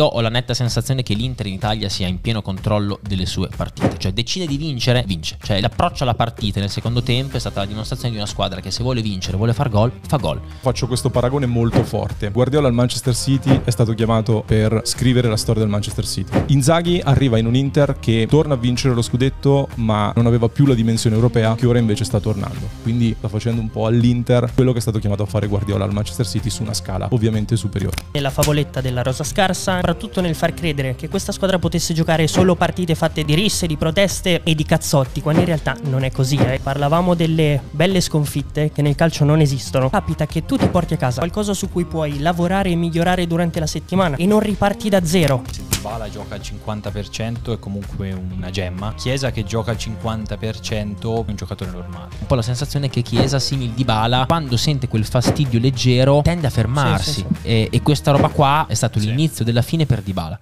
Io ho la netta sensazione che l'Inter in Italia sia in pieno controllo delle sue partite, cioè decide di vincere, vince. Cioè l'approccio alla partita nel secondo tempo è stata la dimostrazione di una squadra che se vuole vincere, vuole far gol, fa gol. Faccio questo paragone molto forte. Guardiola al Manchester City è stato chiamato per scrivere la storia del Manchester City. Inzaghi arriva in un Inter che torna a vincere lo scudetto, ma non aveva più la dimensione europea che ora invece sta tornando. Quindi sta facendo un po' all'Inter quello che è stato chiamato a fare Guardiola al Manchester City su una scala ovviamente superiore. E la favoletta della rosa scarsa soprattutto nel far credere che questa squadra potesse giocare solo partite fatte di risse, di proteste e di cazzotti, quando in realtà non è così. Eh. Parlavamo delle belle sconfitte che nel calcio non esistono. Capita che tu ti porti a casa qualcosa su cui puoi lavorare e migliorare durante la settimana e non riparti da zero. Bala gioca al 50% è comunque una gemma. Chiesa che gioca al 50% è un giocatore normale. Un po' la sensazione che Chiesa, simil di Bala, quando sente quel fastidio leggero, tende a fermarsi. Sì, sì, sì. E, e, questa roba qua è stato l'inizio della fine per Dybala.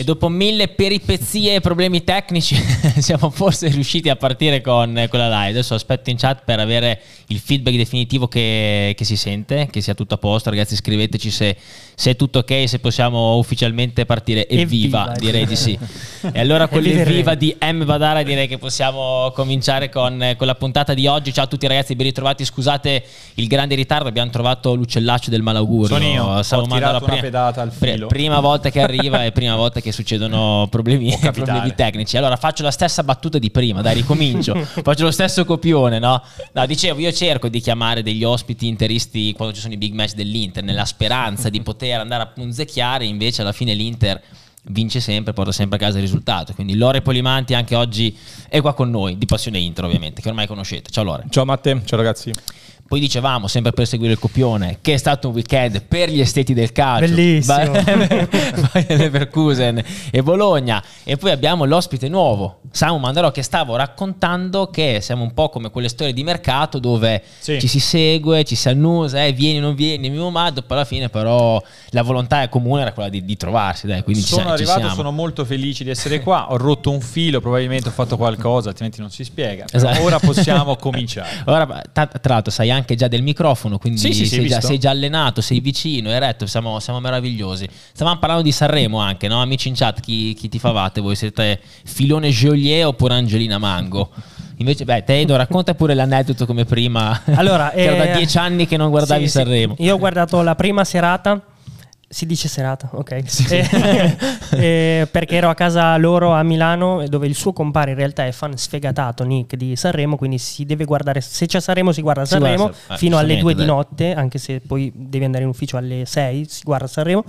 E dopo mille peripezie e problemi tecnici siamo forse riusciti a partire con quella live. Adesso aspetto in chat per avere il feedback definitivo che, che si sente, che sia tutto a posto. Ragazzi scriveteci se, se, è tutto ok, se possiamo ufficialmente partire. Evviva, evviva direi di sì. e allora con l'evviva di M Badara direi che possiamo cominciare con, con, la puntata di oggi. Ciao a tutti ragazzi, ben ritrovati. Scusate il grande ritardo, abbiamo trovato l'uccellaccio del malaugurio. Sono io, Stavo ho tirato una pedata al filo. Prima volta che arriva e prima volta che che succedono problemi, problemi, tecnici. Allora faccio la stessa battuta di prima, dai, ricomincio. faccio lo stesso copione, no? No, dicevo, io cerco di chiamare degli ospiti interisti quando ci sono i big match dell'Inter, nella speranza di poter andare a punzecchiare, invece alla fine l'Inter vince sempre, porta sempre a casa il risultato. Quindi Lore Polimanti anche oggi è qua con noi, di Passione Intro ovviamente, che ormai conoscete. Ciao Lore. Ciao Matte, ciao ragazzi. Poi dicevamo, sempre per seguire il copione, che è stato un weekend per gli esteti del calcio. Bellissimo. Bayern Leverkusen e Bologna. E poi abbiamo l'ospite nuovo, Samu Mandarò, che stavo raccontando che siamo un po' come quelle storie di mercato dove sì. ci si segue, ci si annusa, eh, vieni non vieni, mimo maddo, poi alla fine però la volontà comune era quella di, di trovarsi. Dai, quindi sono ci, arrivato, ci sono molto felice di essere qua, ho rotto un filo, probabilmente ho fatto qualcosa, altrimenti non si spiega. Esatto. Ora possiamo cominciare. Ora, tra, tra l'altro sai anche anche già del microfono, quindi sì, sì, sei, già, sei, già, allenato, sei vicino, eretto, siamo, siamo, meravigliosi. Stavamo parlando di Sanremo anche, no? Amici in chat, chi, chi ti favate? Voi siete Filone Geolier oppure Angelina Mango? Invece, beh, Tedo, racconta pure l'aneddoto come prima. Allora, che eh, da dieci anni che non guardavi sì, Sanremo. Io ho guardato la prima serata si dice serata, ok. Sì. Eh, eh, perché ero a casa loro a Milano, dove il suo compare in realtà è fan sfegatato, Nick, di Sanremo, quindi si deve guardare, se c'è Sanremo si guarda Sanremo si guarda, fino alle 2 di notte, anche se poi devi andare in ufficio alle 6, si guarda Sanremo.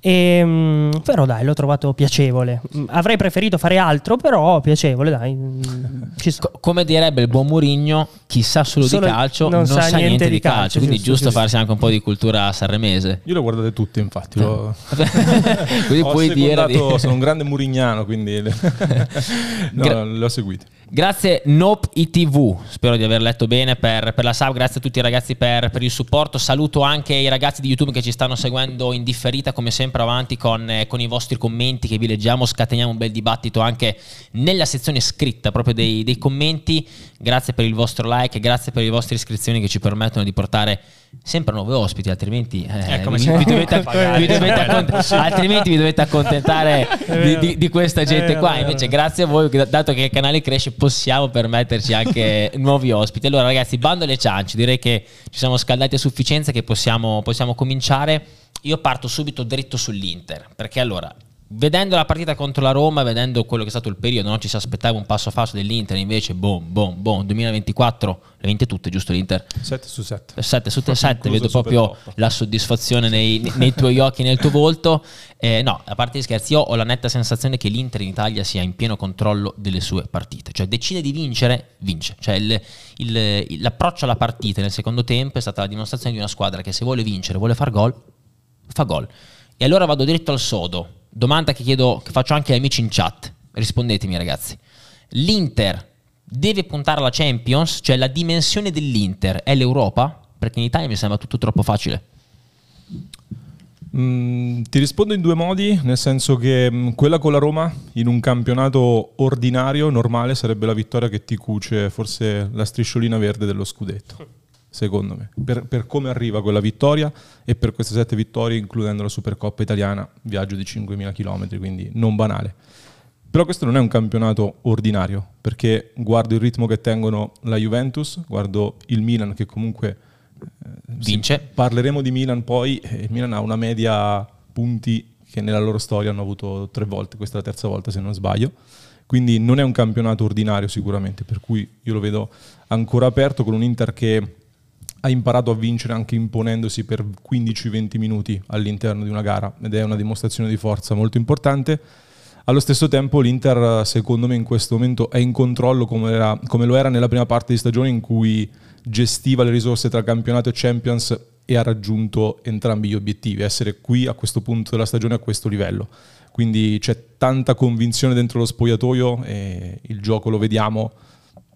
E, ehm, però dai, l'ho trovato piacevole. Avrei preferito fare altro, però piacevole, dai. Co- come direbbe il buon Murigno, chi sa solo, solo di calcio non, non sa, sa, niente, di calcio. calcio quindi giusto, giusto, farsi anche un po' di cultura sanremese. Io le guardate tutte, infatti. Lo... quindi puoi dire. Di... Sono un grande murignano, quindi no, Gra- le ho seguite. Grazie Nope ITV, spero di aver letto bene per, per, la sub, grazie a tutti i ragazzi per, per, il supporto, saluto anche i ragazzi di YouTube che ci stanno seguendo in differita come sempre avanti con, eh, con i vostri commenti che vi leggiamo, scateniamo un bel dibattito anche nella sezione scritta proprio dei, dei commenti, grazie per il vostro like, grazie per le vostre iscrizioni che ci permettono di portare sempre nuovi ospiti, altrimenti, eh, ecco, vi, vi, dovete, vi dovete accont- altrimenti vi dovete accontentare di, di, di questa gente qua. Invece, grazie a voi, dato che il canale cresce, possiamo permetterci anche nuovi ospiti. Allora, ragazzi, bando alle ciance, direi che ci siamo scaldati a sufficienza, che possiamo, possiamo cominciare. Io parto subito dritto sull'Inter, perché allora vedendo la partita contro la Roma, vedendo quello che è stato il periodo, non ci si aspettava un passo falso dell'Inter, invece boom, boom, boom, 2024 le vinte tutte, giusto l'Inter? 7 su 7. 7 su 7, vedo proprio la soddisfazione nei, nei, tuoi occhi, nel tuo volto. Eh, no, a parte gli scherzi, io ho la netta sensazione che l'Inter in Italia sia in pieno controllo delle sue partite, cioè decide di vincere, vince. Cioè il, il, l'approccio alla partita nel secondo tempo è stata la dimostrazione di una squadra che se vuole vincere, vuole far gol, fa gol. E allora vado diretto al sodo domanda che chiedo, che faccio anche agli amici in chat. Rispondetemi, ragazzi. L'Inter deve puntare alla Champions? Cioè la dimensione dell'Inter è l'Europa? Perché in Italia mi sembra tutto troppo facile. Mm, ti rispondo in due modi, nel senso che mm, quella con la Roma in un campionato ordinario, normale, sarebbe la vittoria che ti cuce forse la strisciolina verde dello scudetto, secondo me, per, per come arriva quella vittoria e per queste sette vittorie, includendo la Supercoppa italiana, viaggio di 5.000 km, quindi non banale. Però questo non è un campionato ordinario, perché guardo il ritmo che tengono la Juventus, guardo il Milan che comunque vince. Sì, parleremo di Milan poi. Il Milan ha una media punti che nella loro storia hanno avuto tre volte, questa è la terza volta se non sbaglio. Quindi non è un campionato ordinario sicuramente, per cui io lo vedo ancora aperto con un Inter che ha imparato a vincere anche imponendosi per 15-20 minuti all'interno di una gara ed è una dimostrazione di forza molto importante. Allo stesso tempo l'Inter secondo me in questo momento è in controllo come, era, come lo era nella prima parte di stagione in cui gestiva le risorse tra campionato e Champions e ha raggiunto entrambi gli obiettivi, essere qui a questo punto della stagione a questo livello. Quindi c'è tanta convinzione dentro lo spogliatoio e il gioco lo vediamo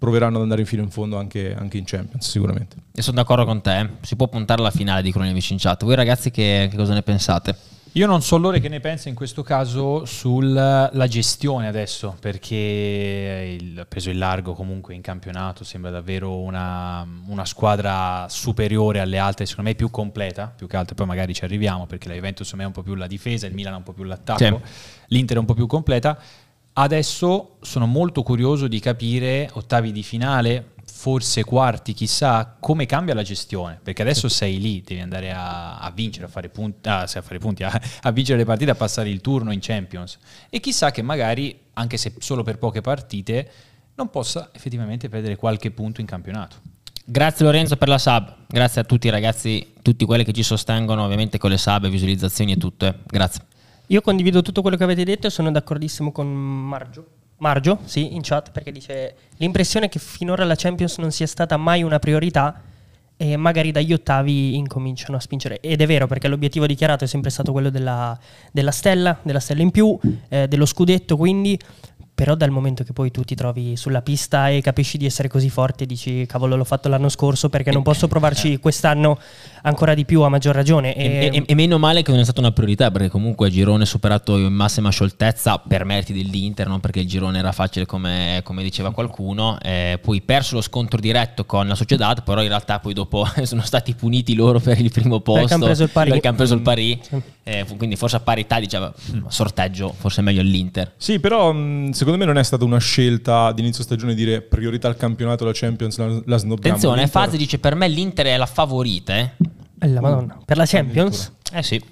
proveranno ad andare fino in fondo anche, anche, in Champions sicuramente. E sono d'accordo con te, si può puntare alla finale di Croni Amici in chat. Voi ragazzi che, che cosa ne pensate? Io non so l'ore che ne pensa in questo caso sulla gestione adesso, perché ha preso il largo comunque in campionato, sembra davvero una, una, squadra superiore alle altre, secondo me più completa, più che altro poi magari ci arriviamo, perché la Juventus è un po' più la difesa, il Milan è un po' più l'attacco, sì. l'Inter è un po' più completa. Adesso sono molto curioso di capire ottavi di finale, forse quarti, chissà come cambia la gestione, perché adesso sei lì, devi andare a, a vincere, a fare punti, ah, a, fare punti a, a, vincere le partite, a passare il turno in Champions e chissà che magari, anche se solo per poche partite, non possa effettivamente perdere qualche punto in campionato. Grazie Lorenzo per la sub, grazie a tutti i ragazzi, tutti quelli che ci sostengono ovviamente con le sub, visualizzazioni e tutto. Eh. Grazie. Io condivido tutto quello che avete detto e sono d'accordissimo con Margio Margio, sì, in chat, perché dice l'impressione è che finora la Champions non sia stata mai una priorità e magari dagli ottavi incominciano a spingere. Ed è vero, perché l'obiettivo dichiarato è sempre stato quello della, della stella, della stella in più, eh, dello scudetto, quindi però dal momento che poi tu ti trovi sulla pista e capisci di essere così forte, dici cavolo l'ho fatto l'anno scorso perché non posso provarci eh. quest'anno ancora di più a maggior ragione. E, e, e, meno male che non è stata una priorità perché comunque girone superato in massima scioltezza per meriti dell'Inter, non perché il girone era facile come, come diceva qualcuno, eh, poi perso lo scontro diretto con la Sociedad, però in realtà poi dopo sono stati puniti loro per il primo posto perché hanno preso il pari. Perché hanno preso il pari. Sì. Eh, quindi forse a parità diceva sorteggio, forse è meglio l'Inter. Sì, però mh, secondo me non è stata una scelta di inizio stagione dire priorità al campionato, la Champions, la, la snobbiamo. Attenzione, l'Inter... Faz dice per me l'Inter è la favorita. Eh? La Madonna. Per la Champions? Eh sì.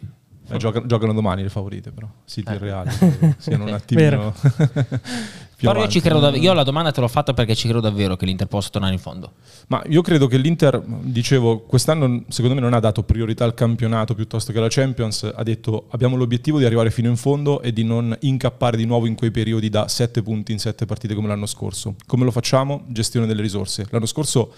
Eh, giocano, giocano, domani le favorite, però. City e eh. Real siano un attimino. però io ci credo davvero. Io la domanda te l'ho fatta perché ci credo davvero che l'Inter possa tornare in fondo. Ma io credo che l'Inter, dicevo, quest'anno secondo me non ha dato priorità al campionato piuttosto che alla Champions. Ha detto abbiamo l'obiettivo di arrivare fino in fondo e di non incappare di nuovo in quei periodi da 7 punti in 7 partite come l'anno scorso. Come lo facciamo? Gestione delle risorse. L'anno scorso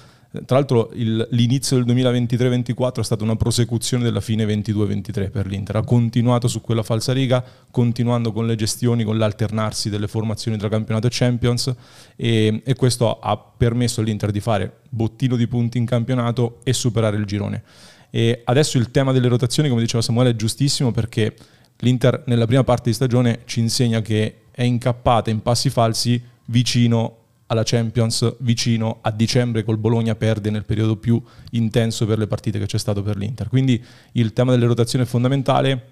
tra l'altro il, l'inizio del 2023-24 è stata una prosecuzione della fine 22-23 per l'Inter, ha continuato su quella falsa riga, continuando con le gestioni, con l'alternarsi delle formazioni tra campionato e Champions e, e questo ha permesso all'Inter di fare bottino di punti in campionato e superare il girone. E adesso il tema delle rotazioni, come diceva Samuele, è giustissimo perché l'Inter nella prima parte di stagione ci insegna che è incappata in passi falsi vicino alla Champions vicino a dicembre col Bologna perde nel periodo più intenso per le partite che c'è stato per l'Inter. Quindi il tema delle rotazioni è fondamentale.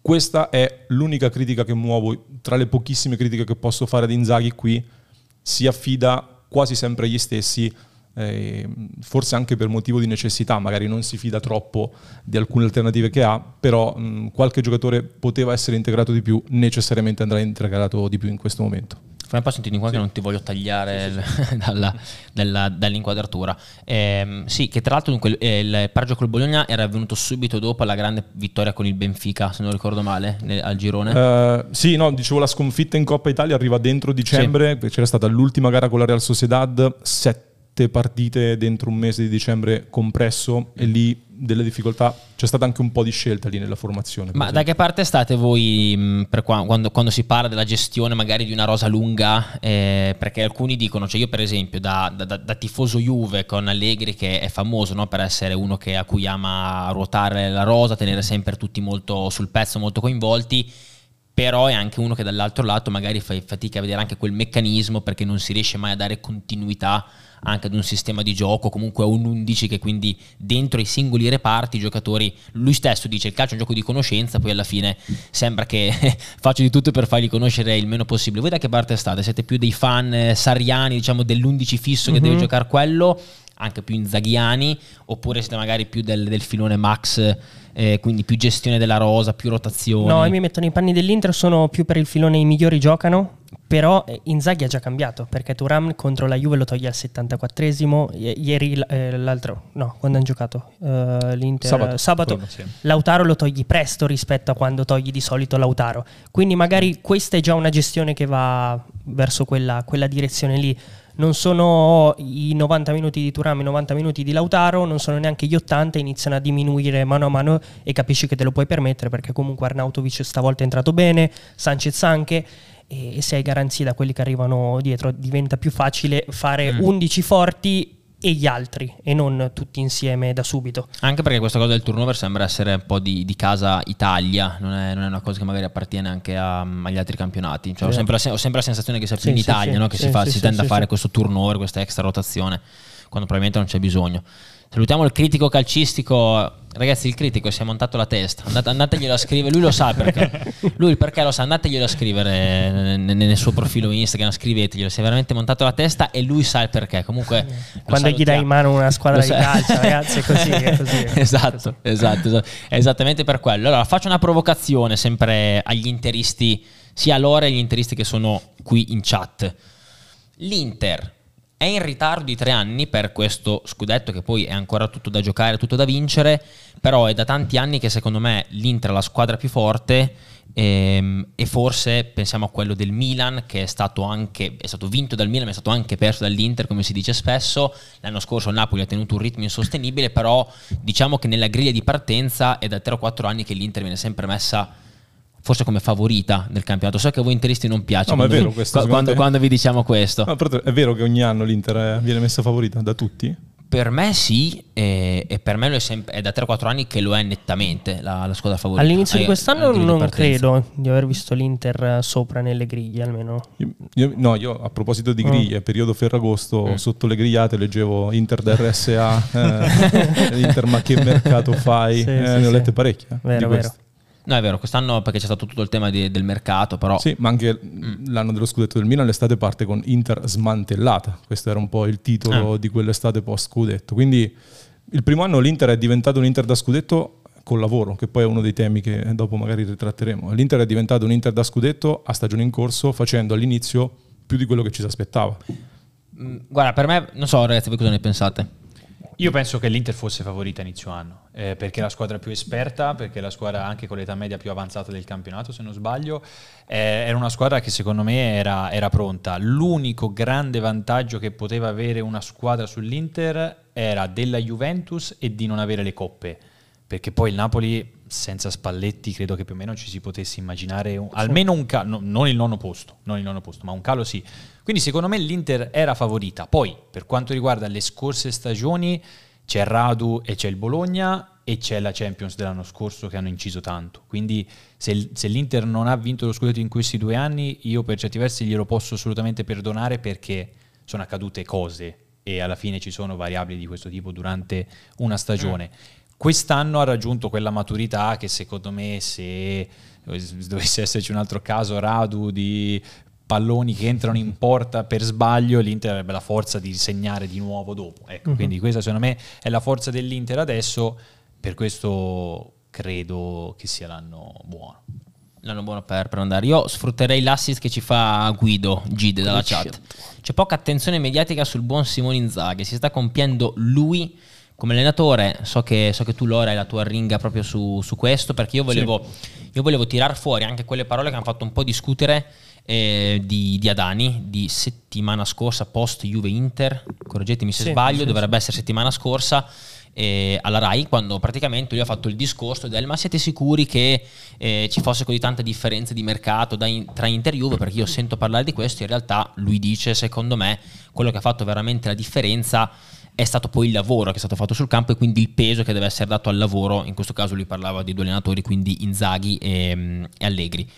Questa è l'unica critica che muovo, tra le pochissime critiche che posso fare ad Inzaghi qui, si affida quasi sempre agli stessi, eh, forse anche per motivo di necessità, magari non si fida troppo di alcune alternative che ha, però mh, qualche giocatore poteva essere integrato di più, necessariamente andrà integrato di più in questo momento. Fai un po' sentire qua sì. che non ti voglio tagliare sì, sì, dalla, dalla, dall'inquadratura. Eh, sì, che tra l'altro dunque, eh, il pareggio col Bologna era avvenuto subito dopo la grande vittoria con il Benfica, se non ricordo male, nel, al girone. Uh, sì, no, dicevo la sconfitta in Coppa Italia arriva dentro dicembre, c'era stata l'ultima gara con la Real Sociedad, 7 sette partite dentro un mese di dicembre compresso e lì delle difficoltà, c'è stata anche un po' di scelta lì nella formazione. Ma da che parte state voi mh, qua, quando, quando, si parla della gestione magari di una rosa lunga? Eh, perché alcuni dicono, cioè io per esempio da, da, da tifoso Juve con Allegri che è famoso no, per essere uno che, a cui ama ruotare la rosa, tenere sempre tutti molto sul pezzo, molto coinvolti, però è anche uno che dall'altro lato magari fa fatica a vedere anche quel meccanismo perché non si riesce mai a dare continuità anche ad un sistema di gioco, comunque a un 11 che quindi dentro i singoli reparti i giocatori, lui stesso dice il calcio è un gioco di conoscenza, poi alla fine sembra che faccio di tutto per farli conoscere il meno possibile. Voi da che parte state? Siete più dei fan eh, sariani, diciamo dell'11 fisso che mm-hmm. deve giocare quello, anche più inzaghiani, oppure siete magari più del, del filone Max eh, quindi più gestione della rosa, più rotazioni. No, io mi metto nei panni dell'Inter, sono più per il filone i migliori giocano, però eh, Inzaghi ha già cambiato, perché Turam contro la Juve lo toglie al 74esimo, ieri eh, l'altro, no, quando hanno giocato uh, l'Inter sabato, sabato quello, sì. Lautaro lo togli presto rispetto a quando togli di solito Lautaro, quindi magari questa è già una gestione che va verso quella, quella direzione lì non sono i 90 minuti di Turam, i 90 minuti di Lautaro, non sono neanche gli 80, iniziano a diminuire mano a mano e capisci che te lo puoi permettere perché comunque Arnautovic stavolta è entrato bene, Sanchez anche e se hai garanzie da quelli che arrivano dietro diventa più facile fare mm. 11 forti e gli altri e non tutti insieme da subito. Anche perché questa cosa del turnover sembra essere un po' di, di casa Italia, non è, non è, una cosa che magari appartiene anche a, agli altri campionati. Cioè, ho, sempre la, ho, sempre la, sensazione che sia più sì, in Italia sì, no? che sì, si, fa, si tende a fare questo turnover, questa extra rotazione, quando probabilmente non c'è bisogno. Salutiamo il critico calcistico. Ragazzi, il critico si è montato la testa. Andate, andateglielo a scrivere. Lui lo sa perché. Lui il perché lo sa. Andateglielo a scrivere nel suo profilo Instagram. Scriveteglielo. Si è veramente montato la testa e lui sa il perché. Comunque, quando gli dai in mano una squadra di calcio, ragazzi, è così. È così. esatto, esatto, esatto. È esattamente per quello. Allora, faccio una provocazione sempre agli interisti, sia a loro che agli interisti che sono qui in chat. L'Inter è in ritardo di tre anni per questo scudetto che poi è ancora tutto da giocare, tutto da vincere, però è da tanti anni che secondo me l'Inter è la squadra più forte ehm, e forse pensiamo a quello del Milan che è stato anche è stato vinto dal Milan ma è stato anche perso dall'Inter come si dice spesso. L'anno scorso il Napoli ha tenuto un ritmo insostenibile però diciamo che nella griglia di partenza è da 3 o 4 anni che l'Inter viene sempre messa forse come favorita del campionato. So che a voi interisti non piace no, quando, ma è vero questo, quando, quando, vi diciamo questo. No, però è vero che ogni anno l'Inter viene messa favorita da tutti? Per me sì, e, e per me è, sempre, è, da 3-4 anni che lo è nettamente la, la squadra favorita. All'inizio di quest'anno non di credo di aver visto l'Inter sopra nelle griglie almeno. Io, io, no, io a proposito di griglie, oh. periodo Ferragosto, mm. sotto le grigliate leggevo Inter da RSA, eh, Inter ma che mercato fai? Sì, eh, sì, ne ho lette parecchie. Vero, vero. No, è vero, quest'anno perché c'è stato tutto il tema di, del mercato, però... Sì, ma anche mm. l'anno dello scudetto del Milan, l'estate parte con Inter smantellata. Questo era un po' il titolo eh. di quell'estate post-scudetto. Quindi il primo anno l'Inter è diventato un Inter da scudetto col lavoro, che poi è uno dei temi che dopo magari ritratteremo. L'Inter è diventato un Inter da scudetto a stagione in corso, facendo all'inizio più di quello che ci si aspettava. Mm, guarda, per me, non so ragazzi, voi cosa ne pensate? Io penso che l'Inter fosse favorita inizio anno, eh, perché è la squadra più esperta, perché è la squadra anche con l'età media più avanzata del campionato, se non sbaglio. Eh, era una squadra che secondo me era, era, pronta. L'unico grande vantaggio che poteva avere una squadra sull'Inter era della Juventus e di non avere le coppe, perché poi il Napoli senza Spalletti credo che più o meno ci si potesse immaginare un, almeno un calo, no, non il nono posto, non il nono posto, ma un calo sì. Quindi secondo me l'Inter era favorita. Poi per quanto riguarda le scorse stagioni c'è Radu e c'è il Bologna e c'è la Champions dell'anno scorso che hanno inciso tanto. Quindi se, se l'Inter non ha vinto lo scudetto in questi due anni, io per certi versi glielo posso assolutamente perdonare perché sono accadute cose e alla fine ci sono variabili di questo tipo durante una stagione. Mm Quest'anno ha raggiunto quella maturità che secondo me se dovesse esserci un altro caso Radu di palloni che entrano in porta per sbaglio, l'Inter avrebbe la forza di segnare di nuovo dopo. Ecco, uh-huh. Quindi questa secondo me è la forza dell'Inter adesso, per questo credo che sia l'anno buono. L'anno buono per, per andare. Io sfrutterei l'assist che ci fa Guido Gide dalla chat. C'è poca attenzione mediatica sul buon Simone Inzaghi, si sta compiendo lui come allenatore so che, so che tu Lora hai la tua ringa proprio su, su questo perché io volevo, sì. io volevo tirar fuori anche quelle parole che hanno fatto un po' discutere eh, di, di, Adani di settimana scorsa post Juve Inter, correggetemi se sì, sbaglio, sì, dovrebbe essere settimana scorsa eh, alla RAI quando praticamente lui ha fatto il discorso del ma siete sicuri che eh, ci fosse così tanta differenza di mercato in, tra Inter e Juve? Perché io sento parlare di questo in realtà lui dice secondo me quello che ha fatto veramente la differenza è stato poi il lavoro che è stato fatto sul campo e quindi il peso che deve essere dato al lavoro, in questo caso lui parlava di due allenatori, quindi Inzaghi e, e Allegri.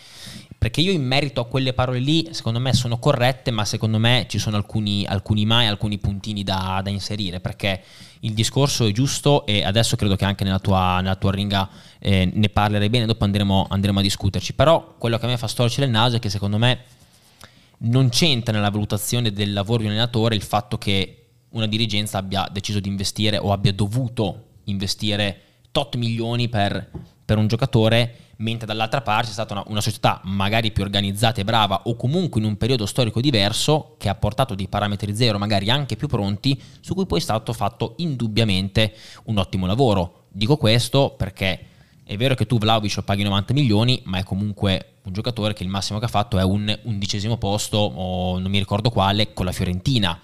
Perché io in merito a quelle parole lì, secondo me sono corrette, ma secondo me ci sono alcuni, alcuni mai, alcuni puntini da, da, inserire, perché il discorso è giusto e adesso credo che anche nella tua, nella tua ringa eh, ne parlerai bene, dopo andremo, andremo a discuterci. Però quello che a me fa storcere il naso è che secondo me non c'entra nella valutazione del lavoro di un allenatore il fatto che una dirigenza abbia deciso di investire o abbia dovuto investire tot milioni per, per un giocatore, mentre dall'altra parte c'è stata una, una, società magari più organizzata e brava o comunque in un periodo storico diverso che ha portato dei parametri zero, magari anche più pronti, su cui poi è stato fatto indubbiamente un ottimo lavoro. Dico questo perché è vero che tu Vlaovic lo paghi 90 milioni, ma è comunque un giocatore che il massimo che ha fatto è un undicesimo posto o non mi ricordo quale con la Fiorentina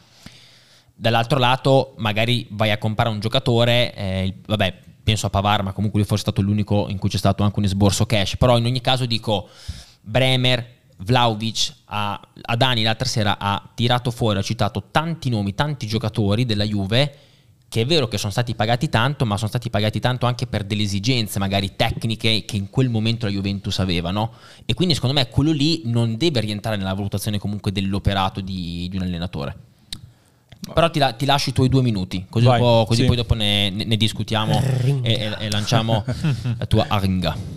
Dall'altro lato, magari vai a comprare un giocatore, eh, vabbè, penso a Pavar, ma comunque lui forse è stato l'unico in cui c'è stato anche un esborso cash. Però in ogni caso dico, Bremer, Vlaovic, a, a Dani l'altra sera ha tirato fuori, ha citato tanti nomi, tanti giocatori della Juve che è vero che sono stati pagati tanto, ma sono stati pagati tanto anche per delle esigenze magari tecniche che in quel momento la Juventus aveva, no? E quindi secondo me quello lì non deve rientrare nella valutazione comunque dell'operato di, di un allenatore. Però ti, la, ti, lascio i tuoi due minuti, così, così sì. poi dopo ne, ne, ne discutiamo e, e, e, lanciamo la tua aringa.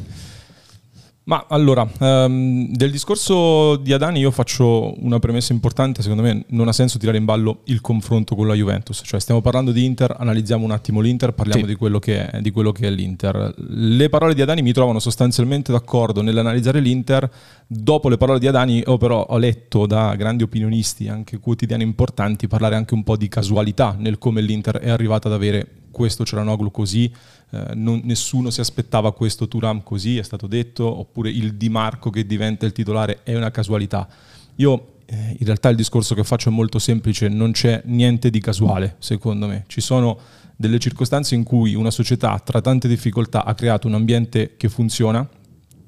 Ma allora, um, del discorso di Adani io faccio una premessa importante, secondo me non ha senso tirare in ballo il confronto con la Juventus, cioè stiamo parlando di Inter, analizziamo un attimo l'Inter, parliamo sì. di, quello è, di, quello che è, l'Inter. Le parole di Adani mi trovano sostanzialmente d'accordo nell'analizzare l'Inter, dopo le parole di Adani ho però ho letto da grandi opinionisti, anche quotidiani importanti, parlare anche un po' di casualità nel come l'Inter è arrivata ad avere questo Ceranoglu così, eh, non, nessuno si aspettava questo Turam così, è stato detto, oppure il Di Marco che diventa il titolare è una casualità. Io eh, in realtà il discorso che faccio è molto semplice, non c'è niente di casuale secondo me, ci sono delle circostanze in cui una società tra tante difficoltà ha creato un ambiente che funziona,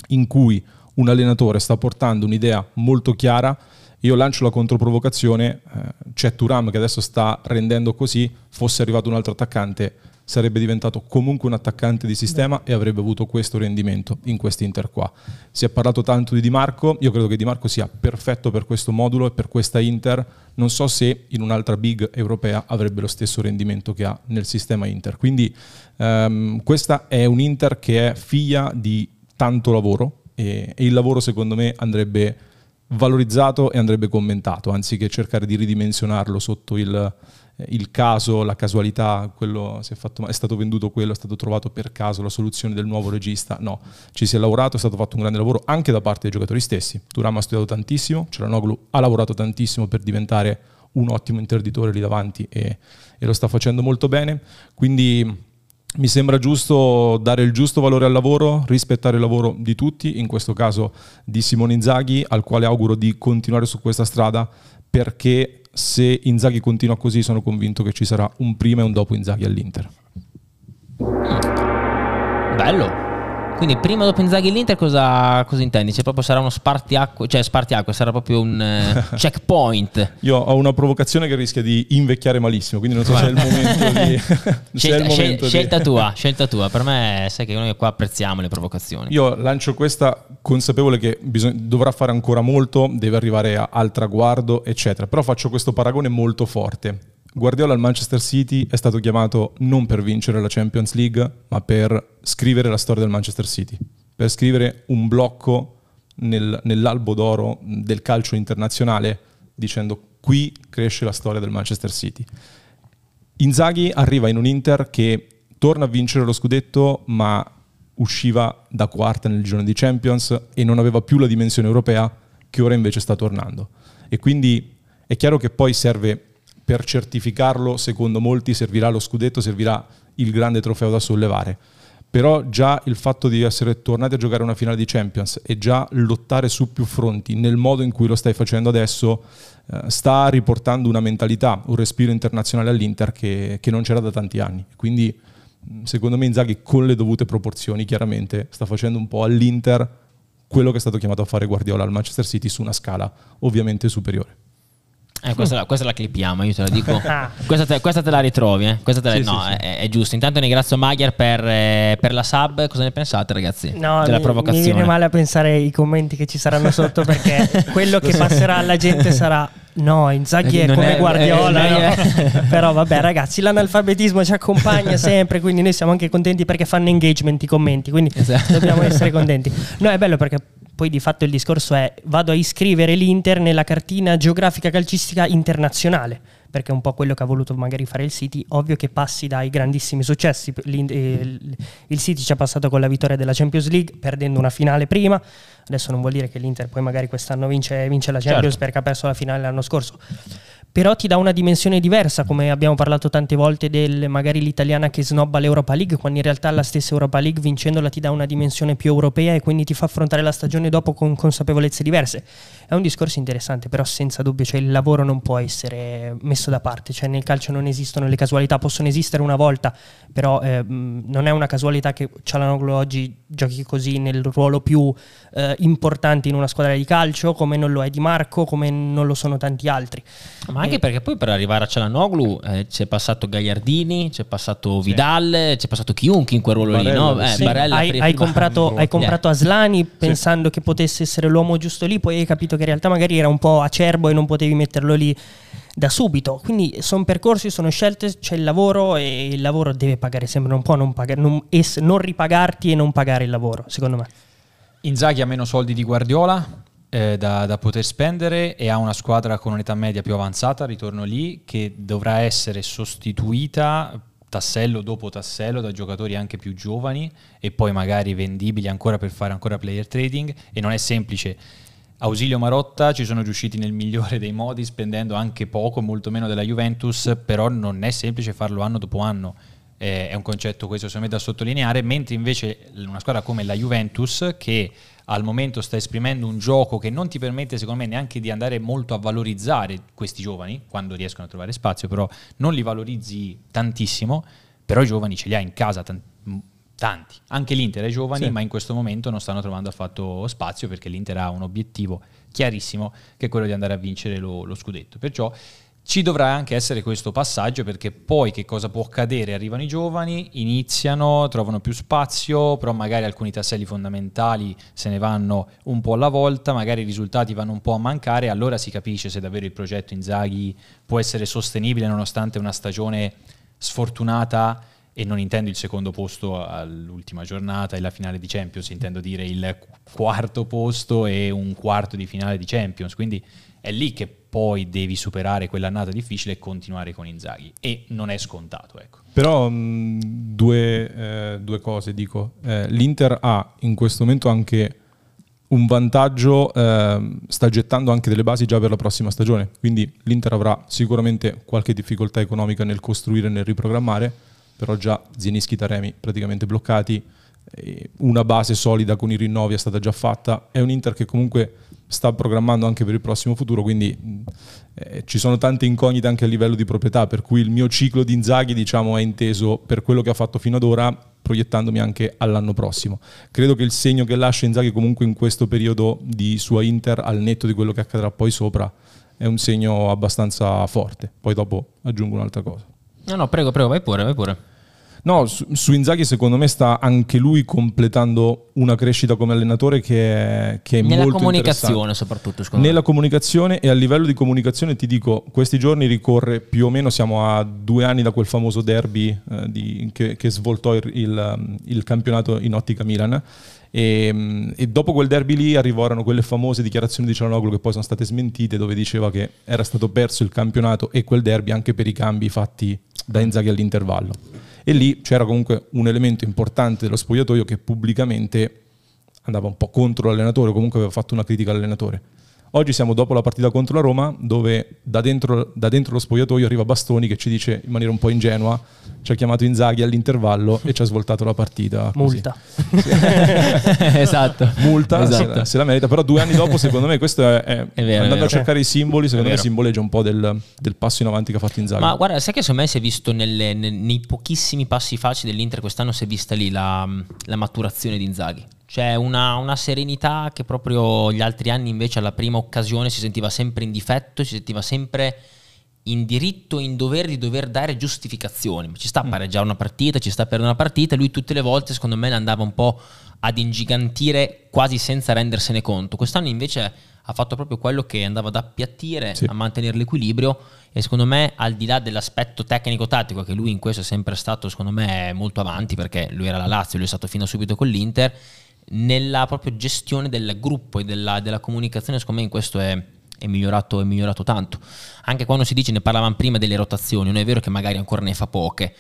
in cui un allenatore sta portando un'idea molto chiara, io lancio la controprovocazione, eh, c'è Turam che adesso sta rendendo così, fosse arrivato un altro attaccante sarebbe diventato comunque un attaccante di sistema e avrebbe avuto questo rendimento in quest'Inter qua. Si è parlato tanto di Di Marco, io credo che Di Marco sia perfetto per questo modulo e per questa Inter, non so se in un'altra big europea avrebbe lo stesso rendimento che ha nel sistema Inter. Quindi um, questa è un Inter che è figlia di tanto lavoro e, e il lavoro secondo me andrebbe valorizzato e andrebbe commentato, anziché cercare di ridimensionarlo sotto il il caso, la casualità, quello è, fatto, è, stato venduto quello, è stato trovato per caso la soluzione del nuovo regista. No, ci si è lavorato, è stato fatto un grande lavoro anche da parte dei giocatori stessi. Turam ha studiato tantissimo, Ceranoglu ha lavorato tantissimo per diventare un ottimo interditore lì davanti e, e lo sta facendo molto bene. Quindi mi sembra giusto dare il giusto valore al lavoro, rispettare il lavoro di tutti, in questo caso di Simone Inzaghi, al quale auguro di continuare su questa strada perché se Inzaghi continua così sono convinto che ci sarà un prima e un dopo Inzaghi all'Inter. Bello. Quindi prima dopo Inzaghi all'Inter cosa, cosa intendi? Cioè proprio sarà uno spartiacque, cioè spartiacque, sarà proprio un uh, checkpoint. Io ho una provocazione che rischia di invecchiare malissimo, quindi non so se è il momento di... scelta, il momento scelta di... tua, scelta tua. Per me sai che noi qua apprezziamo le provocazioni. Io lancio questa consapevole che bisog- dovrà fare ancora molto, deve arrivare a, al traguardo, eccetera. Però faccio questo paragone molto forte. Guardiola al Manchester City è stato chiamato non per vincere la Champions League, ma per scrivere la storia del Manchester City, per scrivere un blocco nel, nell'albo d'oro del calcio internazionale dicendo qui cresce la storia del Manchester City. Inzaghi arriva in un Inter che torna a vincere lo scudetto, ma usciva da quarta nel girone di Champions e non aveva più la dimensione europea che ora invece sta tornando. E quindi è chiaro che poi serve per certificarlo, secondo molti servirà lo scudetto, servirà il grande trofeo da sollevare. però già il fatto di essere tornati a giocare una finale di Champions e già lottare su più fronti nel modo in cui lo stai facendo adesso eh, sta riportando una mentalità, un respiro internazionale all'Inter che, che non c'era da tanti anni. Quindi secondo me Inzaghi con le dovute proporzioni chiaramente sta facendo un po' all'Inter quello che è stato chiamato a fare Guardiola al Manchester City su una scala ovviamente superiore. Eh, questa, la, questa, la clippiamo, io te la dico. questa, te, questa, te, la ritrovi, eh? questa te la, sì, no, sì, è, è, giusto. Intanto ringrazio Magyar per, eh, per, la sub. Cosa ne pensate, ragazzi? No, della mi, provocazione? mi viene male a pensare i commenti che ci saranno sotto perché quello che passerà alla gente sarà No, Inzaghi è non come è, Guardiola. È, è, no? Però vabbè, ragazzi, l'analfabetismo ci accompagna sempre, quindi noi siamo anche contenti perché fanno engagement i commenti, quindi esatto. dobbiamo essere contenti. No, è bello perché poi di fatto il discorso è vado a iscrivere l'Inter nella cartina geografica calcistica internazionale perché è un po' quello che ha voluto magari fare il City, ovvio che passi dai grandissimi successi, eh, il City ci ha passato con la vittoria della Champions League perdendo una finale prima, adesso non vuol dire che l'Inter poi magari quest'anno vince, vince la Champions certo. perché ha perso la finale l'anno scorso, però ti dà una dimensione diversa, come abbiamo parlato tante volte del magari l'italiana che snobba l'Europa League, quando in realtà la stessa Europa League vincendola ti dà una dimensione più europea e quindi ti fa affrontare la stagione dopo con consapevolezze diverse. È un discorso interessante, però senza dubbio, cioè il lavoro non può essere messo da parte, cioè nel calcio non esistono le casualità, possono esistere una volta, però eh, non è una casualità che Cialanoglu oggi giochi così nel ruolo più eh, importante in una squadra di calcio, come non lo è Di Marco, come non lo sono tanti altri. Ma anche e... perché poi per arrivare a Cialanoglu eh, c'è passato Gagliardini, c'è passato Vidal, sì. c'è passato chiunque in quel ruolo Barella, lì, no? Eh, sì. Barella, hai, hai, comprato, hai, comprato, Aslani pensando sì. che potesse essere l'uomo giusto lì, poi hai capito che in realtà magari era un po' acerbo e non potevi metterlo lì da subito. Quindi sono percorsi, sono scelte, c'è il lavoro e il lavoro deve pagare sempre, non può non, pagare, non, es, non ripagarti e non pagare il lavoro, secondo me. Inzaghi ha meno soldi di Guardiola eh, da, da, poter spendere e ha una squadra con un'età media più avanzata, ritorno lì, che dovrà essere sostituita tassello dopo tassello da giocatori anche più giovani e poi magari vendibili ancora per fare ancora player trading e non è semplice Ausilio Marotta ci sono riusciti nel migliore dei modi spendendo anche poco, molto meno della Juventus, però non è semplice farlo anno dopo anno. Eh, è un concetto questo secondo me da sottolineare, mentre invece una squadra come la Juventus che al momento sta esprimendo un gioco che non ti permette secondo me neanche di andare molto a valorizzare questi giovani, quando riescono a trovare spazio, però non li valorizzi tantissimo, però i giovani ce li ha in casa tanti tanti. Anche l'Inter è giovane, sì. ma in questo momento non stanno trovando affatto spazio perché l'Inter ha un obiettivo chiarissimo che è quello di andare a vincere lo, lo scudetto. Perciò ci dovrà anche essere questo passaggio perché poi che cosa può accadere? Arrivano i giovani, iniziano, trovano più spazio, però magari alcuni tasselli fondamentali se ne vanno un po' alla volta, magari i risultati vanno un po' a mancare, allora si capisce se davvero il progetto Inzaghi può essere sostenibile nonostante una stagione sfortunata e non intendo il secondo posto all'ultima giornata e la finale di Champions, intendo dire il quarto posto e un quarto di finale di Champions, quindi è lì che poi devi superare quell'annata difficile e continuare con Inzaghi e non è scontato. Ecco. Però mh, due, eh, due, cose dico, eh, l'Inter ha in questo momento anche un vantaggio, eh, sta gettando anche delle basi già per la prossima stagione, quindi l'Inter avrà sicuramente qualche difficoltà economica nel costruire e nel riprogrammare, però già Zienischi Taremi praticamente bloccati, una base solida con i rinnovi è stata già fatta, è un Inter che comunque sta programmando anche per il prossimo futuro, quindi eh, ci sono tante incognite anche a livello di proprietà, per cui il mio ciclo di Inzaghi diciamo, è inteso per quello che ha fatto fino ad ora, proiettandomi anche all'anno prossimo. Credo che il segno che lascia Inzaghi comunque in questo periodo di sua Inter, al netto di quello che accadrà poi sopra, è un segno abbastanza forte. Poi dopo aggiungo un'altra cosa. No, no, prego, prego, vai pure, vai pure. No, su, su, Inzaghi secondo me sta anche lui completando una crescita come allenatore che è, che è Nella molto comunicazione soprattutto, Nella me. comunicazione e a livello di comunicazione ti dico, questi giorni ricorre più o meno, siamo a due anni da quel famoso derby eh, di, che, che, svoltò il, il, il, campionato in ottica Milan. E, e, dopo quel derby lì arrivarono quelle famose dichiarazioni di Cialanoglu che poi sono state smentite dove diceva che era stato perso il campionato e quel derby anche per i cambi fatti da Inzaghi all'intervallo e lì c'era comunque un elemento importante dello spogliatoio che pubblicamente andava un po' contro l'allenatore, comunque aveva fatto una critica all'allenatore. Oggi siamo dopo la partita contro la Roma, dove da dentro, da dentro lo spogliatoio arriva Bastoni che ci dice in maniera un po' ingenua, ci ha chiamato Inzaghi all'intervallo e ci ha svoltato la partita. così. Multa. esatto. Multa, Esatto. Se, la, se la merita, però due anni dopo secondo me questo è, è- È vero, è andando vero. a cercare i simboli, secondo È me simboleggia un po' del, del passo in avanti che ha fatto Inzaghi. Ma guarda, sai che secondo me si è visto nelle- ne- nei pochissimi passi facili dell'Inter quest'anno si è vista lì la, la maturazione di Inzaghi. C'è una, una serenità che proprio gli altri anni invece alla prima occasione si sentiva sempre in difetto, si sentiva sempre in diritto e in dovere di dover dare giustificazioni. Ci sta a pareggiare una partita, ci sta per una partita, lui tutte le volte secondo me ne andava un po' ad ingigantire quasi senza rendersene conto. Quest'anno invece ha fatto proprio quello che andava ad appiattire, Sì. a mantenere l'equilibrio e secondo me al di là dell'aspetto tecnico-tattico che lui in questo è sempre stato secondo me molto avanti perché lui era la Lazio, lui è stato fino a subito con l'Inter, nella proprio gestione del gruppo e della, della comunicazione secondo me in questo è, è migliorato, è migliorato tanto. Anche quando si dice, ne parlavamo prima delle rotazioni, non è vero che magari ancora ne fa poche,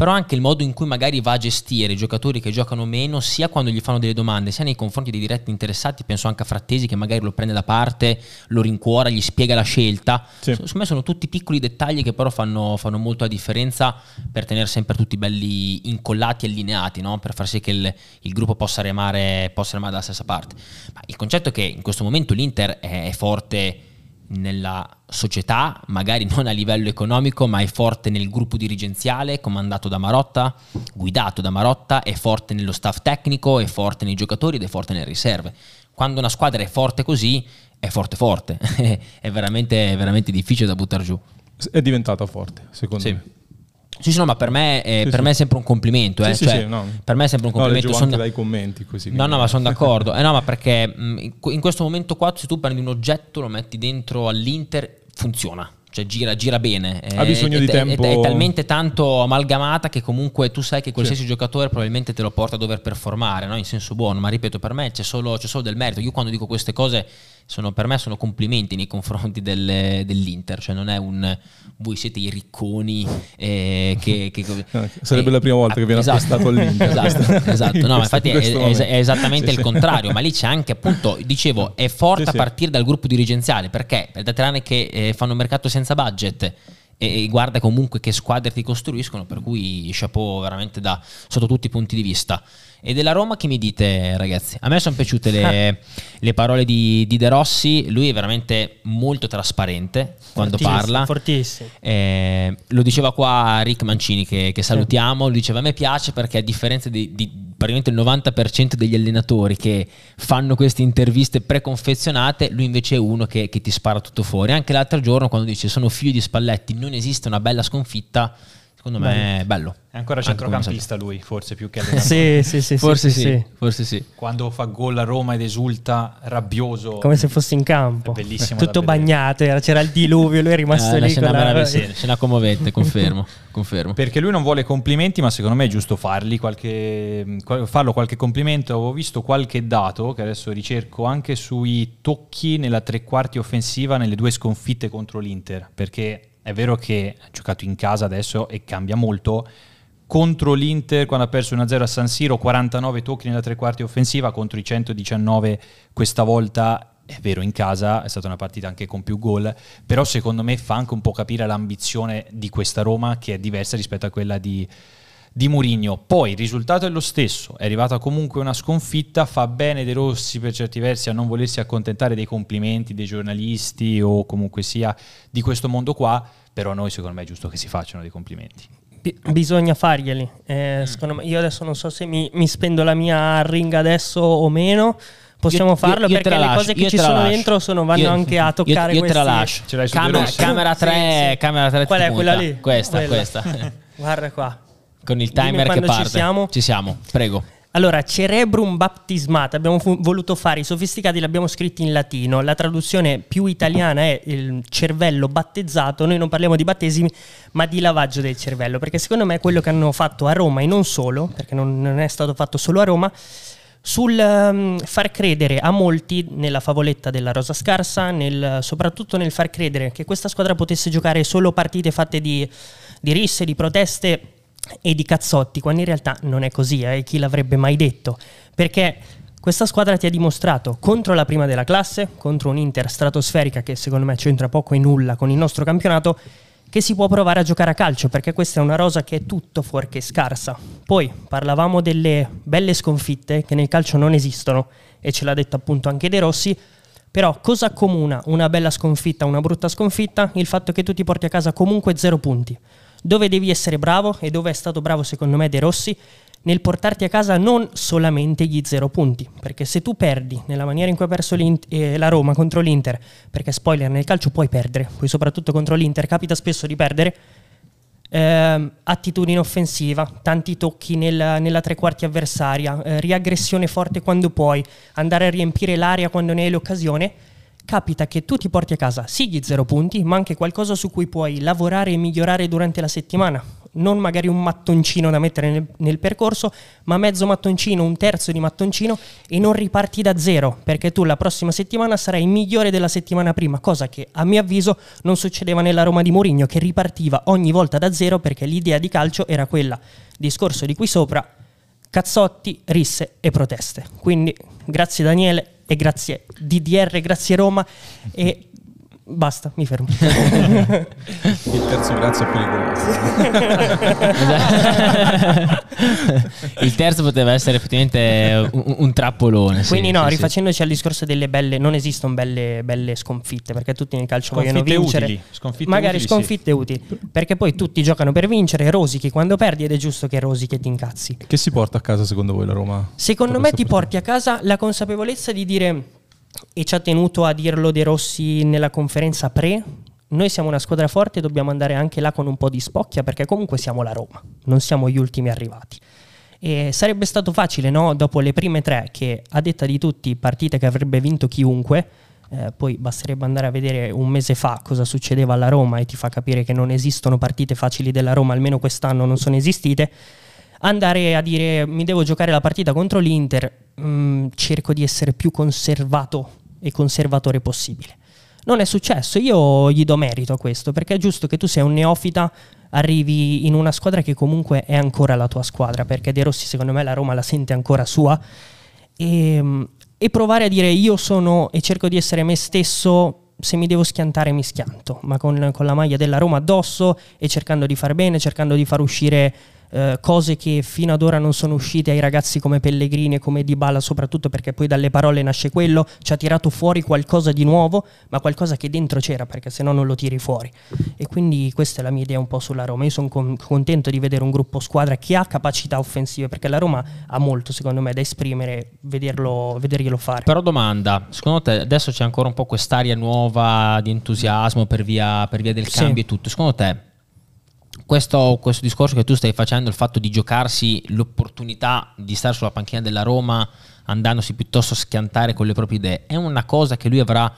però anche il modo in cui magari va a gestire i giocatori che giocano meno, sia quando gli fanno delle domande, sia nei confronti dei diretti interessati, penso anche a Frattesi che magari lo prende da parte, lo rincuora, gli spiega la scelta. Sì. Secondo me sono tutti piccoli dettagli che però fanno, fanno molto la differenza per tenere sempre tutti belli incollati e allineati, no? per far sì che il, il gruppo possa remare, possa remare dalla stessa parte. Ma il concetto è che in questo momento l'Inter è, è forte nella società, magari non a livello economico, ma è forte nel gruppo dirigenziale comandato da Marotta, guidato da Marotta, è forte nello staff tecnico, è forte nei giocatori ed è forte nelle riserve. Quando una squadra è forte così, è forte forte, è veramente, è veramente difficile da buttare giù. È diventata forte, secondo Sì. me. Sì, sì, no, ma per me, è, Sì, per sì. me è sempre un complimento. Eh, sì, cioè, no. Per me è sempre un No, complimento. leggevo Son anche da- dai commenti così. No, no, ma sono d'accordo. Eh, no, ma perché que- in questo momento qua, se tu prendi un oggetto, lo metti dentro all'Inter, funziona. Cioè gira, gira bene. Ha bisogno è, di è- tempo. È, è talmente tanto amalgamata che comunque tu sai che qualsiasi giocatore probabilmente te lo porta a dover performare, no? in senso buono. Ma ripeto, per me c'è solo, c'è solo del merito. Io quando dico queste cose, sono, per me sono complimenti nei confronti del- dell'Inter. Cioè non è un voi siete i ricconi eh, che, che- sarebbe eh, la prima volta che viene esatto, acquistato all'Inter. Esatto, esatto. No, ma questo- infatti questo è- esattamente Sì, il sì. contrario, ma lì c'è anche appunto, dicevo, è forte Sì, a sì. partire dal gruppo dirigenziale, perché tre anni che eh, fanno mercato senza budget e, e guarda comunque che squadre ti costruiscono, per cui chapeau veramente da sotto tutti i punti di vista. E della Roma che mi dite ragazzi? A me sono piaciute le, le parole di, di De Rossi, lui è veramente molto trasparente quando Fortissimo, parla. Fortissimo. Eh, lo diceva qua Rick Mancini che, che salutiamo, lui diceva a me piace perché a differenza di, di praticamente il 90% degli allenatori che fanno queste interviste preconfezionate, lui invece è uno che, che ti spara tutto fuori. Anche l'altro giorno quando dice sono figlio di Spalletti, non esiste una bella sconfitta, secondo me è bello. È ancora centrocampista lui, forse più che allenatore. Sì, sì, sì. Forse sì, sì, sì. forse sì. Quando fa gol a Roma ed esulta, rabbioso. Come se fosse in campo. È bellissimo Tutto bagnato, era- c'era il diluvio, lui è rimasto Eh, lì. scena con la- sì, scena commovente, confermo, confermo. Perché lui non vuole complimenti, ma secondo me è giusto farli qualche, qual- farlo qualche complimento. Avevo visto qualche dato che adesso ricerco anche sui tocchi nella tre quarti offensiva nelle due sconfitte contro l'Inter. Perché è vero che ha giocato in casa adesso e cambia molto. Contro l'Inter, quando ha perso 1-0 a San Siro, 49 tocchi nella tre quarti offensiva contro i 119 questa volta. È vero, in casa è stata una partita anche con più gol, però secondo me fa anche un po' capire l'ambizione di questa Roma che è diversa rispetto a quella di, di Murigno. Poi il risultato è lo stesso, è arrivata comunque una sconfitta, fa bene De Rossi per certi versi a non volersi accontentare dei complimenti dei giornalisti o comunque sia di questo mondo qua, però a noi secondo me è giusto che si facciano dei complimenti. Bi- bisogna farglieli. Eh, secondo me, io adesso non so se mi, mi spendo la mia ringa adesso o meno. Possiamo Io- farlo io- io perché le lascio, cose che io ci sono lascio. dentro sono, vanno Io- anche a io- toccare io te la lascio. Ce l'hai su Camera, De Rossi? camera Sì, 3, sì. camera 3 Qual è quella lì? Questa, Quella. questa. Guarda qua. Con il timer che quando ci parte. siamo. Ci siamo, prego. Allora, cerebrum baptismata, abbiamo fu- voluto fare i sofisticati, l'abbiamo scritto in latino, la traduzione più italiana è il cervello battezzato, noi non parliamo di battesimi, ma di lavaggio del cervello, perché secondo me è quello che hanno fatto a Roma e non solo, perché non, non è stato fatto solo a Roma, sul ehm, far credere a molti nella favoletta della Rosa Scarsa, nel- soprattutto nel far credere che questa squadra potesse giocare solo partite fatte di, di risse, di proteste e di cazzotti, quando in realtà non è così, eh, chi l'avrebbe mai detto? Perché Questa squadra ti ha dimostrato contro la prima della classe, contro un'Inter stratosferica che secondo me c'entra poco e nulla con il nostro campionato, che si può provare a giocare a calcio perché questa è una rosa che è tutto fuorché scarsa. Poi parlavamo delle belle sconfitte che nel calcio non esistono e ce l'ha detto appunto anche De Rossi, però cosa accomuna una bella sconfitta, una brutta sconfitta? Il fatto che tu ti porti a casa comunque zero punti. Dove devi essere bravo e dove è stato bravo secondo me De Rossi nel portarti a casa non solamente gli zero punti, perché se tu perdi nella maniera in cui ha perso eh, la Roma contro l'Inter, perché spoiler nel calcio puoi perdere, poi soprattutto contro l'Inter capita spesso di perdere, eh, attitudine offensiva, tanti tocchi nel, nella tre quarti avversaria, eh, riaggressione forte quando puoi, andare a riempire l'area quando ne hai l'occasione, capita che tu ti porti a casa sì gli zero punti, ma anche qualcosa su cui puoi lavorare e migliorare durante la settimana. Non magari un mattoncino da mettere nel, nel, percorso, ma mezzo mattoncino, un terzo di mattoncino e non riparti da zero, perché tu la prossima settimana sarai migliore della settimana prima, cosa che a mio avviso non succedeva nella Roma di Mourinho, che ripartiva ogni volta da zero perché l'idea di calcio era quella, discorso di qui sopra, cazzotti, risse e proteste. Quindi grazie Daniele e grazie DDR, grazie Roma e Basta, mi fermo. Il terzo grazie è pericoloso. Il terzo poteva essere effettivamente un, un trappolone. Quindi sì, no, sì, rifacendoci sì. al discorso delle belle, non esistono belle, belle sconfitte, perché tutti nel calcio sconfitte vogliono vincere. Utili. Sconfitte Magari utili, sconfitte utili, perché poi tutti giocano per vincere, rosichi quando perdi ed è giusto che rosichi e ti incazzi. Che si porta a casa secondo voi la Roma? Secondo me ti porti a casa la consapevolezza di dire e ci ha tenuto a dirlo De Rossi nella conferenza pre. Noi siamo una squadra forte e dobbiamo andare anche là con un po' di spocchia perché comunque siamo la Roma, non siamo gli ultimi arrivati. E sarebbe stato facile, no? Dopo le prime tre, che a detta di tutti, partite che avrebbe vinto chiunque, eh, poi basterebbe andare a vedere un mese fa cosa succedeva alla Roma e ti fa capire che non esistono partite facili della Roma, almeno quest'anno non sono esistite andare a dire mi devo giocare la partita contro l'Inter, mh, mm, cerco di essere più conservato e conservatore possibile. Non è successo, io gli do merito a questo, perché è giusto che tu sei un neofita, arrivi in una squadra che comunque è ancora la tua squadra, perché De Rossi secondo me la Roma la sente ancora sua, e, e provare a dire io sono e cerco di essere me stesso se mi devo schiantare mi schianto, ma con, con, la maglia della Roma addosso e cercando di far bene, cercando di far uscire eh, cose che fino ad ora non sono uscite ai ragazzi come Pellegrini e come Dybala, soprattutto perché poi dalle parole nasce quello, ci ha tirato fuori qualcosa di nuovo, ma qualcosa che dentro c'era, perché se no non lo tiri fuori. E quindi questa è la mia idea un po' sulla Roma. Io sono con- contento di vedere un gruppo squadra che ha capacità offensive, perché la Roma ha molto, secondo me, da esprimere, vederlo, vederglielo fare. Però domanda, secondo te adesso c'è ancora un po' quest'aria nuova di entusiasmo per via, per via del cambio sì. e tutto, secondo te questo, questo, discorso che tu stai facendo, il fatto di giocarsi l'opportunità di stare sulla panchina della Roma andandosi piuttosto a schiantare con le proprie idee, è una cosa che lui avrà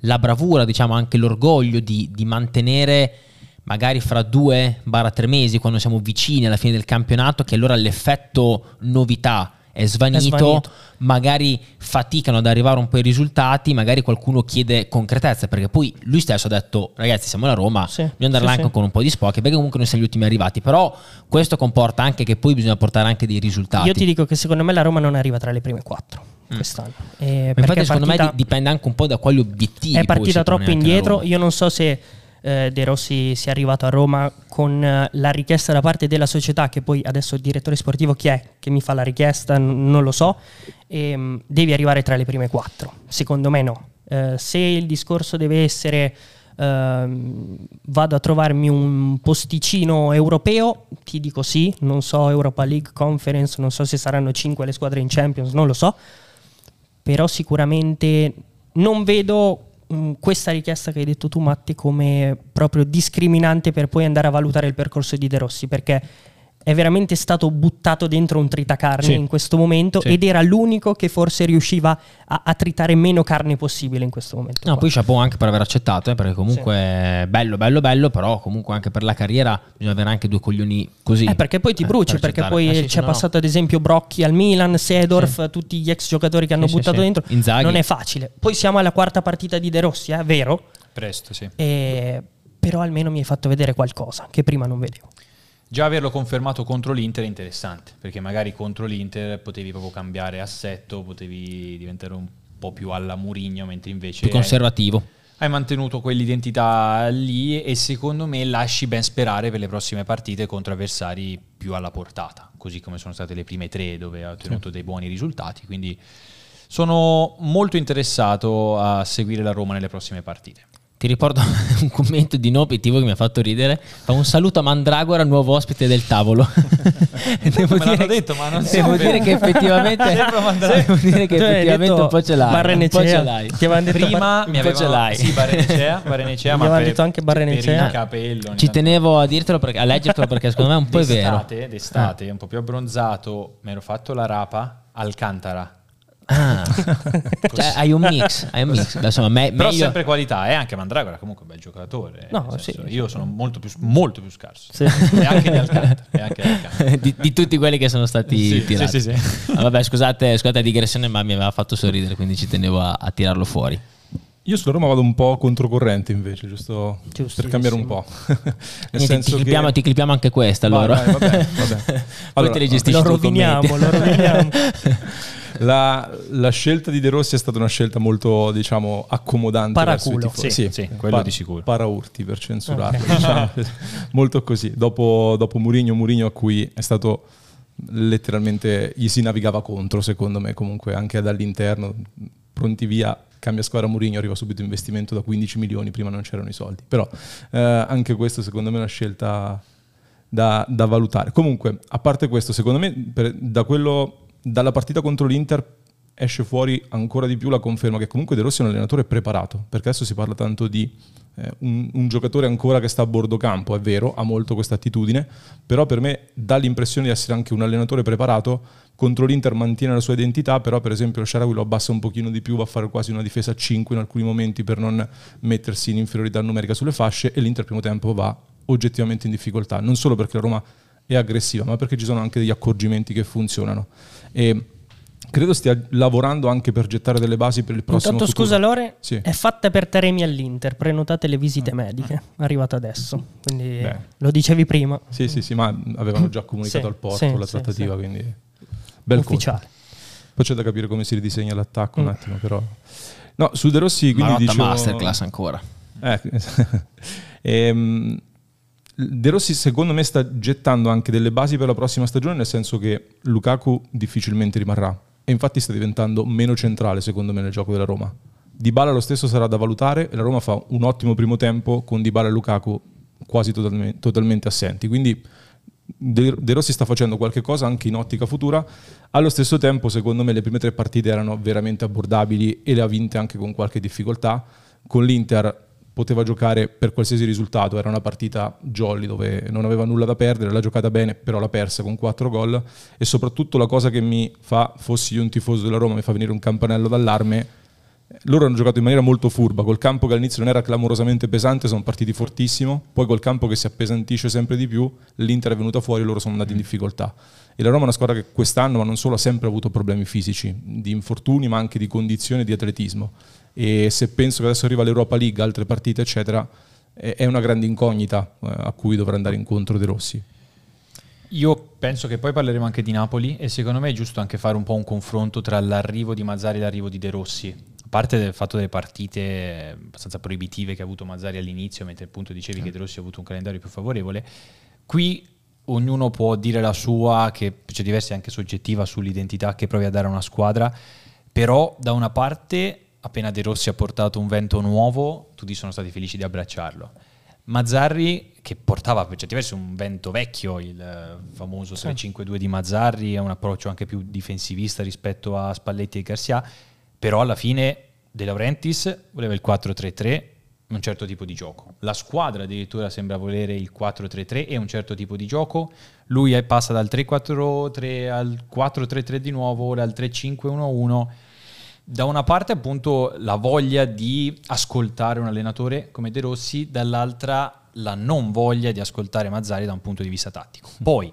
la bravura, diciamo anche l'orgoglio di, di mantenere magari fra due barra tre mesi quando siamo vicini alla fine del campionato che allora l'effetto novità è svanito, è svanito, magari faticano ad arrivare un po' ai risultati, magari qualcuno chiede concretezza, perché poi lui stesso ha detto ragazzi siamo la Roma, sì, bisogna andare sì, anche sì. con un po' di spocchi, perché comunque noi siamo gli ultimi arrivati, però questo comporta anche che poi bisogna portare anche dei risultati. Io ti dico che secondo me la Roma non arriva tra le prime quattro mm. quest'anno. Eh, infatti secondo me dipende anche un po' da quali obiettivi. È partita troppo indietro, io non so se eh, De Rossi sia arrivato a Roma con eh, la richiesta da parte della società, che poi adesso il direttore sportivo chi è che mi fa la richiesta, n- non lo so, e, mh, devi arrivare tra le prime quattro. Secondo me no. Eh, se il discorso deve essere Uh, vado a trovarmi un posticino europeo, ti dico sì, non so Europa League Conference, non so se saranno 5 le squadre in Champions, non lo so, però sicuramente non vedo mh, questa richiesta che hai detto tu Matti come proprio discriminante per poi andare a valutare il percorso di De Rossi perché è veramente stato buttato dentro un tritacarne sì. in questo momento sì. ed era l'unico che forse riusciva a, a, tritare meno carne possibile in questo momento. No, qua. poi chapeau anche per aver accettato, eh, perché comunque sì. bello, bello, bello, però comunque anche per la carriera bisogna avere anche due coglioni così. Eh, perché poi ti bruci, per perché poi eh, c'è passato no. ad esempio Brocchi al Milan, Sedorf, tutti gli ex giocatori che hanno buttato dentro. Inzaghi. Non è facile. Poi siamo alla quarta partita di De Rossi, è eh, vero? Presto, sì. E, però almeno mi hai fatto vedere qualcosa che prima non vedevo. Già averlo confermato contro l'Inter è interessante, perché magari contro l'Inter potevi proprio cambiare assetto, potevi diventare un po' più alla Murigno, mentre invece... Più conservativo. Hai, hai mantenuto quell'identità lì e secondo me lasci ben sperare per le prossime partite contro avversari più alla portata, così come sono state le prime tre dove ha ottenuto dei buoni risultati, quindi sono molto interessato a seguire la Roma nelle prossime partite. Ti riporto un commento di No Pettivo che mi ha fatto ridere. Fa un saluto a Mandragora, nuovo ospite del tavolo. devo, dire, detto, ma non devo dire che effettivamente, devo dire che effettivamente un po' ce l'hai. Barrenecea. Un po' ce l'hai. Ti detto Prima bar- mi aveva, ce l'hai. Sì, Barrenecea, Barrenecea Mi ma avevano per, detto anche Barrenecea. per il capello. Ci tanto. tenevo a dirtelo perché, a leggertelo perché secondo me è un po' è vero. D'estate, d'estate, un po' più abbronzato, mi ero fatto la rapa, Alcantara. Ah, cioè, hai un mix, hai un mix. Insomma, me- Però meglio- sempre qualità, eh? anche Mandragora comunque è un bel giocatore. No, sì, senso, sì. Io sono molto più, molto più scarso. Sì. E anche di Alcantara. di tutti quelli che sono stati Sì, tirati. sì, sì, sì. Ah, vabbè, scusate, scusate la digressione, ma mi aveva fatto sorridere, quindi ci tenevo a, a tirarlo fuori. Io sulla Roma vado un po' controcorrente invece, giusto per cambiare un po'. Nel Niente, ti, senso clipiamo, che... ti clipiamo anche questa Vai, allora. vai, vabbè, vabbè. Poi Allora, te le gestisci Lo tu i roviniamo, lo roviniamo. La, la scelta di De Rossi è stata una scelta molto, diciamo, accomodante Paraculo. tifosi. Sì, sì, quello di sicuro. Paraurti per censurarlo, diciamo. molto così. Dopo, dopo Murigno, Murigno a cui è stato letteralmente, gli si navigava contro, secondo me, comunque anche dall'interno, pronti via, cambia squadra Murigno, arriva subito investimento da 15 milioni, prima non c'erano i soldi. Però eh, anche questo secondo me è una scelta da, da valutare. Comunque, a parte questo, secondo me per- da quello, dalla partita contro l'Inter esce fuori ancora di più la conferma che comunque De Rossi è un allenatore preparato, perché adesso si parla tanto di eh, un, un giocatore ancora che sta a bordo campo, è vero, ha molto questa attitudine, però per me dà l'impressione di essere anche un allenatore preparato, contro l'Inter mantiene la sua identità, però per esempio lo Sharawi lo abbassa un pochino di più, va a fare quasi una difesa a 5 in alcuni momenti per non mettersi in inferiorità numerica sulle fasce e l'Inter primo tempo va oggettivamente in difficoltà, non solo perché la Roma è aggressiva, ma perché ci sono anche degli accorgimenti che funzionano. E credo stia lavorando anche per gettare delle basi per il prossimo Intanto futuro. scusa Lore, Sì. è fatta per Taremi all'Inter, prenotate le visite mediche, arrivato adesso, quindi Beh. lo dicevi prima, Sì, sì, sì, ma avevano già comunicato Sì, al porto sì, la trattativa, sì. quindi bel ufficiale. Poi c'è da capire come si ridisegna l'attacco un Mm. attimo, però. No, su De Rossi quindi Marotta dicevo... masterclass ancora. Eh, ehm, De Rossi secondo me sta gettando anche delle basi per la prossima stagione, nel senso che Lukaku difficilmente rimarrà e infatti sta diventando meno centrale secondo me nel gioco della Roma. Dybala lo stesso sarà da valutare la Roma fa un ottimo primo tempo con Dybala e Lukaku quasi totalme- totalmente assenti, quindi De Rossi sta facendo qualche cosa anche in ottica futura. Allo stesso tempo, secondo me, le prime tre partite erano veramente abbordabili e le ha vinte anche con qualche difficoltà. Con l'Inter poteva giocare per qualsiasi risultato, era una partita jolly dove non aveva nulla da perdere, l'ha giocata bene, però l'ha persa con quattro gol. E soprattutto la cosa che mi fa, fossi io un tifoso della Roma, mi fa venire un campanello d'allarme. Loro hanno giocato in maniera molto furba, col campo che all'inizio non era clamorosamente pesante, sono partiti fortissimo, poi col campo che si appesantisce sempre di più, l'Inter è venuta fuori e loro sono andati in difficoltà. E la Roma è una squadra che quest'anno, ma non solo, ha sempre avuto problemi fisici, di infortuni, ma anche di condizione e di atletismo. E se penso che adesso arriva l'Europa League, altre partite, eccetera, è è una grande incognita eh, a cui dovrà andare incontro De Rossi. Io penso che poi parleremo anche di Napoli e secondo me è giusto anche fare un po' un confronto tra l'arrivo di Mazzari e l'arrivo di De Rossi. A parte del fatto delle partite abbastanza proibitive che ha avuto Mazzari all'inizio, mentre appunto dicevi che De Rossi ha avuto un calendario più favorevole, qui ognuno può dire la sua, che per certi versi è anche soggettiva sull'identità che provi a dare a una squadra, però da una parte appena De Rossi ha portato un vento nuovo, tutti sono stati felici di abbracciarlo. Mazzarri, che portava per certi versi un vento vecchio, il famoso 3-5-2 di Mazzarri, è un approccio anche più difensivista rispetto a Spalletti e Garcia, però alla fine De Laurentiis voleva il 4-3-3, un certo tipo di gioco. La squadra addirittura sembra volere il 4-3-3 e un certo tipo di gioco. Lui passa dal 3-4-3 al 4-3-3 di nuovo, ora al 3-5-1-1 da una parte appunto la voglia di ascoltare un allenatore come De Rossi, dall'altra la non voglia di ascoltare Mazzari da un punto di vista tattico. Poi,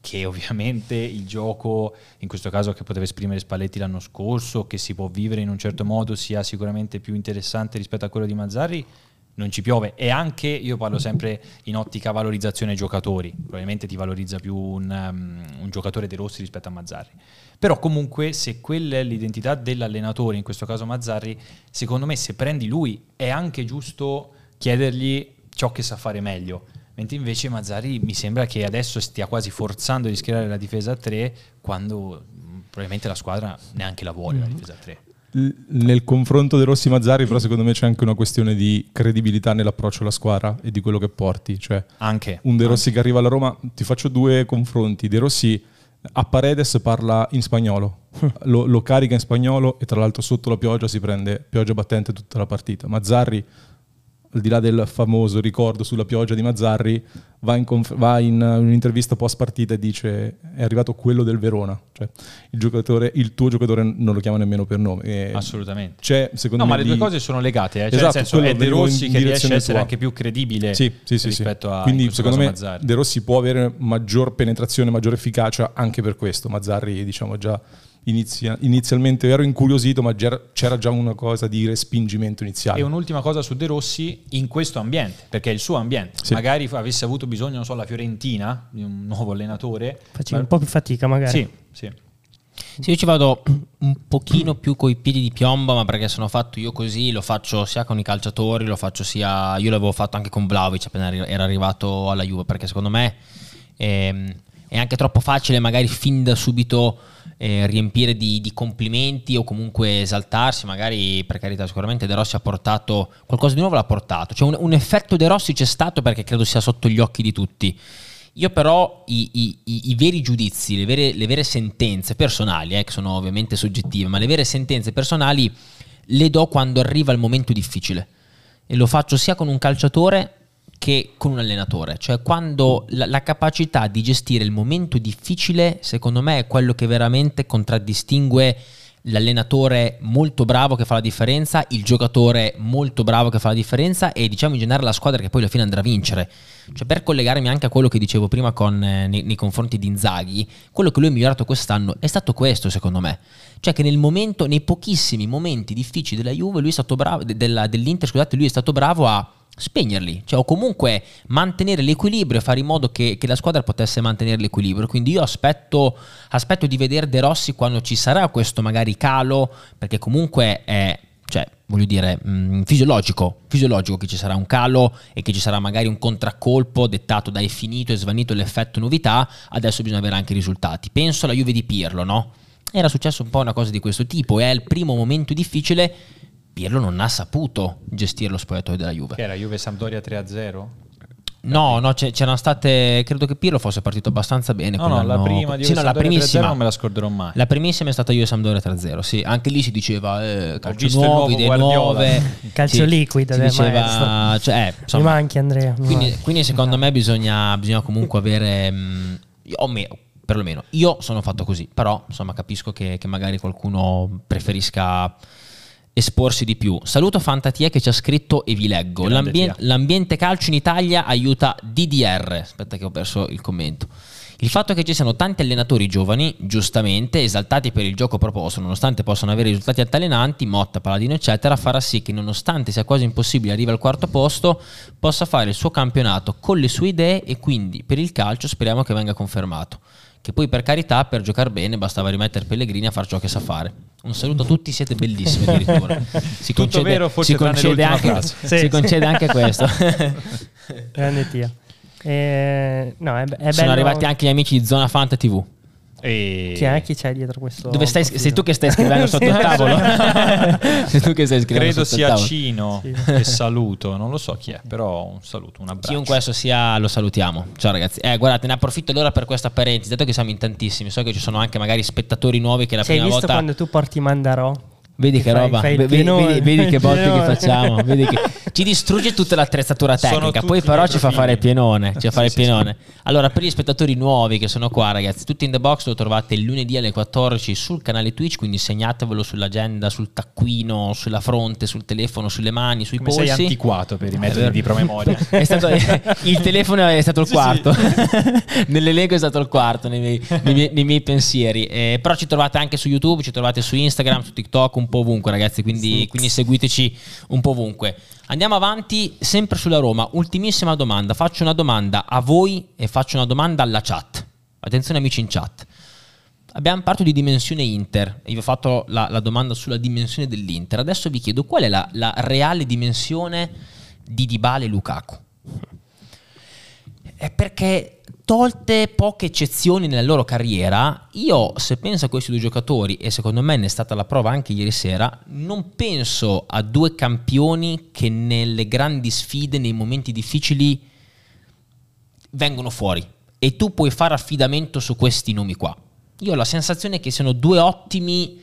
che ovviamente il gioco, in questo caso che poteva esprimere Spalletti l'anno scorso, che si può vivere in un certo modo, sia sicuramente più interessante rispetto a quello di Mazzari, non ci piove e anche io parlo sempre in ottica valorizzazione giocatori, probabilmente ti valorizza più un, um, un giocatore De Rossi rispetto a Mazzarri. Però comunque se quella è l'identità dell'allenatore, in questo caso Mazzarri, secondo me se prendi lui è anche giusto chiedergli ciò che sa fare meglio. Mentre invece Mazzarri mi sembra che adesso stia quasi forzando di schierare la difesa a 3 quando probabilmente la squadra neanche la vuole mm. la difesa a 3 nel confronto dei Rossi Mazzari, però, secondo me c'è anche una questione di credibilità nell'approccio alla squadra e di quello che porti. Cioè, anche un De Rossi anche. che arriva alla Roma, ti faccio due confronti. De Rossi a Paredes parla in spagnolo, lo, lo carica in spagnolo e tra l'altro sotto la pioggia si prende pioggia battente tutta la partita. Mazzarri al di là del famoso ricordo sulla pioggia di Mazzarri, va in, conf- va in un'intervista post partita e dice è arrivato quello del Verona, cioè il, il tuo giocatore non lo chiama nemmeno per nome. E Assolutamente. C'è, secondo no, me ma le di... due cose sono legate, eh? cioè, esatto, nel senso è De Rossi che riesce a essere tua. anche più credibile sì, sì, sì, rispetto sì. a Quindi secondo me Mazzarri. De Rossi può avere maggior penetrazione, maggior efficacia anche per questo. Mazzarri diciamo già inizia, inizialmente ero incuriosito, ma c'era già una cosa di respingimento iniziale. E un'ultima cosa su De Rossi in questo ambiente, perché è il suo ambiente. Sì. Magari avesse avuto bisogno, non so, la Fiorentina di un nuovo allenatore. Faceva ma... un po' più fatica, magari. Sì, sì. Sì, io ci vado un pochino più coi piedi di piombo, ma perché sono fatto io così, lo faccio sia con i calciatori, lo faccio sia... Io l'avevo fatto anche con Vlaovic appena era arrivato alla Juve, perché secondo me è, è anche troppo facile magari fin da subito eh, riempire di, di, complimenti o comunque esaltarsi, magari per carità sicuramente De Rossi ha portato qualcosa di nuovo l'ha portato, cioè un, un effetto De Rossi c'è stato perché credo sia sotto gli occhi di tutti. Io però i, i, i, i veri giudizi, le vere, le vere sentenze personali, eh, che sono ovviamente soggettive, ma le vere sentenze personali le do quando arriva il momento difficile. E lo faccio sia con un calciatore che con un allenatore, cioè quando la, la, capacità di gestire il momento difficile, secondo me, è quello che veramente contraddistingue l'allenatore molto bravo che fa la differenza, il giocatore molto bravo che fa la differenza e diciamo in generale la squadra che poi alla fine andrà a vincere. Cioè per collegarmi anche a quello che dicevo prima con, eh, nei, nei, confronti di Inzaghi, quello che lui ha migliorato quest'anno è stato questo secondo me. Cioè che nel momento, nei pochissimi momenti difficili della Juve, lui è stato bravo, della, dell'Inter, scusate, lui è stato bravo a spegnerli, cioè o comunque mantenere l'equilibrio, fare in modo che, che, la squadra potesse mantenere l'equilibrio. Quindi io aspetto, aspetto di vedere De Rossi quando ci sarà questo magari calo, perché comunque è, cioè, voglio dire, mh, mm, fisiologico, fisiologico che ci sarà un calo e che ci sarà magari un contraccolpo dettato da è finito e svanito l'effetto novità, adesso bisogna avere anche i risultati. Penso alla Juve di Pirlo, no? Era successo un po' una cosa di questo tipo, è il primo momento difficile Pirlo non ha saputo gestire lo spogliatoio della Juve. Che era Juve Sampdoria 3-0? No, no, c'erano state. Credo che Pirlo fosse partito abbastanza bene. No, no, la prima di sì, no, la primissima non me la scorderò mai. La primissima è stata io e Sampdoria 3-0. Sì, anche lì si diceva eh, calcio nuovo, idee nuove. Calcio sì, liquido, si diceva. Cioè, eh, insomma, Mi manchi Andrea. Mi quindi, manchi. quindi, secondo me bisogna, bisogna comunque avere. Mh, mm, o me, perlomeno io sono fatto così, però insomma capisco che, che magari qualcuno preferisca esporsi di più. Saluto Fantatie che ci ha scritto e vi leggo. L'ambien- l'ambiente calcio in Italia aiuta DDR. Aspetta che ho perso il commento. Il fatto che ci siano tanti allenatori giovani, giustamente, esaltati per il gioco proposto, nonostante possano avere risultati altalenanti, Motta, Paladino, eccetera, farà sì che nonostante sia quasi impossibile arrivare al quarto posto, possa fare il suo campionato con le sue idee e quindi per il calcio speriamo che venga confermato che poi per carità per giocare bene bastava rimettere Pellegrini a fare ciò che sa fare. Un saluto a tutti, siete bellissimi addirittura. Si Tutto concede, vero, forse si concede, anche, sì. si concede anche questo. Grande tia. Eh, no, è, è Sono arrivati anche gli amici di Zona Fanta TV. E... Chi è? Chi c'è dietro questo? Dove stai, sei tu che stai scrivendo sotto il tavolo? sei tu che stai scrivendo Credo sia Cino sì. che saluto, non lo so chi è, però un saluto, un abbraccio. Chiunque esso sia, lo salutiamo. Ciao ragazzi. Eh, guardate, ne approfitto allora per questa parentesi, dato che siamo in tantissimi, so che ci sono anche magari spettatori nuovi che la C'hai prima visto volta... quando tu porti Mandarò? Vedi che, fai, roba, fai vedi, vedi, vedi, che botte che facciamo. Vedi che ci distrugge tutta l'attrezzatura tecnica, poi però ci fa fare il pienone. Ci fa fare il pienone. Allora, per gli spettatori nuovi che sono qua, ragazzi, tutti in the box lo trovate il lunedì alle 14 sul canale Twitch, quindi segnatevelo sull'agenda, sul taccuino, sulla fronte, sul telefono, sulle mani, sui Come polsi. sei antiquato per i metodi di promemoria. stato, il telefono è stato il quarto. Nell'elenco è stato il quarto nei miei, nei miei, nei miei pensieri. Eh, però ci trovate anche su YouTube, ci trovate su Instagram, su TikTok, un po' ovunque, ragazzi. Quindi, quindi seguiteci un po' ovunque. Andiamo avanti sempre sulla Roma. Ultimissima domanda. Faccio una domanda a voi e faccio una domanda alla chat. Attenzione amici in chat. Abbiamo parlato di dimensione Inter. Io vi ho fatto la, la, domanda sulla dimensione dell'Inter. Adesso vi chiedo qual è la, la reale dimensione di Dybala e Lukaku. È perché tolte poche eccezioni nella loro carriera, io se penso a questi due giocatori, e secondo me ne è stata la prova anche ieri sera, non penso a due campioni che nelle grandi sfide, nei momenti difficili, vengono fuori. E tu puoi fare affidamento su questi nomi qua. Io ho la sensazione che siano due ottimi,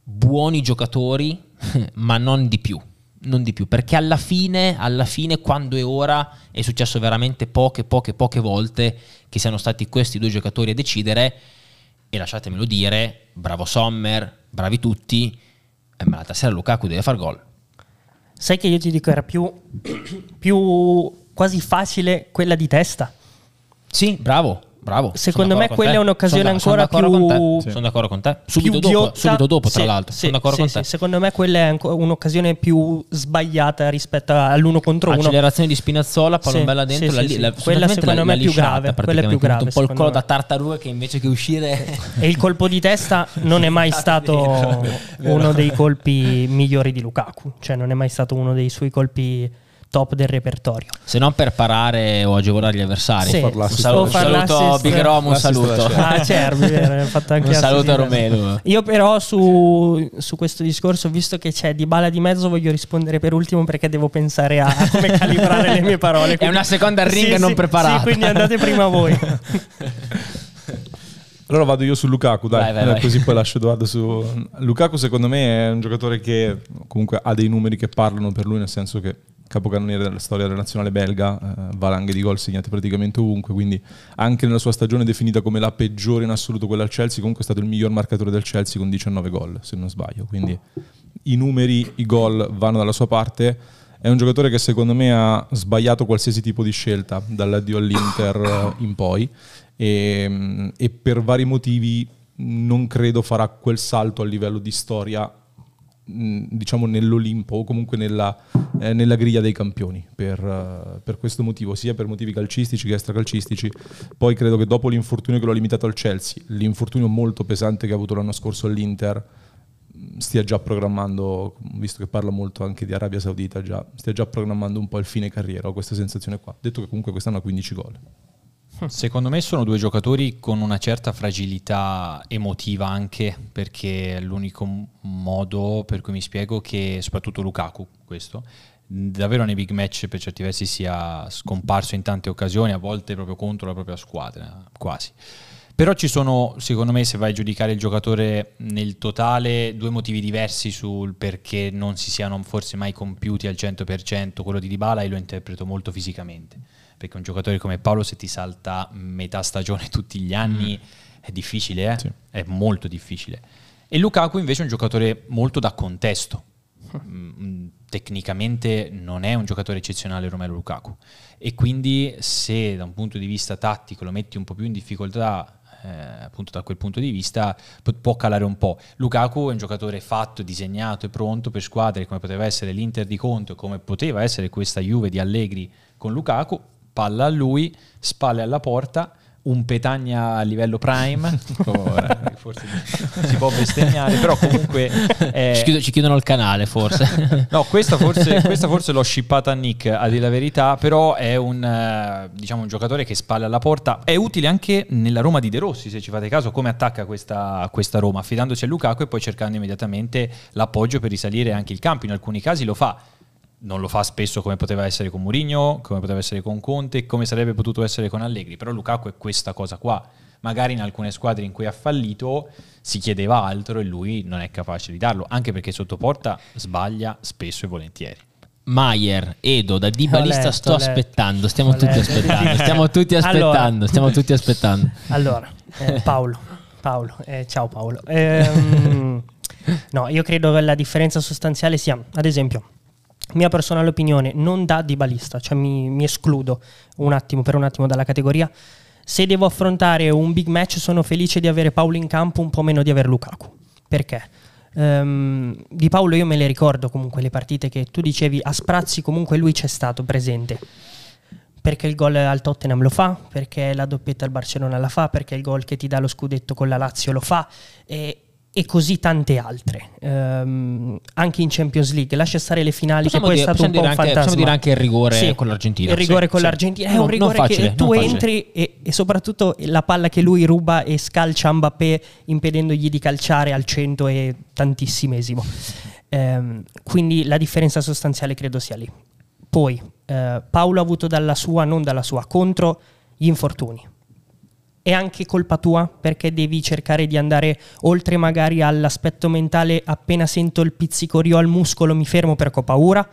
buoni giocatori, ma non di più non di più, perché alla fine, alla fine, quando è ora, è successo veramente poche, poche, poche volte che siano stati questi due giocatori a decidere, e lasciatemelo dire, bravo Sommer, bravi tutti, eh, ma l'altra sera Lukaku deve far gol. Sai che io ti dico era più, più quasi facile quella di testa. Sì, bravo, Bravo. Secondo me quella è un'occasione sono ancora sono più... Sì. Sono d'accordo con te. Subito dopo, subito dopo, tra sì, l'altro. Sì, sono d'accordo con te. Secondo me quella è un'occasione più sbagliata rispetto all'uno contro uno. Accelerazione di Spinazzola, palombella dentro. La, la, quella secondo me è più grave. Quella è più grave. Un po' il collo da tartaruga che invece che uscire... e il colpo di testa non è mai stato uno dei colpi migliori di Lukaku. Cioè non è mai stato uno dei suoi colpi top del repertorio. Se non per parare o agevolare gli avversari. Sì. Un saluto, saluto Big Rom, un saluto. Ah, certo, fatto anche un saluto a Romelu. Io però su, su, questo discorso, visto che c'è di bala di mezzo, voglio rispondere per ultimo perché devo pensare a, a come calibrare le mie parole. Quindi, È una seconda ring sì, non sì, preparata. Sì, quindi andate prima voi. Allora vado io su Lukaku, dai, vai, vai, vai. così poi lascio Edoardo su... Lukaku secondo me è un giocatore che comunque ha dei numeri che parlano per lui, nel senso che capocannoniere della storia della nazionale belga, eh, valanghe di gol segnate praticamente ovunque, quindi anche nella sua stagione definita come la peggiore in assoluto quella al Chelsea, comunque è stato il miglior marcatore del Chelsea con 19 gol, se non sbaglio, quindi i numeri, i gol vanno dalla sua parte. È un giocatore che secondo me ha sbagliato qualsiasi tipo di scelta dall'addio all'Inter eh, in poi e, e per vari motivi non credo farà quel salto a livello di storia diciamo nell'Olimpo o comunque nella, eh, nella, griglia dei campioni per, uh, per, questo motivo, sia per motivi calcistici che extracalcistici. Poi credo che dopo l'infortunio che l'ho limitato al Chelsea, l'infortunio molto pesante che ha avuto l'anno scorso all'Inter, stia già programmando, visto che parla molto anche di Arabia Saudita, già, stia già programmando un po' il fine carriera, ho questa sensazione qua. Detto che comunque quest'anno ha 15 gol. Secondo me sono due giocatori con una certa fragilità emotiva anche perché è l'unico modo per cui mi spiego che soprattutto Lukaku questo davvero nei big match per certi versi sia scomparso in tante occasioni, a volte proprio contro la propria squadra, quasi. Però ci sono, secondo me, se vai a giudicare il giocatore nel totale, due motivi diversi sul perché non si siano forse mai compiuti al 100%. Quello di Dybala e lo interpreto molto fisicamente perché un giocatore come Paolo se ti salta metà stagione tutti gli anni mm. è difficile, eh? sì. è molto difficile. E Lukaku invece è un giocatore molto da contesto. Mm, mm, tecnicamente non è un giocatore eccezionale Romero Lukaku e quindi se da un punto di vista tattico lo metti un po' più in difficoltà eh, appunto da quel punto di vista può calare un po'. Lukaku è un giocatore fatto, disegnato e pronto per squadre come poteva essere l'Inter di Conte, come poteva essere questa Juve di Allegri con Lukaku, palla a lui, spalle alla porta, un Petagna a livello prime, forse si può bestemmiare, però comunque... Eh... Ci, chiedono, ci, chiedono, il canale forse. no, questa forse, questa forse l'ho shippata a Nick, a dire la verità, però è un, eh, diciamo, un giocatore che spalle alla porta, è utile anche nella Roma di De Rossi, se ci fate caso, come attacca questa, questa Roma, affidandosi a Lukaku e poi cercando immediatamente l'appoggio per risalire anche il campo, in alcuni casi lo fa non lo fa spesso come poteva essere con Mourinho, come poteva essere con Conte, come sarebbe potuto essere con Allegri, però Lukaku è questa cosa qua. Magari in alcune squadre in cui ha fallito si chiedeva altro e lui non è capace di darlo, anche perché sotto porta sbaglia spesso e volentieri. Maier, Edo, da Dibalista sto aspettando, stiamo tutti aspettando, stiamo tutti aspettando, allora, stiamo tutti aspettando. Allora, eh, Paolo, Paolo eh, ciao Paolo. Eh, no, io credo che la differenza sostanziale sia, ad esempio, mia personale opinione, non da di balista, cioè mi, mi escludo un attimo, per un attimo dalla categoria. Se devo affrontare un big match sono felice di avere Paolo in campo, un po' meno di avere Lukaku. Perché? Um, di Paolo io me le ricordo comunque le partite che tu dicevi a sprazzi comunque lui c'è stato presente perché il gol al Tottenham lo fa, perché la doppietta al Barcellona la fa, perché il gol che ti dà lo scudetto con la Lazio lo fa e, e così tante altre. Um, anche in Champions League, lascia stare le finali possiamo che poi dire, è stato un po' un anche, fantasma. Possiamo dire anche il rigore Sì, con l'Argentina. Il rigore Sì, con sì. l'Argentina è Non- un rigore facile, che tu entri e, e soprattutto la palla che lui ruba e scalcia Mbappé impedendogli di calciare al cento e tantissimesimo. Ehm, quindi la differenza sostanziale credo sia lì. Poi eh, Paolo ha avuto dalla sua, non dalla sua, contro gli infortuni. È anche colpa tua perché devi cercare di andare oltre magari all'aspetto mentale appena sento il pizzicorio al muscolo mi fermo perché ho paura.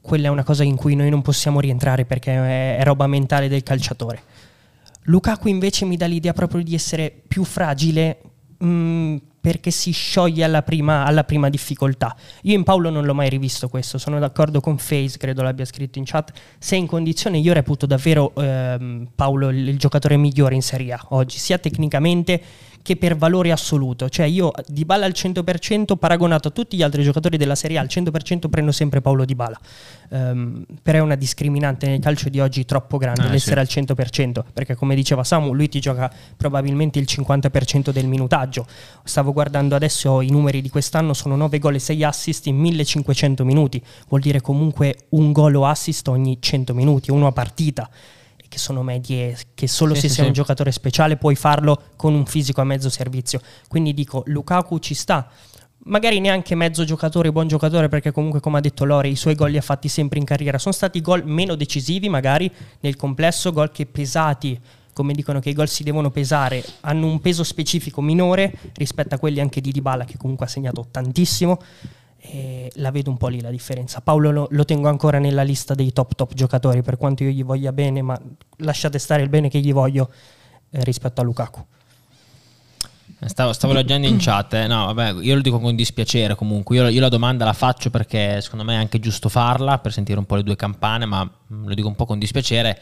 Quella è una cosa in cui noi non possiamo rientrare perché è, roba mentale del calciatore. Lukaku invece mi dà l'idea proprio di essere più fragile mh, perché si scioglie alla prima, alla prima difficoltà. Io in Paolo non l'ho mai rivisto questo, sono d'accordo con Face, credo l'abbia scritto in chat. Se in condizione, io reputo davvero ehm, Paolo il, il giocatore migliore in Serie A oggi, sia tecnicamente che per valore assoluto. Cioè io di Bala al 100% paragonato a tutti gli altri giocatori della Serie A al 100% prendo sempre Paolo Di Bala. Ehm, però è una discriminante nel calcio di oggi troppo grande Eh, l'essere al 100%, perché come diceva Samu, lui ti gioca probabilmente il 50% del minutaggio. Stavo guardando adesso i numeri di quest'anno, sono 9 gol e 6 assist in 1500 minuti, vuol dire comunque un gol o assist ogni 100 minuti, uno a partita che sono medie che solo Sì, se sì, sei sì. un giocatore speciale puoi farlo con un fisico a mezzo servizio. Quindi dico, Lukaku ci sta. Magari neanche mezzo giocatore, buon giocatore, perché comunque, come ha detto Lore, i suoi gol li ha fatti sempre in carriera. Sono stati gol meno decisivi, magari nel complesso, gol che pesati, come dicono che i gol si devono pesare, hanno un peso specifico minore rispetto a quelli anche di Dybala, che comunque ha segnato tantissimo. E la vedo un po' lì la differenza. Paolo lo, lo tengo ancora nella lista dei top top giocatori, per quanto io gli voglia bene, ma lasciate stare il bene che gli voglio eh, rispetto a Lukaku. Stavo, stavo leggendo in chat, eh. no, vabbè, io lo dico con dispiacere comunque. Io, io la domanda la faccio perché secondo me è anche giusto farla per sentire un po' le due campane, ma mm, lo dico un po' con dispiacere.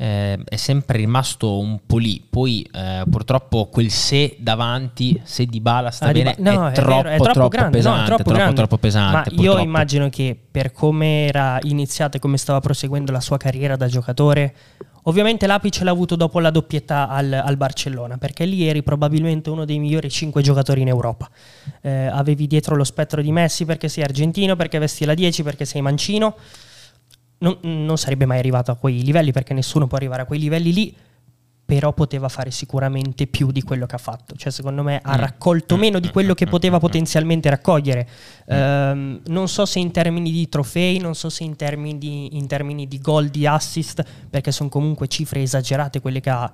Eh, è sempre rimasto un po' lì. Poi eh, purtroppo quel se davanti, se di bala sta Ah, bene, Ba- no, è, è troppo, vero, è troppo troppo grande, no, è pesante. troppo troppo, grande. troppo pesante. Ma io purtroppo. immagino che per come era iniziata e come stava proseguendo la sua carriera da giocatore, ovviamente l'apice l'ha avuto dopo la doppietta al, al Barcellona, perché lì eri probabilmente uno dei migliori cinque giocatori in Europa. Eh, avevi dietro lo spettro di Messi perché sei argentino, perché vesti la 10, perché sei mancino. Non, non sarebbe mai arrivato a quei livelli perché nessuno può arrivare a quei livelli lì però poteva fare sicuramente più di quello che ha fatto. Cioè, secondo me ha Mm. raccolto Mm, meno di quello che poteva mm, potenzialmente raccogliere. Ehm, non so se in termini di trofei, non so se in termini di, in termini di gol, di assist, perché sono comunque cifre esagerate quelle che ha,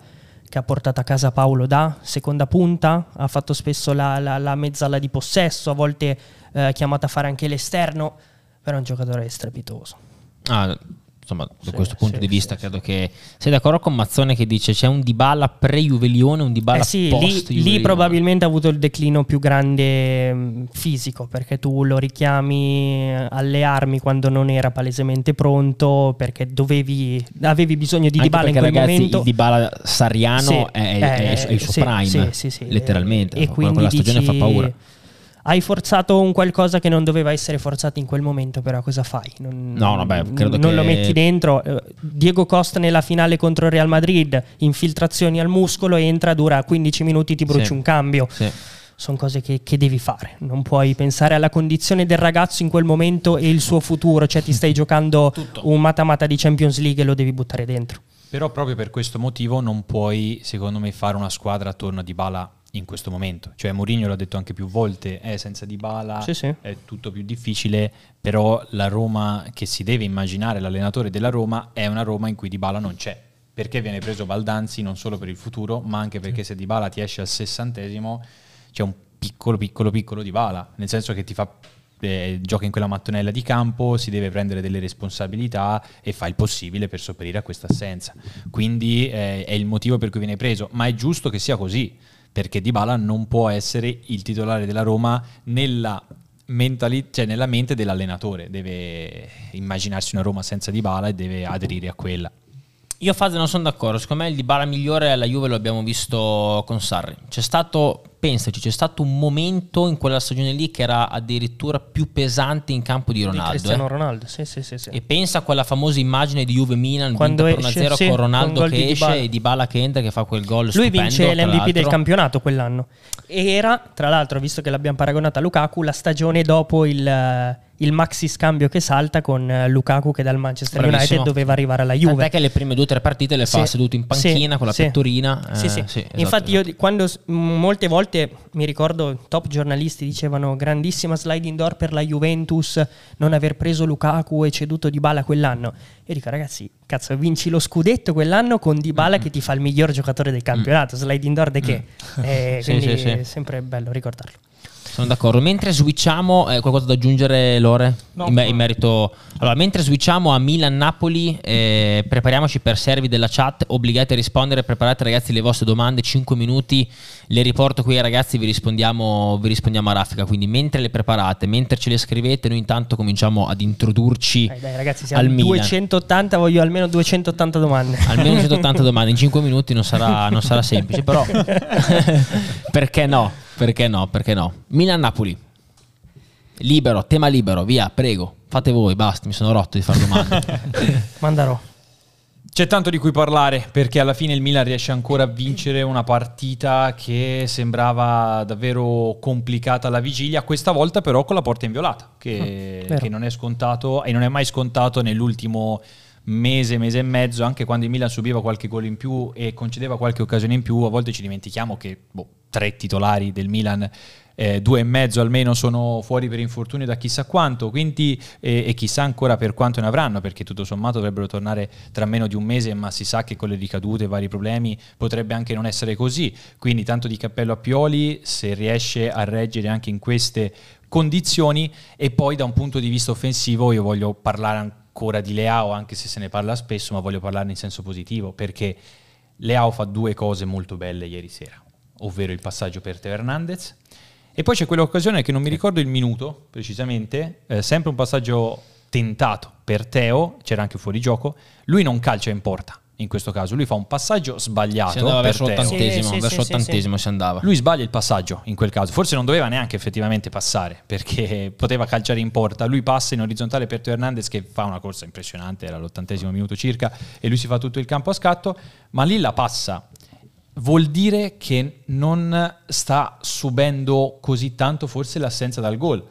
che ha portato a casa Paolo da seconda punta. Ha fatto spesso la, la, la mezzala di possesso, a volte eh, chiamato a fare anche l'esterno, però è un giocatore strepitoso. Ah, insomma, da Sì, questo punto sì, di vista sì, credo che sei d'accordo con Mazzone che dice c'è un Dybala pre-Juvelione un Dybala Eh sì, lì, lì probabilmente ha avuto il declino più grande mh, fisico, perché tu lo richiami eh, alle armi quando non era palesemente pronto, perché dovevi, avevi bisogno di Anche Dybala in quel ragazzi, momento. il Dybala Sariano è, è- è- il suo prime, letteralmente. E quindi quella stagione dici, fa paura. Hai forzato un qualcosa che non doveva essere forzato in quel momento, però cosa fai? Non, No, vabbè, credo non che- lo metti dentro. Eh, Diego Costa nella finale contro il Real Madrid, infiltrazioni al muscolo, entra, dura 15 minuti, ti bruci Sì. un cambio. Sì. Sono cose che, che devi fare. Non puoi pensare alla condizione del ragazzo in quel momento e il suo futuro. Cioè, ti stai giocando Tutto. un mata-mata di Champions League e lo devi buttare dentro. Però proprio per questo motivo non puoi, secondo me, fare una squadra attorno a Dybala in questo momento. Cioè Mourinho l'ha detto anche più volte, eh, senza Dybala Sì, sì. è tutto più difficile, però la Roma che si deve immaginare, l'allenatore della Roma, è una Roma in cui Dybala non c'è. Perché viene preso Baldanzi non solo per il futuro, ma anche perché se Dybala ti esce al sessantesimo c'è un piccolo, piccolo, piccolo Dybala, nel senso che ti fa eh, gioca in quella mattonella di campo, si deve prendere delle responsabilità e fa il possibile per sopperire a questa assenza. Quindi eh, è il motivo per cui viene preso, ma è giusto che sia così, perché Dybala non può essere il titolare della Roma nella, mentali- cioè nella mente dell'allenatore, deve immaginarsi una Roma senza Dybala e deve aderire a quella. Io Fazio non sono d'accordo, secondo me il Dybala migliore alla Juve lo abbiamo visto con Sarri. C'è stato, pensaci, c'è stato un momento in quella stagione lì che era addirittura più pesante in campo di Ronaldo. Di Cristiano eh. Ronaldo, sì, sì, sì, sì. E pensa a quella famosa immagine di Juve-Milan Quando vinta per esce, 1-0 sì, con con Ronaldo gol che di esce Dybala. e Dybala che entra che fa quel gol Lui stupendo, vince l'MVP del campionato quell'anno. Era, tra l'altro, visto che l'abbiamo paragonato a Lukaku, la stagione dopo il, eh, il maxi scambio che salta con eh, Lukaku che dal Manchester Bravissimo. United doveva arrivare alla Tant'è Juve. che le prime due o tre partite le fa Sì, seduto in panchina sì, con la sì. pettorina. Sì, eh, sì. esatto, Infatti, io esatto. di- quando molte volte mi ricordo top giornalisti dicevano grandissima sliding door per la Juventus non aver preso Lukaku e ceduto Dybala quell'anno. Io dico, ragazzi, cazzo, vinci lo scudetto quell'anno con Dybala che ti fa il miglior giocatore del campionato. Sliding door de che? Eh, Mm. Sì, quindi sì, sì. è sempre bello ricordarlo. Sono d'accordo. Mentre switchiamo, eh, qualcosa da aggiungere, Lore? No, in, me- in merito. Allora, mentre switchiamo a Milan-Napoli, eh, prepariamoci per servi della chat. Obbligati a rispondere. Preparate, ragazzi, le vostre domande. 5 minuti. Le riporto qui ai ragazzi. Vi rispondiamo, vi rispondiamo a raffica. Quindi, mentre le preparate, mentre ce le scrivete, noi intanto cominciamo ad introdurci Dai, dai, ragazzi, siamo al al Milan. 280, voglio almeno 280 domande. Almeno 180 domande in 5 minuti non sarà, non sarà semplice, però perché no? Perché no? Perché no? Milan-Napoli. Libero, tema libero, via, prego. Fate voi, basta, mi sono rotto di fare domande. Mandarò. C'è tanto di cui parlare perché alla fine il Milan riesce ancora a vincere una partita che sembrava davvero complicata alla vigilia, questa volta però con la porta inviolata, che, vero. che non è scontato e non è mai scontato nell'ultimo mese, mese e mezzo, anche quando il Milan subiva qualche gol in più e concedeva qualche occasione in più, a volte ci dimentichiamo che boh, tre titolari del Milan eh, due e mezzo almeno sono fuori per infortunio da chissà quanto, quindi eh, e chissà ancora per quanto ne avranno, perché tutto sommato dovrebbero tornare tra meno di un mese, ma si sa che con le ricadute e vari problemi potrebbe anche non essere così. Quindi tanto di cappello a Pioli se riesce a reggere anche in queste condizioni e poi da un punto di vista offensivo io voglio parlare ancora di Leao, anche se se ne parla spesso, ma voglio parlarne in senso positivo, perché Leao fa due cose molto belle ieri sera, ovvero il passaggio per Teo Hernandez e poi c'è quell'occasione che non mi ricordo il minuto precisamente, eh, sempre un passaggio tentato per Teo, c'era anche fuori gioco, lui non calcia in porta in questo caso, lui fa un passaggio sbagliato Si andava per verso l'ottantesimo, Sì, sì, verso sì, si andava. Lui sbaglia il passaggio in quel caso, forse non doveva neanche effettivamente passare perché poteva calciare in porta, lui passa in orizzontale per Teo Hernandez che fa una corsa impressionante, era l'ottantesimo minuto circa e lui si fa tutto il campo a scatto, ma lì la passa. Vuol dire che non sta subendo così tanto forse l'assenza dal gol.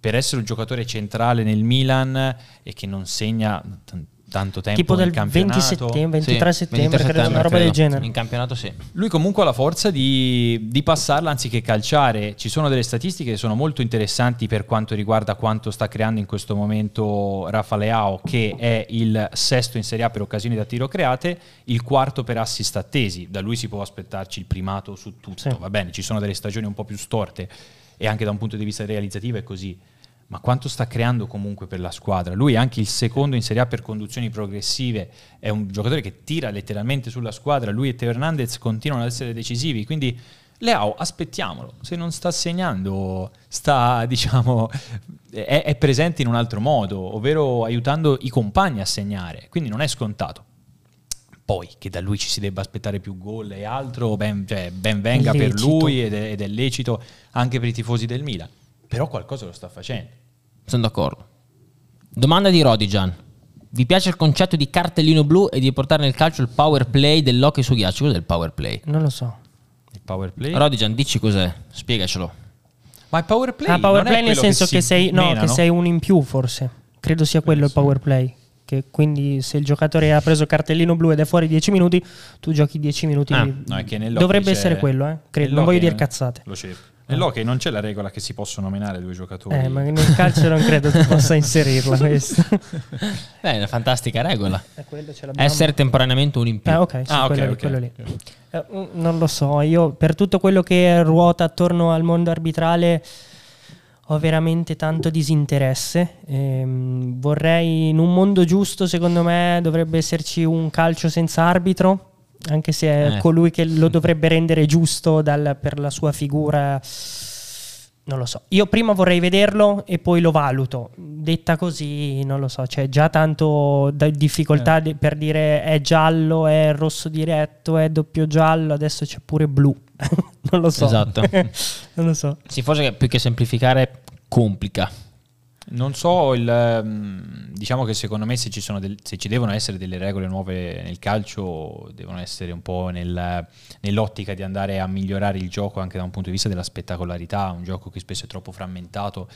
Per essere un giocatore centrale nel Milan e che non segna t- tanto tempo tipo del 20 campionato. settembre, 23 Sì, settembre, 23 credo, una roba del genere. In campionato sì. Lui comunque ha la forza di, di passarla anziché calciare. Ci sono delle statistiche che sono molto interessanti per quanto riguarda quanto sta creando in questo momento Rafa Leao, che è il sesto in Serie A per occasioni da tiro create, il quarto per assist attesi. Da lui si può aspettarci il primato su tutto. Sì. Va bene, ci sono delle stagioni un po' più storte e anche da un punto di vista realizzativo è così. Ma quanto sta creando comunque per la squadra? Lui è anche il secondo in Serie A per conduzioni progressive, è un giocatore che tira letteralmente sulla squadra, lui e Teo Hernandez continuano ad essere decisivi, quindi Leao aspettiamolo, se non sta segnando sta diciamo è, è presente in un altro modo, ovvero aiutando i compagni a segnare, quindi non è scontato. Poi che da lui ci si debba aspettare più gol e altro, ben, cioè, ben venga per lui ed è, ed è lecito anche per i tifosi del Milan. Però qualcosa lo sta facendo. Sono d'accordo. Domanda di Rodigan. Vi piace il concetto di cartellino blu e di portare nel calcio il power play dell'hockey su ghiaccio? Cos'è il power play? Non lo so. Il power play. Rodigan, dici cos'è? Spiegacelo. Ma il power play, Ah, power non è play nel senso che, si sei, no, menano? che sei un in più, forse. Credo sia quello il power play. Che quindi se il giocatore ha preso cartellino blu ed è fuori 10 minuti, tu giochi 10 minuti. Ah, No, che Dovrebbe essere quello, eh? Credo. Non voglio dire cazzate. Lo cerco. Nell'hockey non c'è la regola che si possono menare due giocatori. Eh, ma nel calcio non credo tu possa inserirla questa. Beh, è una fantastica regola. Eh. Essere temporaneamente un in più. Ah, ok, sì, Ah, ok, quello, lì, ok. quello lì. Eh, mm, non lo so, io per tutto quello che ruota attorno al mondo arbitrale ho veramente tanto disinteresse. Ehm, vorrei, in un mondo giusto, secondo me, dovrebbe esserci un calcio senza arbitro, anche se è Eh. colui che lo dovrebbe rendere giusto dal- per la sua figura non lo so. Io prima vorrei vederlo e poi lo valuto. Detta così, non lo so, c'è già tanto difficoltà di- per dire è giallo, è rosso diretto, è doppio giallo, adesso c'è pure blu. non lo so. Esatto. non lo so. Sì, forse che più che semplificare complica. Non so, il, ehm, diciamo che secondo me se ci, del- se ci devono essere delle regole nuove nel calcio, devono essere un po' nel- nell'ottica di andare a migliorare il gioco anche da un punto di vista della spettacolarità, un gioco che spesso è troppo frammentato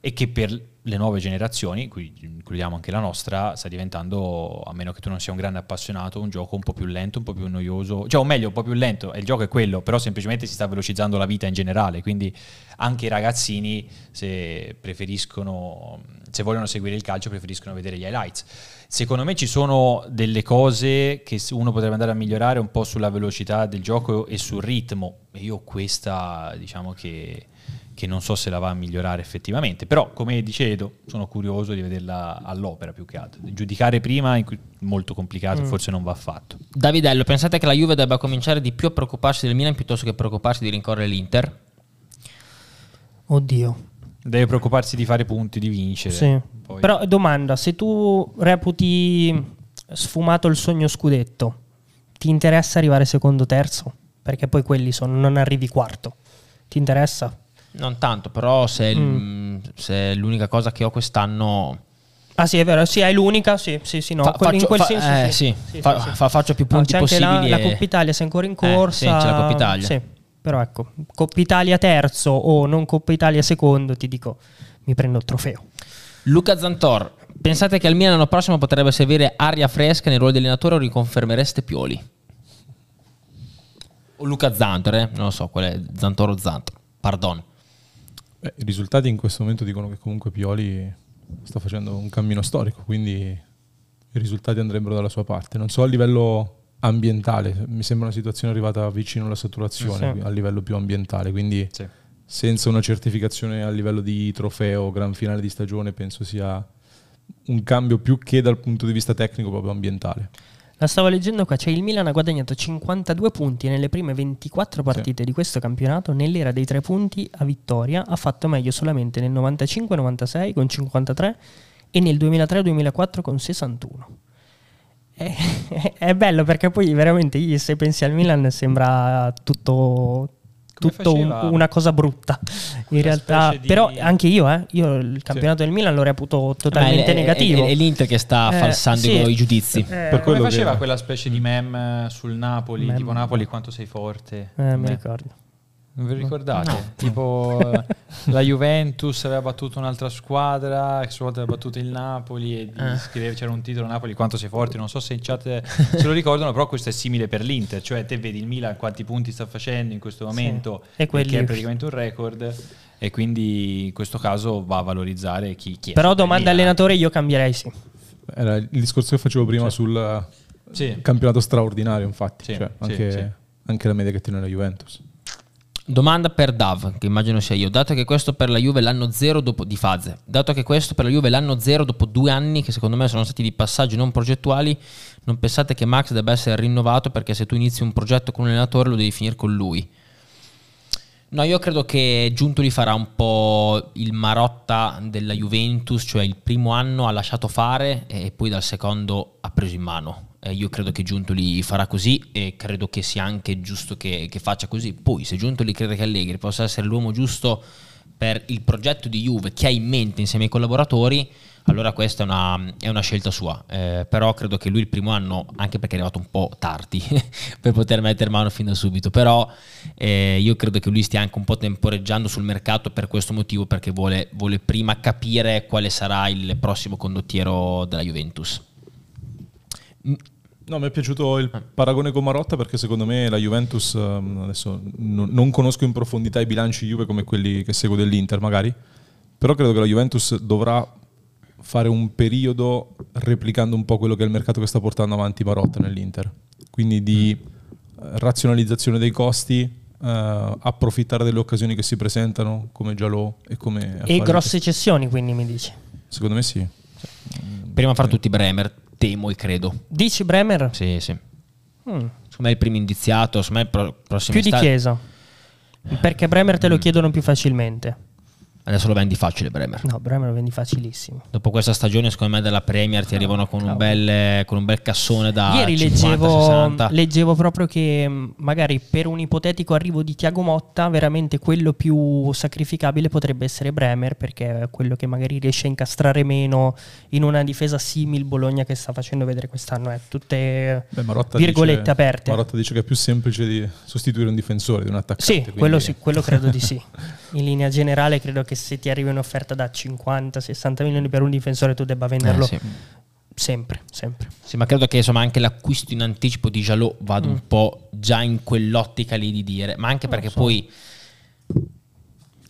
e che per le nuove generazioni, qui includiamo anche la nostra, sta diventando, a meno che tu non sia un grande appassionato, un gioco un po' più lento, un po' più noioso, cioè o meglio un po' più lento, il gioco è quello, però semplicemente si sta velocizzando la vita in generale, quindi anche i ragazzini se preferiscono, se vogliono seguire il calcio preferiscono vedere gli highlights. Secondo me ci sono delle cose che uno potrebbe andare a migliorare un po' sulla velocità del gioco e sul ritmo, e io questa diciamo che che non so se la va a migliorare effettivamente, però come dice Edo sono curioso di vederla all'opera più che altro. Giudicare prima è molto complicato, Mm. forse non va fatto. Davidello, pensate che la Juve debba cominciare di più a preoccuparsi del Milan piuttosto che preoccuparsi di rincorrere l'Inter? Oddio. Deve preoccuparsi di fare punti, di vincere. Sì. Poi- Però domanda, se tu reputi sfumato il sogno scudetto, ti interessa arrivare secondo terzo? Perché poi quelli sono, non arrivi quarto. Ti interessa? Non tanto, però se, Mm. se è l'unica cosa che ho quest'anno... Ah sì, è vero, sì, è l'unica, sì, sì, sì, no, Fa- quel- in faccio- quel fa- senso eh, sì. sì, fa- fa- faccio più punti c'è anche la- possibili La, e- Coppa Italia sei ancora in Eh, corsa. sì, c'è la Coppa Italia. Sì, però ecco, Coppa Italia terzo o non Coppa Italia secondo, ti dico, mi prendo il trofeo. Luca Zantor, pensate che al Milan l'anno prossimo potrebbe servire aria fresca nel ruolo di allenatore o riconfermereste Pioli? O Luca Zantor, eh? non lo so, qual è Zantor o Zantor, pardon. Beh, I risultati in questo momento dicono che comunque Pioli sta facendo un cammino storico, quindi i risultati andrebbero dalla sua parte. Non so a livello ambientale, mi sembra una situazione arrivata vicino alla saturazione Sì. a livello più ambientale, quindi Sì. senza una certificazione a livello di trofeo, gran finale di stagione, penso sia un cambio più che dal punto di vista tecnico proprio ambientale. La stavo leggendo qua, cioè il Milan ha guadagnato 52 punti nelle prime 24 partite di questo campionato, nell'era dei tre punti a vittoria ha fatto meglio solamente nel 95-96 con 53 e nel 2003-2004 con 61. È, è bello perché poi veramente se pensi al Milan sembra tutto, tutto un- una cosa brutta. In realtà, di- però anche io, eh, io il campionato del Milan lo reputo totalmente è- è- negativo. È, è l'Inter che sta Eh, falsando sì. i judizi. Eh, Per Come faceva che- quella specie di meme sul Napoli, Meme. tipo Napoli quanto sei forte? eh, mi Beh, ricordo. Non vi ricordate? No. Tipo la Juventus aveva battuto un'altra squadra, che a sua volta aveva battuto il Napoli e Eh. scrivere- c'era un titolo Napoli quanto sei forte, non so se in chat se lo ricordano, però questo è simile per l'Inter, cioè te vedi il Milan quanti punti sta facendo in questo Sì. momento, E quelli- che è praticamente un record e quindi in questo caso va a valorizzare chi, chi è Però domanda Milan. allenatore io cambierei sì. Era il discorso che facevo prima sul eh, Sì. campionato straordinario, infatti, Sì, cioè, sì, anche, sì. anche la media che tiene la Juventus. Domanda per Dav, che immagino sia io. Dato che questo per la Juve l'anno zero dopo di fase, dato che questo per la Juve l'anno zero dopo due anni, che secondo me sono stati di passaggi non progettuali, non pensate che Max debba essere rinnovato perché se tu inizi un progetto con un allenatore lo devi finire con lui. No, io credo che Giuntoli farà un po' il Marotta della Juventus, cioè il primo anno ha lasciato fare e poi dal secondo ha preso in mano. Eh, io credo che Giuntoli farà così e credo che sia anche giusto che, che faccia così. Poi se Giuntoli crede che Allegri possa essere l'uomo giusto per il progetto di Juve che ha in mente insieme ai collaboratori, allora questa è una, è una scelta sua. Eh, però credo che lui il primo anno, anche perché è arrivato un po' tardi per poter mettere mano fin da subito, però eh, io credo che lui stia anche un po' temporeggiando sul mercato per questo motivo, perché vuole, vuole prima capire quale sarà il prossimo condottiero della Juventus. No, mi è piaciuto il paragone con Marotta perché secondo me la Juventus, ehm, adesso non, non conosco in profondità i bilanci Juve come quelli che seguo dell'Inter magari, però credo che la Juventus dovrà fare un periodo replicando un po' quello che è il mercato che sta portando avanti Marotta nell'Inter. Quindi di eh, razionalizzazione dei costi, eh, approfittare delle occasioni che si presentano come Giallo e come... E grosse cessioni quindi mi dici. Secondo me sì. Prima fra tutti Bremer, temo e credo. Dici Bremer? Sì, sì. Mm, Secondo me è il primo indiziato, secondo me il pro- prossimo più di estate- Chiesa. Perché Bremer te lo chiedono più facilmente. Adesso lo vendi facile Bremer. No, Bremer lo vendi facilissimo. Dopo questa stagione, secondo me, della Premier ti arrivano con un, bel, con un bel cassone da Ieri 50, leggevo, 60. leggevo proprio che mh, magari per un ipotetico arrivo di Tiago Motta, veramente quello più sacrificabile potrebbe essere Bremer, perché è quello che magari riesce a incastrare meno in una difesa simil Bologna che sta facendo vedere quest'anno. È tutte Beh, virgolette dice, aperte. Marotta dice che è più semplice di sostituire un difensore di un attaccante. Sì, quindi- quello, sì, quello credo di sì. In linea generale credo che se ti arrivi un'offerta da 50-60 milioni per un difensore tu debba venderlo Eh, sì. sempre, sempre. Sì, ma credo che insomma anche l'acquisto in anticipo di Jalò vada Mm. un po' già in quell'ottica lì di dire, ma anche perché so. poi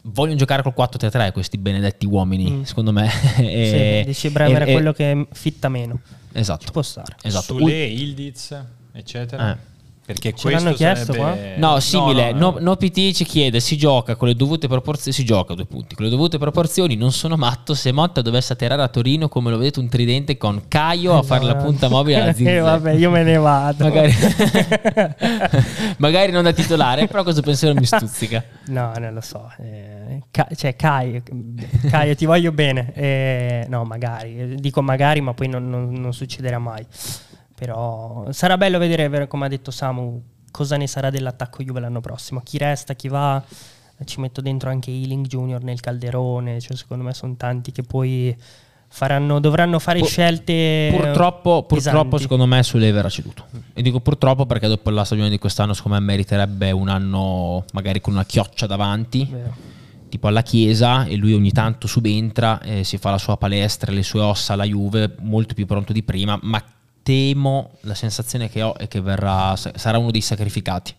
vogliono giocare col 4-3-3 questi benedetti uomini, Mm. secondo me. Sì, E- dici Bremer è quello che fitta meno. Esatto. Ci può stare. Esatto. Sule, Ildiz, eccetera. Eh. Perché l'hanno questo chiesto sarebbe... No, simile. no, No, no PT ci chiede: si gioca con le dovute proporzioni. Si gioca a due punti. Con le dovute proporzioni. Non sono matto. Se Motta dovesse atterrare a Torino, come lo vedete, un tridente con Caio a fare la punta mobile alla Eh, Zizek. vabbè, io me ne vado. Magari, magari non da titolare, però questo pensiero mi stuzzica. No, non lo so. Eh, Ca- cioè, Kai, Kai, ti voglio bene. Eh, no, magari. Dico magari, ma poi non, non- non succederà mai. Però sarà bello vedere, come ha detto Samu, cosa ne sarà dell'attacco Juve l'anno prossimo. Chi resta, chi va. Ci metto dentro anche Ealing Junior nel calderone. Cioè, secondo me sono tanti che poi faranno, dovranno fare Pur- scelte. Purtroppo, purtroppo secondo me, Sule verrà ceduto. E dico purtroppo perché dopo la stagione di quest'anno, secondo me, meriterebbe un anno magari con una chioccia davanti. Vero. tipo alla chiesa e lui ogni tanto subentra e si fa la sua palestra, le sue ossa alla Juve, molto più pronto di prima, ma temo, la sensazione che ho è che verrà, sarà uno dei sacrificati,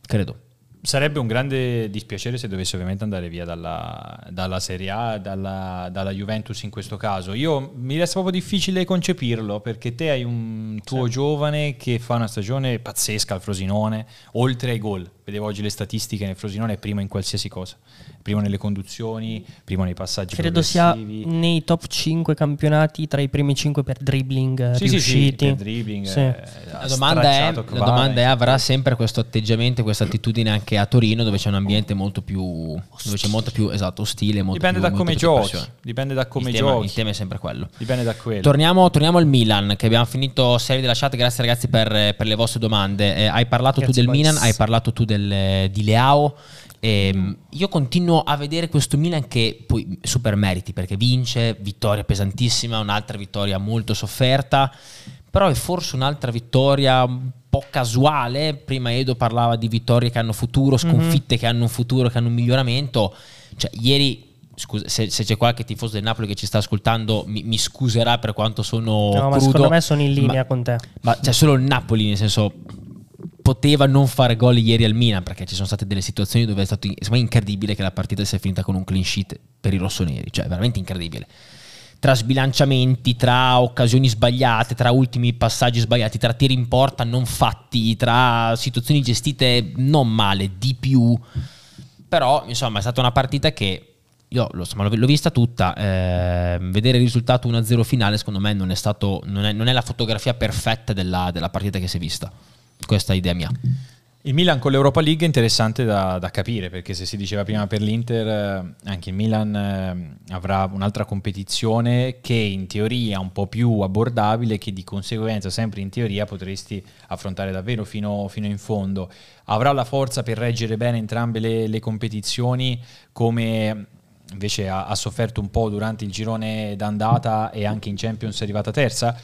credo. Sarebbe un grande dispiacere se dovesse ovviamente andare via dalla, dalla Serie A, dalla, dalla Juventus in questo caso. Io mi resta proprio difficile concepirlo perché te hai un tuo giovane che fa una stagione pazzesca al Frosinone, oltre ai gol. Vedevo oggi le statistiche nel Frosinone, è primo in qualsiasi cosa. Primo nelle conduzioni, primo nei passaggi Credo sia nei top 5 campionati tra i primi 5 per dribbling eh, Sì, sì, sì, riusciti. per dribbling, Sì. eh, La domanda, è, la domanda è, avrà sempre questo atteggiamento, questa attitudine anche a Torino dove c'è un ambiente molto più, dove c'è molto più esatto, ostile, molto Dipende più, da molto come più giochi. Dipende da come il tema, giochi. il tema è sempre quello. Dipende da quello. Torniamo, torniamo al Milan, che abbiamo finito serie della chat. Grazie ragazzi per, per le vostre domande. Eh, hai parlato Grazie, tu del boys. Milan, hai parlato tu del, di Leao. Ehm, io continuo a vedere questo Milan che poi super meriti perché vince, vittoria pesantissima, un'altra vittoria molto sofferta, però è forse un'altra vittoria un po' casuale. Prima Edo parlava di vittorie che hanno futuro, sconfitte che hanno un futuro, che hanno un miglioramento. Cioè, ieri Scusa, se, se c'è qualche tifoso del Napoli che ci sta ascoltando, mi, mi scuserà per quanto sono No, ma crudo. secondo me sono in linea ma- con te. Ma c'è solo il Napoli, nel senso, poteva non fare gol ieri al Milan perché ci sono state delle situazioni dove è stato me, incredibile che la partita sia finita con un clean sheet per i rossoneri, cioè veramente incredibile. Tra sbilanciamenti, tra occasioni sbagliate, tra ultimi passaggi sbagliati, tra tiri in porta non fatti, tra situazioni gestite non male, di più. Però, insomma, è stata una partita che io insomma, l'ho, l'ho vista tutta. eh, vedere il risultato 1-0 finale, secondo me, non è, stato, non è, non è la fotografia perfetta della, della partita che si è vista. Questa idea mia. Il Milan con l'Europa League è interessante da, da capire perché se si diceva prima per l'Inter, eh, anche il Milan eh, avrà un'altra competizione che in teoria è un po' più abbordabile, che di conseguenza sempre in teoria potresti affrontare davvero fino, fino in fondo. Avrà la forza per reggere bene entrambe le, le competizioni come invece ha, ha sofferto un po' durante il girone d'andata e anche in Champions è arrivata terza.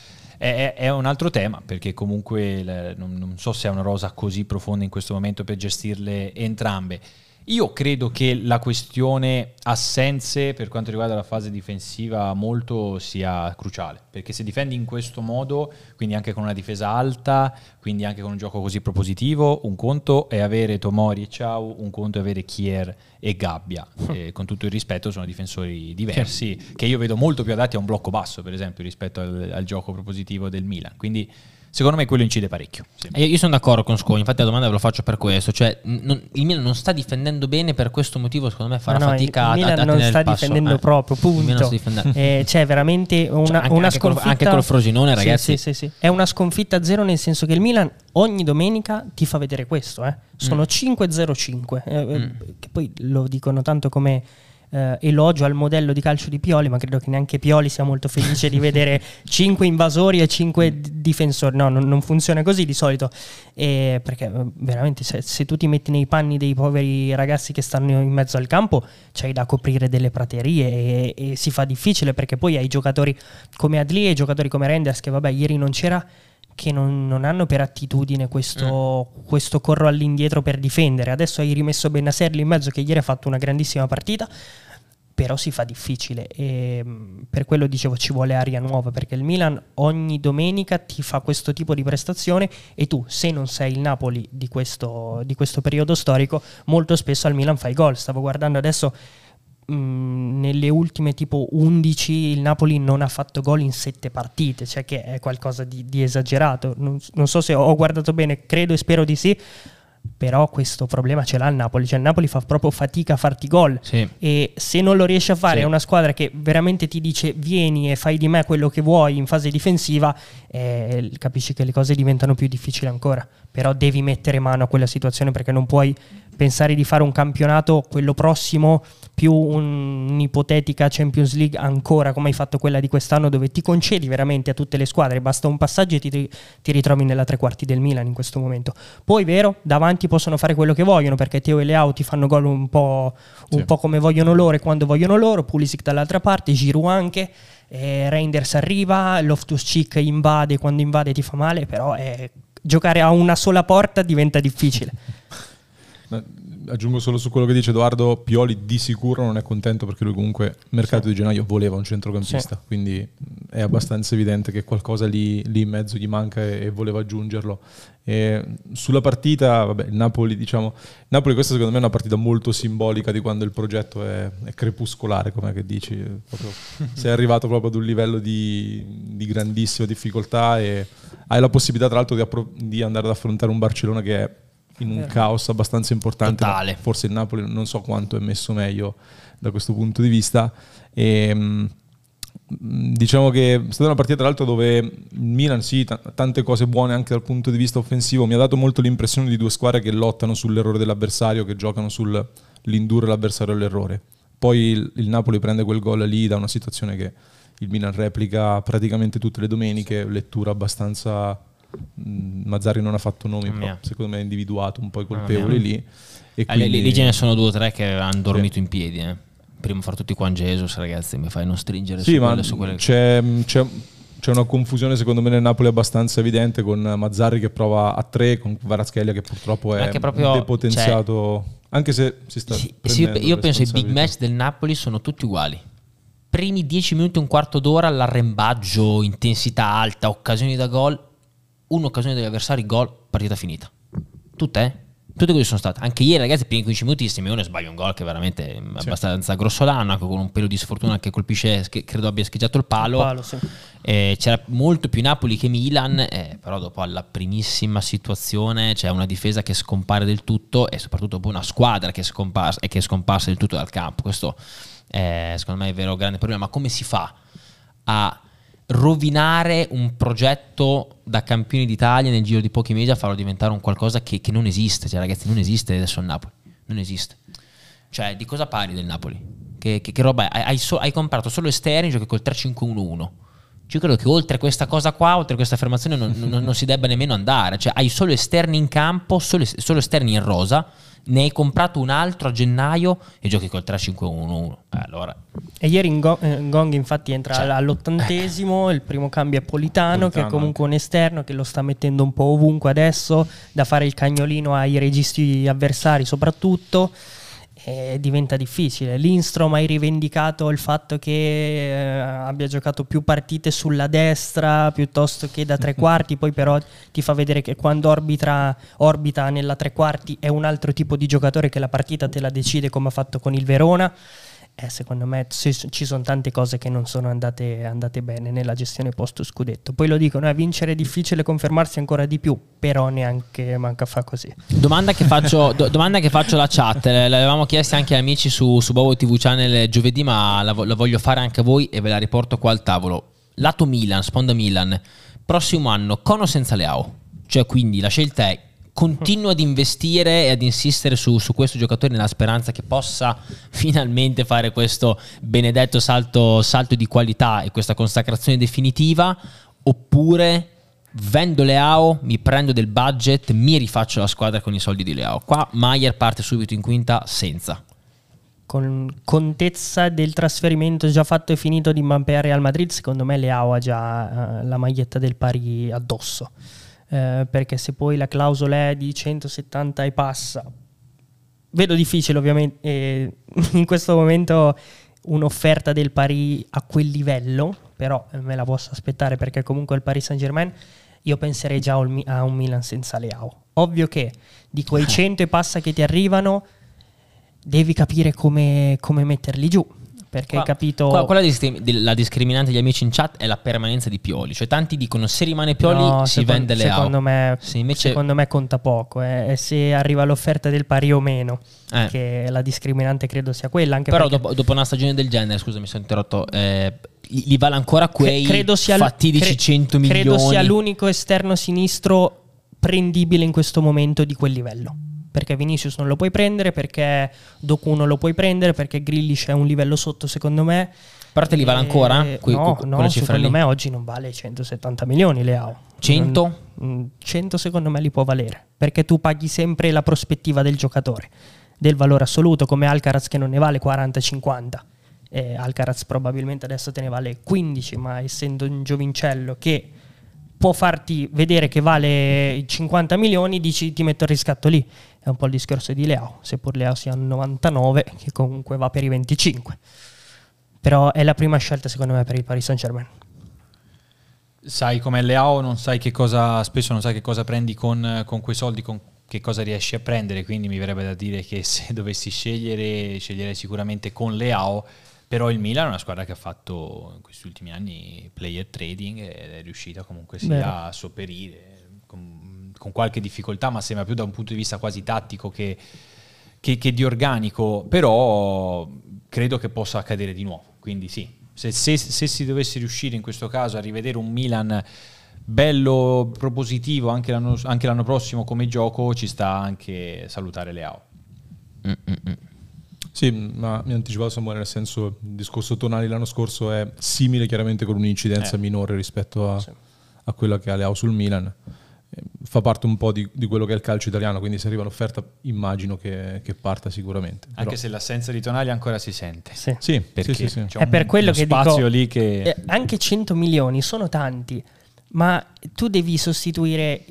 È, è- un altro tema perché comunque non, non so se è una rosa così profonda in questo momento per gestirle entrambe. Io credo che la questione assenze per quanto riguarda la fase difensiva molto sia cruciale, perché se difendi in questo modo, quindi anche con una difesa alta, quindi anche con un gioco così propositivo, un conto è avere Tomori e Ciao, un conto è avere Kier e Gabbia. E con tutto il rispetto sono difensori diversi che io vedo molto più adatti a un blocco basso, per esempio, rispetto al, al gioco propositivo del Milan. Quindi secondo me quello incide parecchio. sì. Io sono d'accordo con Scogli, infatti la domanda ve lo faccio per questo. Cioè, non- il Milan non sta difendendo bene, per questo motivo, secondo me, farà no, fatica il a, a, Milan a non tenere sta il passo. difendendo Eh, proprio, Milan punto. sta. Eh, c'è veramente una, Cioè, anche- una anche col- sconfitta. anche col Frosinone, Sì, ragazzi. Sì, sì, sì. È una sconfitta a zero, nel senso che il Milan ogni domenica ti fa vedere questo. eh. Sono Mm. 5-0-5. eh, eh, Che poi lo dicono tanto come eh, elogio al modello di calcio di Pioli, ma credo che neanche Pioli sia molto felice di vedere 5 invasori e 5 difensori. No, non, non, funziona così di solito. E perché eh, veramente se, se, tu ti metti nei panni dei poveri ragazzi che stanno in mezzo al campo, c'hai da coprire delle praterie e, e si fa difficile perché poi hai giocatori come Adli e giocatori come Renders che vabbè ieri non c'era che non, non, hanno per attitudine questo, mm. questo, corro all'indietro per difendere. Adesso hai rimesso Bennaserli in mezzo che ieri ha fatto una grandissima partita, però si fa difficile e mm, per quello dicevo ci vuole aria nuova perché il Milan ogni domenica ti fa questo tipo di prestazione e tu se non sei il Napoli di questo, di questo periodo storico molto spesso al Milan fai gol. Stavo guardando adesso mh, nelle ultime tipo 11 il Napoli non ha fatto gol in 7 partite, cioè che è qualcosa di, di esagerato. Non, non, so se ho guardato bene, credo e spero di sì. Però questo problema ce l'ha il Napoli, cioè il Napoli fa proprio fatica a farti gol sì. e se non lo riesce a fare sì. è una squadra che veramente ti dice vieni e fai di me quello che vuoi in fase difensiva, eh, capisci che le cose diventano più difficili ancora, però devi mettere mano a quella situazione perché non puoi pensare di fare un campionato, quello prossimo, più un'ipotetica Champions League ancora come hai fatto quella di quest'anno dove ti concedi veramente a tutte le squadre, basta un passaggio e ti, ti ritrovi nella tre quarti del Milan in questo momento. Poi vero, davanti possono fare quello che vogliono perché Teo e Leao ti fanno gol un po', un sì. po come vogliono loro e quando vogliono loro, Pulisic dall'altra parte, Giroud anche. Eh, Reinders arriva, Loftus Cheek invade, quando invade ti fa male, però eh, giocare a una sola porta diventa difficile aggiungo solo su quello che dice Edoardo, Pioli di sicuro non è contento perché lui comunque mercato sì. di gennaio voleva un centrocampista, sì. quindi è abbastanza evidente che qualcosa lì, lì in mezzo gli manca e, e voleva aggiungerlo. E sulla partita, vabbè, Napoli, diciamo, Napoli questa secondo me è una partita molto simbolica di quando il progetto è, è crepuscolare, come che dici, proprio, sei arrivato proprio ad un livello di, di, grandissima difficoltà e hai la possibilità tra l'altro di, appro- di andare ad affrontare un Barcellona che è in un caos abbastanza importante. Totale. Forse il Napoli non so quanto è messo meglio da questo punto di vista. E, mm, diciamo che è stata una partita tra l'altro dove il Milan sì, t- tante cose buone anche dal punto di vista offensivo, mi ha dato molto l'impressione di due squadre che lottano sull'errore dell'avversario, che giocano sull'indurre l'avversario all'errore. Poi il, il Napoli prende quel gol lì da una situazione che il Milan replica praticamente tutte le domeniche, lettura abbastanza Mazzari non ha fatto nomi, però secondo me ha individuato un po' i colpevoli lì. E quindi... lì, lì ce ne sono due o tre che hanno dormito sì. in piedi. Eh. Prima far tutti qua in Jesus, ragazzi, mi fai non stringere sì, su, quelle, su quelle c'è, c'è, c'è, una confusione secondo me nel Napoli abbastanza evidente con Mazzari che prova a tre, con Varaschelia che purtroppo è proprio, depotenziato. Cioè, anche se si sta sì, sì, io penso i big match del Napoli sono tutti uguali primi 10 minuti, un quarto d'ora, l'arrembaggio, intensità alta, occasioni da gol, un'occasione degli avversari, gol, partita finita. Tutte, eh? Tutte così sono state. Anche ieri, ragazzi, primi 15 minuti Simeone sbaglia un gol che è veramente sì. abbastanza grossolano, con un pelo di sfortuna che colpisce, credo abbia scheggiato il palo. Il palo sì. eh, c'era molto più Napoli che Milan, eh, però dopo alla primissima situazione c'è una difesa che scompare del tutto e soprattutto dopo una squadra che è scomparsa, che è scomparsa del tutto dal campo. Questo è, secondo me è il vero grande problema. Ma come si fa a rovinare un progetto da campioni d'Italia nel giro di pochi mesi a farlo diventare un qualcosa che, che non esiste. Cioè, ragazzi, non esiste adesso il Napoli. Non esiste. Cioè, di cosa parli del Napoli? Che, che, che roba è? Hai, so, hai, comprato solo esterni, giochi col 3-5-1-1. Io credo che oltre questa cosa qua, oltre questa affermazione, non, non, non si debba nemmeno andare. Cioè, hai solo esterni in campo, solo, solo esterni in rosa ne hai comprato un altro a gennaio e giochi col 3-5-1-1. Eh, allora. E ieri in Gong, eh, Gong infatti entra cioè. all'ottantesimo, il primo cambio è Politano, Politano, che è comunque un esterno che lo sta mettendo un po' ovunque adesso, da fare il cagnolino ai registi avversari soprattutto eh, diventa difficile. Lindstrom hai rivendicato il fatto che eh, abbia giocato più partite sulla destra piuttosto che da tre quarti, poi però ti fa vedere che quando orbita, orbita nella tre quarti è un altro tipo di giocatore che la partita te la decide come ha fatto con il Verona eh, secondo me ci sono tante cose che non sono andate, andate bene nella gestione post scudetto. Poi lo dicono, a vincere è difficile, confermarsi ancora di più, però neanche manca fa così. Domanda che faccio, do, domanda che faccio alla chat, l'avevamo chiesta anche agli amici su, su Bobo TV Channel giovedì, ma la, la voglio fare anche a voi e ve la riporto qua al tavolo. Lato Milan, sponda Milan, prossimo anno con o senza Leao? Cioè quindi la scelta è continuo ad investire e ad insistere su, su, questo giocatore nella speranza che possa finalmente fare questo benedetto salto, salto di qualità e questa consacrazione definitiva, oppure vendo Leao, mi prendo del budget, mi rifaccio la squadra con i soldi di Leao. Qua Maier parte subito in quinta senza. Con contezza del trasferimento già fatto e finito di Mbappé a Real Madrid, secondo me Leao ha già uh, la maglietta del pari addosso. Uh, perché se poi la clausola è di 170 e passa, vedo difficile ovviamente eh, in questo momento un'offerta del pari a quel livello, però me la posso aspettare perché comunque il Paris Saint Germain io penserei già a un Milan senza Leao. Ovvio che di quei 100 e passa che ti arrivano devi capire come, come metterli giù. Perché qua, hai capito. Qua, quella la discriminante degli amici in chat è la permanenza di Pioli. Cioè, tanti dicono se rimane Pioli no, si secondo, vende Leao. Secondo me, sì, invece... secondo me conta poco. Eh, se arriva l'offerta del pari o meno. Eh. Che la discriminante credo sia quella. Anche Però perché... dopo, dopo, una stagione del genere, scusa, mi sono interrotto. Eh, gli vale ancora quei credo sia fatidici cre- 100 milioni. Credo sia l'unico esterno sinistro prendibile in questo momento di quel livello. Perché Vinicius non lo puoi prendere, perché Doku non lo puoi prendere, perché Grillish è un livello sotto secondo me. Però te li vale ancora? Que- no, que- no secondo lì? me oggi non vale 170 milioni Leao. 100? 100 secondo me li può valere, perché tu paghi sempre la prospettiva del giocatore, del valore assoluto, come Alcaraz che non ne vale 40-50 eh, Alcaraz probabilmente adesso te ne vale 15, ma essendo un giovincello che può farti vedere che vale 50 milioni, dici ti metto il riscatto lì. È un po' il discorso di Leao, seppur Leao sia un 99, che comunque va per i 25. Però è la prima scelta secondo me per il Paris Saint Germain. Sai com'è Leao, non sai che cosa, spesso non sai che cosa prendi con, con quei soldi, con che cosa riesci a prendere, quindi mi verrebbe da dire che se dovessi scegliere, sceglierei sicuramente con Leao però il Milan è una squadra che ha fatto in questi ultimi anni player trading ed è riuscita comunque sia a sopperire con, con, qualche difficoltà, ma sembra più da un punto di vista quasi tattico che, che, che di organico, però credo che possa accadere di nuovo. Quindi sì, se, se, se si dovesse riuscire in questo caso a rivedere un Milan bello, propositivo anche l'anno, anche l'anno prossimo come gioco, ci sta anche salutare Leao. Mm-mm. Sì, ma mi anticipavo Samuele, nel senso il discorso tonali l'anno scorso è simile chiaramente con un'incidenza eh. minore rispetto a, sì. a, quella che ha Leao sul Milan. Fa parte un po' di, di, quello che è il calcio italiano, quindi se arriva l'offerta immagino che, che parta sicuramente. Anche Però... se l'assenza di tonali ancora si sente. Sì, sì perché sì, sì, è per quello che dico, lì che... Eh, anche 100 milioni sono tanti, ma tu devi sostituire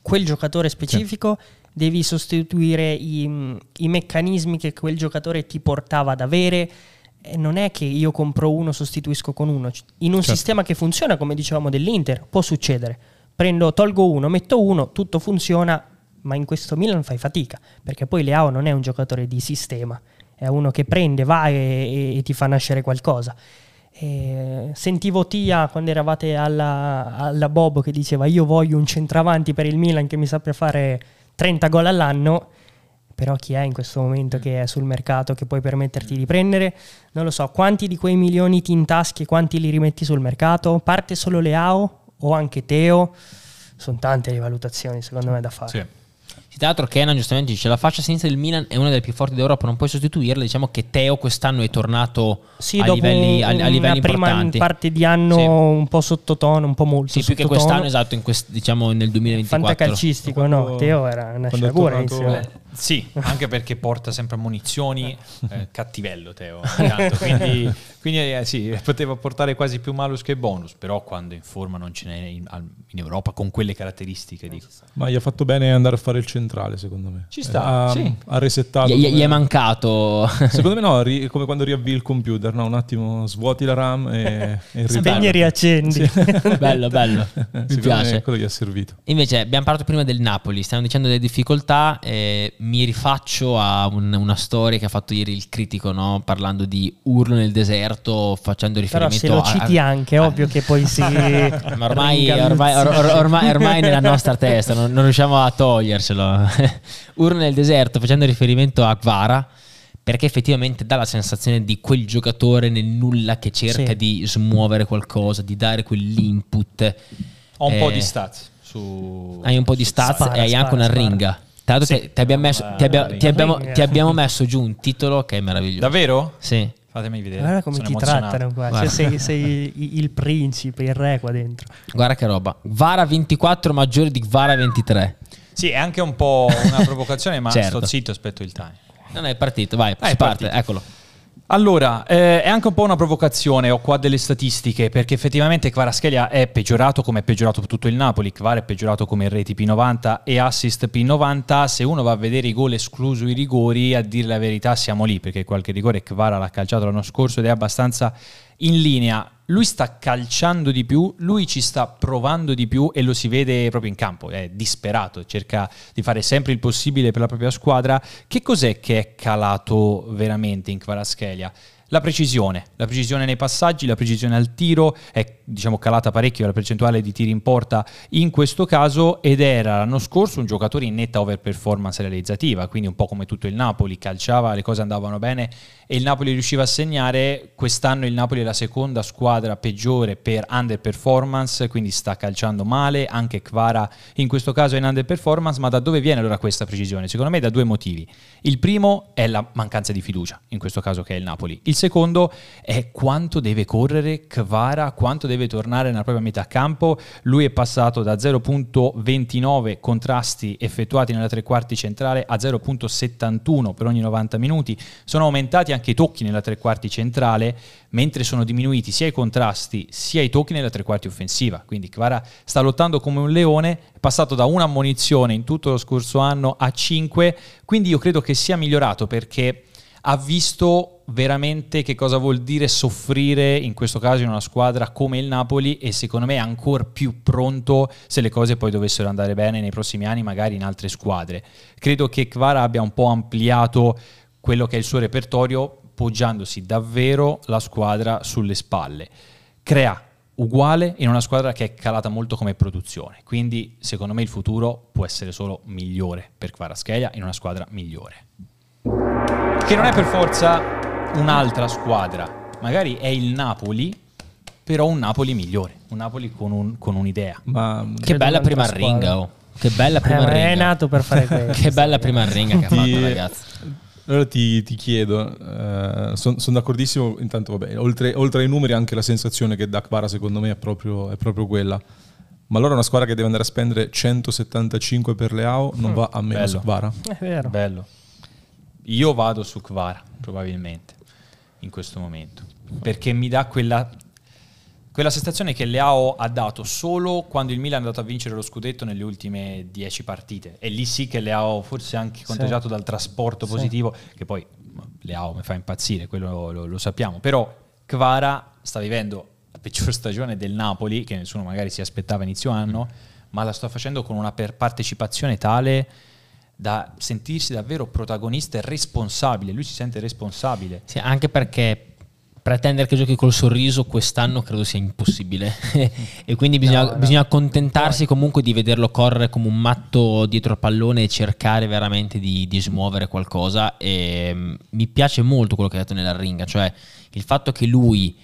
quel giocatore specifico devi sostituire i, i meccanismi che quel giocatore ti portava ad avere. E non è che io compro uno, sostituisco con uno. In un certo. sistema che funziona, come dicevamo dell'Inter, può succedere. Prendo, tolgo uno, metto uno, tutto funziona, ma in questo Milan fai fatica, perché poi Leao non è un giocatore di sistema, è uno che prende, va e, e, ti fa nascere qualcosa. E sentivo Tia quando eravate alla, alla Bobo che diceva io voglio un centravanti per il Milan che mi sappia fare 30 gol all'anno, però chi è in questo momento che è sul mercato che puoi permetterti di prendere? Non lo so, quanti di quei milioni ti intaschi e quanti li rimetti sul mercato? Parte solo Leao o anche Teo? Sono tante le valutazioni secondo me da fare. Sì. Tra l'altro Kenan giustamente dice la fascia sinistra del Milan è una delle più forti d'Europa, non puoi sostituirla. Diciamo che Teo quest'anno è tornato sì, a, livelli, a, a livelli prima importanti. parte di anno sì. un po' sottotono, un po' molto Sì, più che quest'anno, esatto, in quest, diciamo nel 2024. Fantacalcistico, quando, no, Teo era una sciagura tornato... Sì, anche perché porta sempre munizioni, eh, cattivello Teo, quindi, quindi eh, sì, poteva portare quasi più malus che bonus, però quando in forma non ce n'è in, in Europa con quelle caratteristiche. Dico. Ma gli ha fatto bene andare a fare il centrale, secondo me. Ci sta, ha, sì. ha resettato. Gli, gli, è mancato. Secondo me no, ri, come quando riavvi il computer, no? un attimo svuoti la RAM e, e Spegni e riaccendi. Sì. bello, bello. Mi piace. Quello gli ha servito. Invece abbiamo parlato prima del Napoli, stiamo dicendo delle difficoltà. Eh, mi rifaccio a un, una storia che ha fatto ieri il critico, no? parlando di urlo nel deserto, facendo riferimento Però se lo citi a, anche, a, ovvio che poi si... Ma ormai, ormai, or, or, ormai, ormai nella nostra testa, non, non riusciamo a togliercelo. urlo nel deserto, facendo riferimento a Kvara perché effettivamente dà la sensazione di quel giocatore nel nulla che cerca sì. di smuovere qualcosa, di dare quell'input. Ho un eh, po' di stats Su... Hai un po' di stats Spara, e hai spara, anche una spara. ringa. Tra l'altro Sì. ti, ti abbiamo messo- ti abbia- ti abbiamo, ti abbiamo messo giù un titolo che è meraviglioso. Davvero? Sì. Fatemi vedere. Guarda come Sono ti emozionato. trattano qua. Guarda. Cioè, sei, sei il principe, il re qua dentro. Guarda che roba. Vara 24 maggiore di Vara 23. Sì, è anche un po' una provocazione, ma Certo. sto zitto, aspetto il time. Non è partito, vai, Ah, si è parte, partito. eccolo. Allora, eh, è anche un po' una provocazione, ho qua delle statistiche, perché effettivamente Kvaratskhelia è peggiorato come è peggiorato tutto il Napoli, Kvar è peggiorato come reti P90 e assist P90, se uno va a vedere i gol escluso i rigori, a dire la verità siamo lì, perché qualche rigore Kvara l'ha calciato l'anno scorso ed è abbastanza in linea. Lui sta calciando di più, lui ci sta provando di più e lo si vede proprio in campo, è disperato, cerca di fare sempre il possibile per la propria squadra. Che cos'è che è calato veramente in Kvaratskhelia? La precisione, la precisione nei passaggi, la precisione al tiro, è diciamo calata parecchio la percentuale di tiri in porta in questo caso ed era l'anno scorso un giocatore in netta overperformance realizzativa, quindi un po' come tutto il Napoli, calciava, le cose andavano bene e il Napoli riusciva a segnare, quest'anno il Napoli è la seconda squadra peggiore per underperformance, quindi sta calciando male, anche Kvara in questo caso è in underperformance, ma da dove viene allora questa precisione? Secondo me da due motivi. Il primo è la mancanza di fiducia, in questo caso che è il Napoli. Il secondo è quanto deve correre Kvara, quanto deve tornare nella propria metà campo. Lui è passato da 0.29 contrasti effettuati nella tre quarti centrale a 0.71 per ogni 90 minuti. Sono aumentati anche i tocchi nella tre quarti centrale, mentre sono diminuiti sia i contrasti sia i tocchi nella tre quarti offensiva. Quindi Kvara sta lottando come un leone, è passato da una ammonizione in tutto lo scorso anno a 5, quindi io credo che sia migliorato perché ha visto veramente che cosa vuol dire soffrire in questo caso in una squadra come il Napoli e secondo me è ancora più pronto se le cose poi dovessero andare bene nei prossimi anni magari in altre squadre. Credo che Kvara abbia un po' ampliato quello che è il suo repertorio poggiandosi davvero la squadra sulle spalle. Crea uguale in una squadra che è calata molto come produzione, quindi secondo me il futuro può essere solo migliore per Kvaratskhelia in una squadra migliore che non è per forza un'altra squadra, magari è il Napoli, però un Napoli migliore, un Napoli con, un- con un'idea. Ma Che bella prima squadra. ringa, oh. Che bella Eh, prima ma ringa. è nato per fare questo. che bella prima ringa che ha fatto, ragazzi. Allora ti, ti chiedo, sono d'accordissimo, intanto vabbè, oltre, oltre ai numeri anche la sensazione che da Kvara secondo me è proprio, è proprio quella. Ma allora una squadra che deve andare a spendere 175 per Leao non va a meno Kvara? È vero. Bello. Io vado su Kvara, probabilmente, in questo momento, perché mi dà quella, quella sensazione che Leao ha dato solo quando il Milan è andato a vincere lo scudetto nelle ultime 10 partite. E lì sì che Leao, forse anche contagiato dal trasporto Sì. positivo, che poi Leao mi fa impazzire, quello lo, lo sappiamo, però Kvara sta vivendo la peggior stagione del Napoli, che nessuno magari si aspettava inizio anno, ma la sta facendo con una partecipazione tale da sentirsi davvero protagonista e responsabile. Lui si sente responsabile. Sì, anche perché pretendere che giochi col sorriso quest'anno credo sia impossibile e quindi bisogna, No, no. bisogna accontentarsi comunque di vederlo correre come un matto dietro il pallone e cercare veramente di, di smuovere qualcosa e mm, mi piace molto quello che ha detto nella ringa, cioè il fatto che lui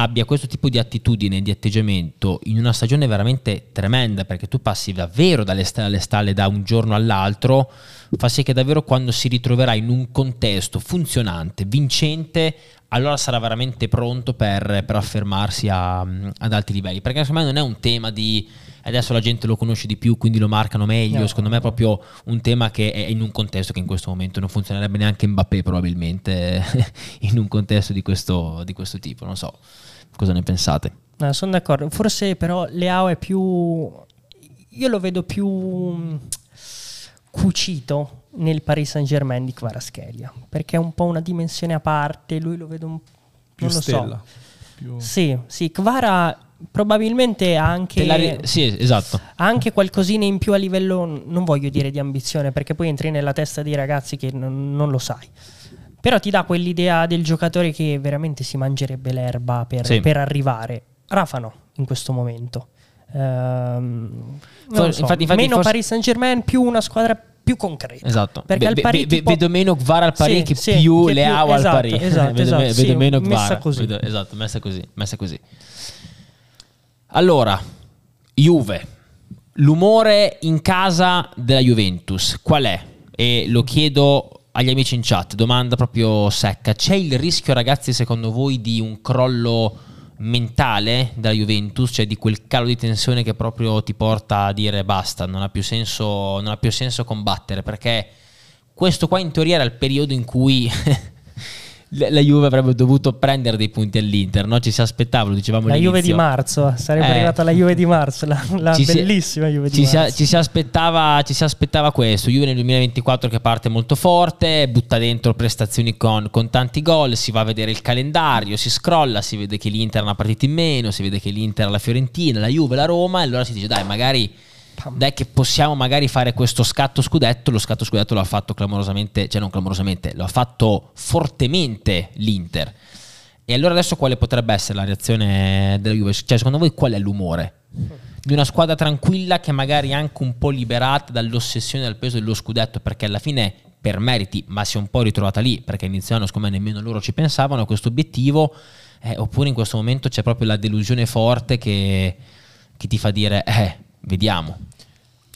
abbia questo tipo di attitudine, di atteggiamento in una stagione veramente tremenda, perché tu passi davvero dalle stalle alle stalle da un giorno all'altro, fa sì che davvero quando si ritroverà in un contesto funzionante, vincente, allora sarà veramente pronto per, per affermarsi a- ad alti livelli. Perché secondo me non è un tema di adesso la gente lo conosce di più, quindi lo marcano meglio. No. Secondo me è proprio un tema che è in un contesto che in questo momento non funzionerebbe neanche Mbappé, probabilmente, in un contesto di questo, di questo tipo. Non so cosa ne pensate. No, sono d'accordo. Forse però Leao è più. Io lo vedo più mh, cucito nel Paris Saint Germain di Kvaratskhelia perché è un po' una dimensione a parte. Lui lo vedo un Più non lo stella. so. Più- Sì, sì, Kvara probabilmente ha anche, ri- sì, esatto. ha anche qualcosina in più a livello, non voglio dire di ambizione, perché poi entri nella testa dei ragazzi che non, non lo sai. Però ti dà quell'idea del giocatore che veramente si mangerebbe l'erba per, Sì. per arrivare. Rafa no, in questo momento. Ehm, For- so, infatti- infatti meno forse- Paris Saint Germain, più una squadra più concreta. Esatto. Perché pari ve- tipo- vedo meno Gvara al pari Sì, che sì, più che Leao più- al esatto, pari. esatto, vedo, esatto, me- sì, vedo meno messa così. Vedo- esatto, messa così, messa così. Allora, Juve. L'umore in casa della Juventus qual è? E lo chiedo agli amici in chat, domanda proprio secca. C'è il rischio, ragazzi, secondo voi, di un crollo mentale della Juventus, cioè di quel calo di tensione che proprio ti porta a dire basta, non ha più senso, ha più senso combattere, perché questo qua in teoria era il periodo in cui la Juve avrebbe dovuto prendere dei punti all'Inter, no? ci si aspettava, lo dicevamo La all'inizio. Juve di marzo, sarebbe Eh. arrivata la Juve di marzo, la, la Ci si- bellissima Juve di ci si, marzo. ci si aspettava, ci si aspettava questo. Juve nel 2024 che parte molto forte, butta dentro prestazioni con, con tanti gol. Si va a vedere il calendario, si scrolla, si vede che l'Inter ha una partita in meno, si vede che l'Inter ha la Fiorentina, la Juve, la Roma. E allora si dice, dai, magari. Dai, che possiamo magari fare questo scatto scudetto. Lo scatto scudetto lo ha fatto clamorosamente, cioè non clamorosamente, lo ha fatto fortemente l'Inter. E allora adesso quale potrebbe essere la reazione della Juve? Cioè, secondo voi qual è l'umore? Di una squadra tranquilla che magari è anche un po' liberata dall'ossessione del peso dello scudetto, perché alla fine per meriti, ma si è un po' ritrovata lì, perché inizio anno secondo me nemmeno loro ci pensavano a questo obiettivo, eh, oppure in questo momento c'è proprio la delusione forte che, che ti fa dire, eh, vediamo.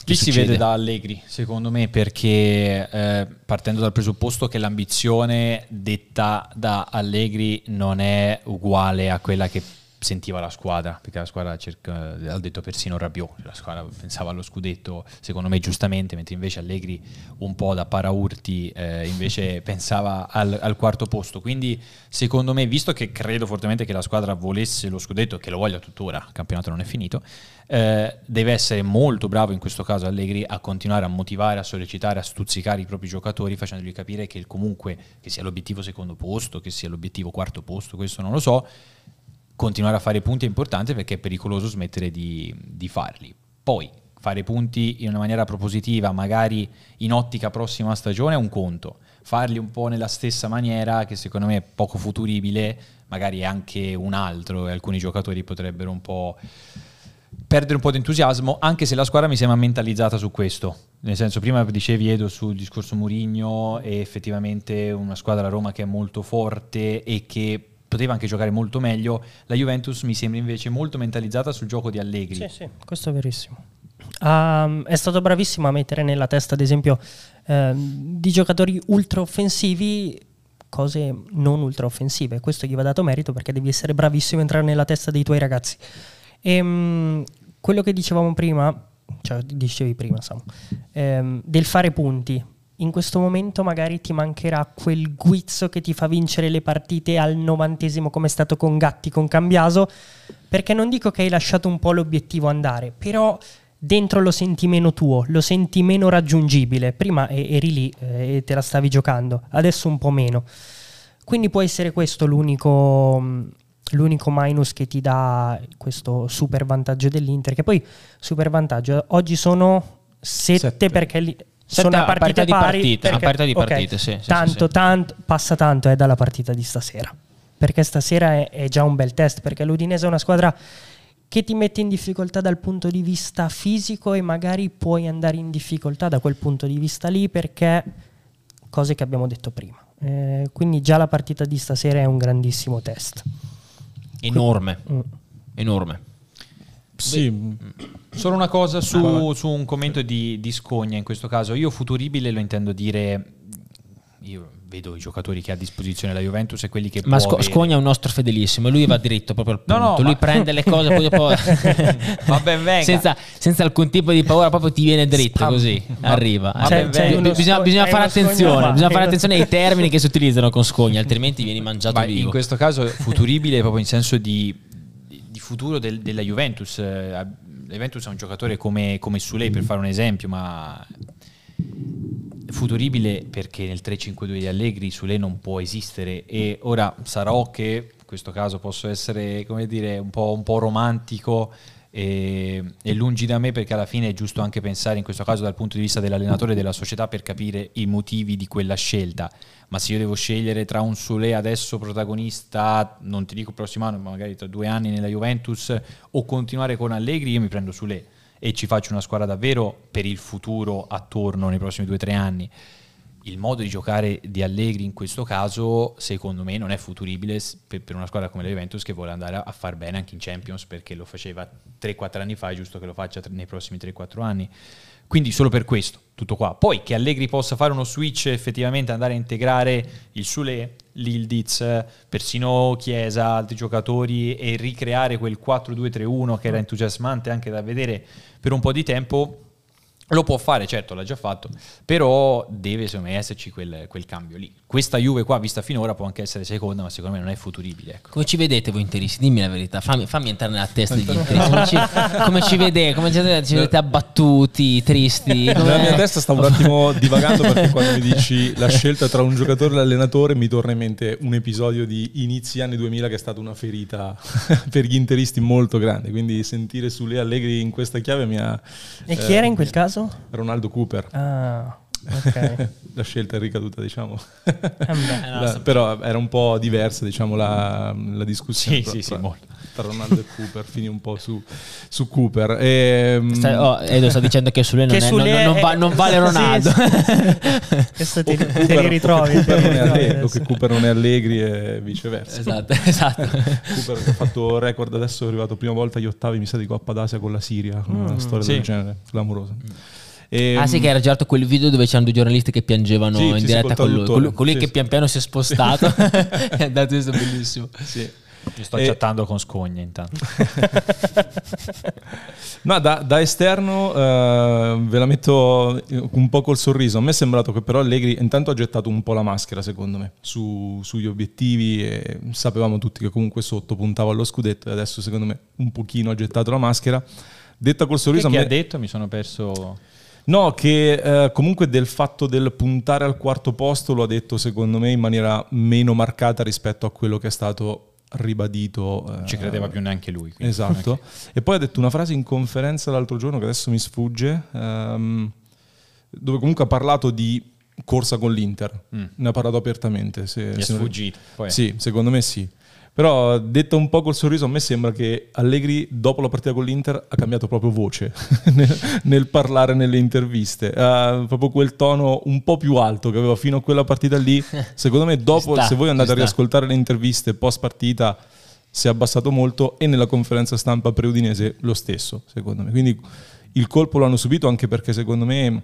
Qui si vede da Allegri, secondo me, perché eh, partendo dal presupposto che l'ambizione detta da Allegri non è uguale a quella che sentiva la squadra, perché la squadra cerca, ha detto persino Rabiot, la squadra pensava allo scudetto, secondo me giustamente, mentre invece Allegri un po' da paraurti eh, invece pensava al, al quarto posto. Quindi secondo me, visto che credo fortemente che la squadra volesse lo scudetto, che lo voglia tuttora, il campionato non è finito, eh, deve essere molto bravo in questo caso Allegri a continuare a motivare, a sollecitare, a stuzzicare i propri giocatori facendogli capire che comunque che sia l'obiettivo secondo posto, che sia l'obiettivo quarto posto, questo non lo so, continuare a fare punti è importante perché è pericoloso smettere di, di farli. Poi fare punti in una maniera propositiva, magari in ottica prossima stagione è un conto, farli un po' nella stessa maniera che secondo me è poco futuribile, magari è anche un altro e alcuni giocatori potrebbero un po' perdere un po' di entusiasmo, anche se la squadra mi sembra mentalizzata su questo. Nel senso, prima dicevi Edo sul discorso Murigno e effettivamente una squadra Roma che è molto forte e che poteva anche giocare molto meglio. La Juventus mi sembra invece molto mentalizzata sul gioco di Allegri. Sì, sì, questo è verissimo. Um, è stato bravissimo a mettere nella testa, ad esempio, ehm, di giocatori ultra offensivi cose non ultra offensive. Questo gli va dato merito perché devi essere bravissimo a entrare nella testa dei tuoi ragazzi. Ehm, quello che dicevamo prima, cioè dicevi prima, Samu, ehm, del fare punti. In questo momento magari ti mancherà quel guizzo che ti fa vincere le partite al novantesimo come è stato con Gatti, con Cambiaso, perché non dico che hai lasciato un po' l'obiettivo andare, però dentro lo senti meno tuo, lo senti meno raggiungibile. Prima eri lì eh, e te la stavi giocando, adesso un po' meno. Quindi può essere questo l'unico, mh, l'unico minus che ti dà questo super vantaggio dell'Inter, che poi super vantaggio, oggi sono sette, Sette. perché li- Sette sono a a partite di pari. partite, a perché- parità di partite, sì, sì, tanto, sì, tanto, passa tanto è dalla partita di stasera, perché stasera è, è già un bel test, perché l'Udinese è una squadra che ti mette in difficoltà dal punto di vista fisico e magari puoi andare in difficoltà da quel punto di vista lì perché cose che abbiamo detto prima. Eh, quindi già la partita di stasera è un grandissimo test. Enorme, Mm. enorme. Sì, Solo una cosa su, su un commento di, di Scogna in questo caso. Io futuribile lo intendo dire. Io vedo i giocatori che ha a disposizione la Juventus e quelli che Ma può Sco- avere. Scogna è un nostro fedelissimo, lui va diritto proprio al No, punto. no, lui ma- prende le cose poi dopo Va ben venga. senza, senza alcun tipo di paura, proprio ti viene dritto Spam. così, arriva. Va C'è- ben c'è venga. uno bisogna, Scogna- bisogna fare Scogna attenzione, bisogna fare attenzione ai termini che si utilizzano con Scogna, altrimenti vieni mangiato Ma vivo. in questo caso futuribile proprio in senso di futuro del- della Juventus. Eh, La Juventus è un giocatore come, come Sulei per fare un esempio, ma futuribile perché nel 3-5-2 di Allegri Sulei non può esistere e ora sarò che in questo caso posso essere come dire un po', un po' romantico e, e lungi da me perché alla fine è giusto anche pensare in questo caso dal punto di vista dell'allenatore e della società per capire i motivi di quella scelta ma se io devo scegliere tra un Solé adesso protagonista, non ti dico il prossimo anno, ma magari tra due anni nella Juventus, o continuare con Allegri, io mi prendo Solé e ci faccio una squadra davvero per il futuro attorno nei prossimi due o tre anni. Il modo di giocare di Allegri in questo caso, secondo me, non è futuribile per, una squadra come la Juventus che vuole andare a, far bene anche in Champions perché lo faceva 3-4 anni fa, è giusto che lo faccia nei prossimi 3-4 anni. Quindi solo per questo, tutto qua. Poi che Allegri possa fare uno switch effettivamente andare a integrare il Sule, l'Ildiz, persino Chiesa, altri giocatori e ricreare quel 4-2-3-1 che era entusiasmante anche da vedere per un po' di tempo, lo può fare, certo, l'ha già fatto, però deve secondo me esserci quel, quel, cambio lì. Questa Juve qua, vista finora, può anche essere seconda, ma secondo me non è futuribile. Ecco. Come ci vedete voi interisti? Dimmi la verità, fammi, fammi entrare nella testa degli interisti. Come ci, come ci vedete? Come ci, ci vedete abbattuti, tristi? Come... Nella mia testa sta un attimo divagando perché quando mi dici la scelta tra un giocatore e l'allenatore mi torna in mente un episodio di inizi anni 2000 che è stata una ferita per gli interisti molto grande, quindi sentire Sule Allegri in questa chiave mi ha... E chi eh, era in quel caso? Ronaldo Cooper. Ah, ok. la scelta è ricaduta, diciamo. Eh la, però era un po' diversa, diciamo, la, la discussione. Sì, tra, sì, sì, molto. Tra Ronaldo e Cooper, finì un po' su, su Cooper. E, ehm, Stai, oh, Edo sta dicendo che su lui non, è, non, non, va, non, vale Ronaldo. Questo ti, Cooper, te li ritrovi. Cooper non è allegri, che Cooper non è allegri e viceversa. Esatto, esatto. Cooper ha fatto record adesso, è arrivato prima volta agli ottavi, mi sa, di Coppa d'Asia con la Siria. Mm, una storia sì. del genere, clamorosa. Mm. E, ah sì, che era girato quel video dove c'erano due giornalisti che piangevano sì, in diretta con lui. Colui, colui sì, che pian piano si è spostato è andato, questo bellissimo. Sì. Io sto e... chattando con Scogna intanto. no, da, da esterno eh, ve la metto un po' col sorriso. A me è sembrato che però Allegri intanto ha gettato un po' la maschera, secondo me, su, sugli obiettivi e sapevamo tutti che comunque sotto puntava allo scudetto e adesso secondo me un pochino ha gettato la maschera. Detta col sorriso... Che, che me... ha detto? Mi sono perso... No, che eh, comunque del fatto del puntare al quarto posto lo ha detto secondo me in maniera meno marcata rispetto a quello che è stato ribadito. Non ci credeva più neanche lui. Quindi. Esatto. Okay. E poi ha detto una frase in conferenza l'altro giorno che adesso mi sfugge, ehm, dove comunque ha parlato di corsa con l'Inter. Mm. Ne ha parlato apertamente. Se, mi è sfuggito. Poi. Sì, secondo me sì. Però detto un po' col sorriso, a me sembra che Allegri dopo la partita con l'Inter ha cambiato proprio voce nel, nel, parlare nelle interviste. Uh, proprio quel tono un po' più alto che aveva fino a quella partita lì. Secondo me dopo, sta, se voi andate a riascoltare le interviste post partita, si è abbassato molto e nella conferenza stampa pre-udinese lo stesso, secondo me. Quindi il colpo l'hanno subito anche perché secondo me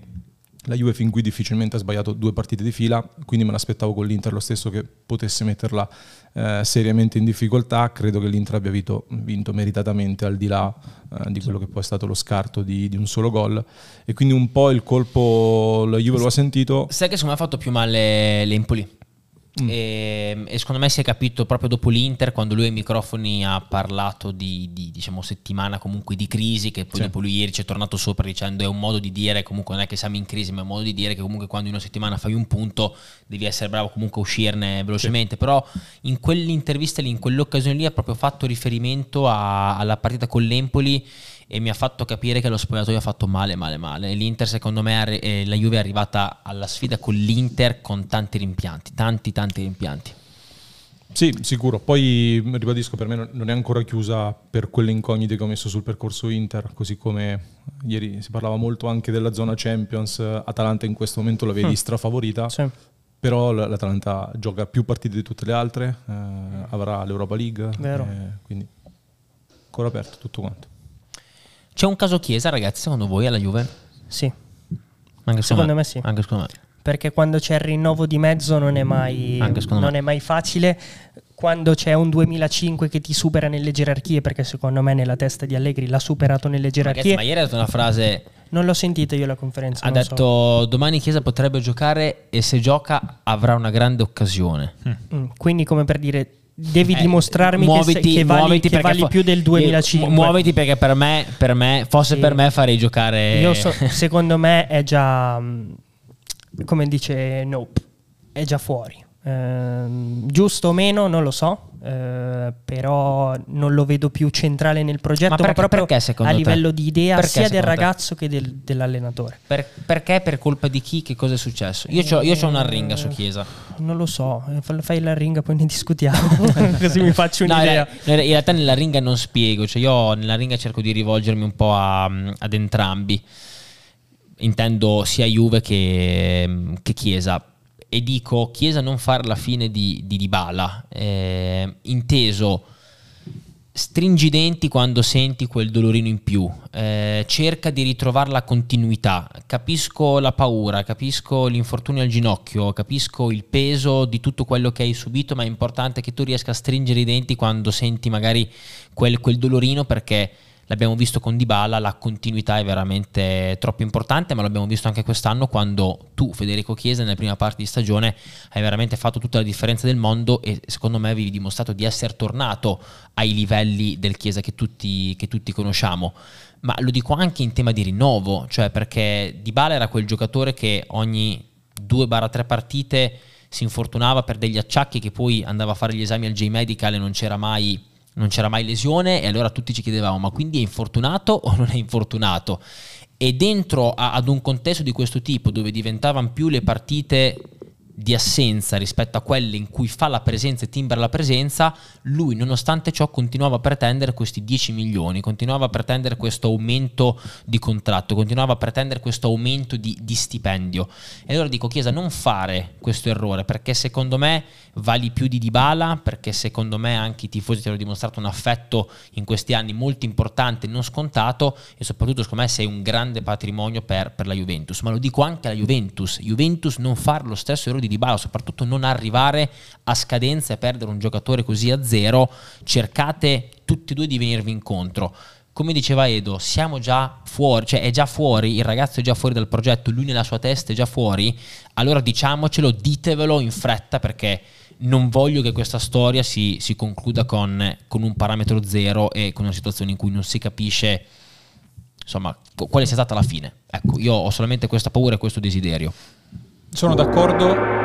la Juve fin qui difficilmente ha sbagliato due partite di fila, quindi me l'aspettavo con l'Inter lo stesso che potesse metterla eh, seriamente in difficoltà. Credo che l'Inter abbia vinto, vinto meritatamente al di là eh, di quello che poi è stato lo scarto di, di, un solo gol. E quindi un po' il colpo la Juve lo ha sentito. Sai che secondo me ha fatto più male l'Empoli? Mm. E, e, secondo me si è capito proprio dopo l'Inter, quando lui ai microfoni ha parlato di, di diciamo, settimana comunque di crisi, che poi sì. dopo lui ieri ci è tornato sopra dicendo è un modo di dire, comunque non è che siamo in crisi, ma è un modo di dire che comunque quando in una settimana fai un punto devi essere bravo comunque a uscirne velocemente. Sì. Però in quell'intervista lì, in quell'occasione lì ha proprio fatto riferimento a, alla partita con l'Empoli e mi ha fatto capire che lo spogliatoio ha fatto male, male, male. L'Inter, secondo me, eh, la Juve è arrivata alla sfida con l'Inter con tanti rimpianti, tanti, tanti rimpianti. Sì, sicuro. Poi ribadisco, per me non è ancora chiusa per quelle incognite che ho messo sul percorso Inter, così come ieri si parlava molto anche della zona Champions. Atalanta in questo momento la vedi mm. strafavorita. Sì. Però l'Atalanta gioca più partite di tutte le altre, eh, avrà l'Europa League, eh, quindi ancora aperto tutto quanto. C'è un caso Chiesa, ragazzi, secondo voi alla Juve? Sì. Anche secondo me. me sì. Anche secondo me. Perché quando c'è il rinnovo di mezzo non è mai, non è mai facile. Quando c'è un 2005 che ti supera nelle gerarchie, perché secondo me nella testa di Allegri l'ha superato nelle gerarchie. Ragazzi, ma ieri ha detto una frase non l'ho sentita io la conferenza. Ha detto so. domani Chiesa potrebbe giocare e se gioca avrà una grande occasione. Mm, quindi come per dire devi eh, dimostrarmi muoviti, che, che vali, che vali più del 2005. Muoviti perché per me, per me fosse sì. per me farei giocare... Io so, secondo me è già, mm, come dice Nope, è già fuori. Eh, giusto o meno non lo so, eh, però non lo vedo più centrale nel progetto, ma, perché, ma proprio perché, a livello te? di idea perché, sia del ragazzo te? che del, dell'allenatore. Per, perché? Per colpa di chi? Che cosa è successo? Io ho eh, una ringa su Chiesa. Non lo so, eh, fai la ringa poi ne discutiamo, così mi faccio un'idea. No, in realtà nella ringa non spiego, cioè io nella ringa cerco di rivolgermi un po' a, ad entrambi intendo sia Juve che, che Chiesa e dico Chiesa non fare la fine di, di Dybala, eh, inteso stringi i denti quando senti quel dolorino in più, eh, cerca di ritrovare la continuità, capisco la paura, capisco l'infortunio al ginocchio, capisco il peso di tutto quello che hai subito, ma è importante che tu riesca a stringere i denti quando senti magari quel, quel dolorino perché l'abbiamo visto con Dybala, la continuità è veramente troppo importante, ma l'abbiamo visto anche quest'anno quando tu, Federico Chiesa, nella prima parte di stagione hai veramente fatto tutta la differenza del mondo e secondo me avevi dimostrato di essere tornato ai livelli del Chiesa che tutti, che tutti conosciamo. Ma lo dico anche in tema di rinnovo, cioè perché Dybala era quel giocatore che ogni 2-3 partite si infortunava per degli acciacchi che poi andava a fare gli esami al J-Medical e non c'era mai non c'era mai lesione e allora tutti ci chiedevamo ma quindi è infortunato o non è infortunato? E dentro a, ad un contesto di questo tipo dove diventavano più le partite di assenza rispetto a quelle in cui fa la presenza e timbra la presenza, lui nonostante ciò continuava a pretendere questi 10 milioni, continuava a pretendere questo aumento di contratto, continuava a pretendere questo aumento di, di stipendio. E allora dico Chiesa non fare questo errore perché secondo me vali più di Dybala, perché secondo me anche i tifosi ti hanno dimostrato un affetto in questi anni molto importante, non scontato e soprattutto secondo me sei un grande patrimonio per, per la Juventus, ma lo dico anche alla Juventus, Juventus non fare lo stesso errore di Dybala, soprattutto non arrivare a scadenza e perdere un giocatore così a zero, cercate tutti e due di venirvi incontro. Come diceva Edo, siamo già fuori, cioè è già fuori, il ragazzo è già fuori dal progetto, lui nella sua testa è già fuori, allora diciamocelo, ditevelo in fretta perché non voglio che questa storia si, si concluda con, con, un parametro zero e con una situazione in cui non si capisce insomma quale sia stata la fine. Ecco, io ho solamente questa paura e questo desiderio. Sono d'accordo,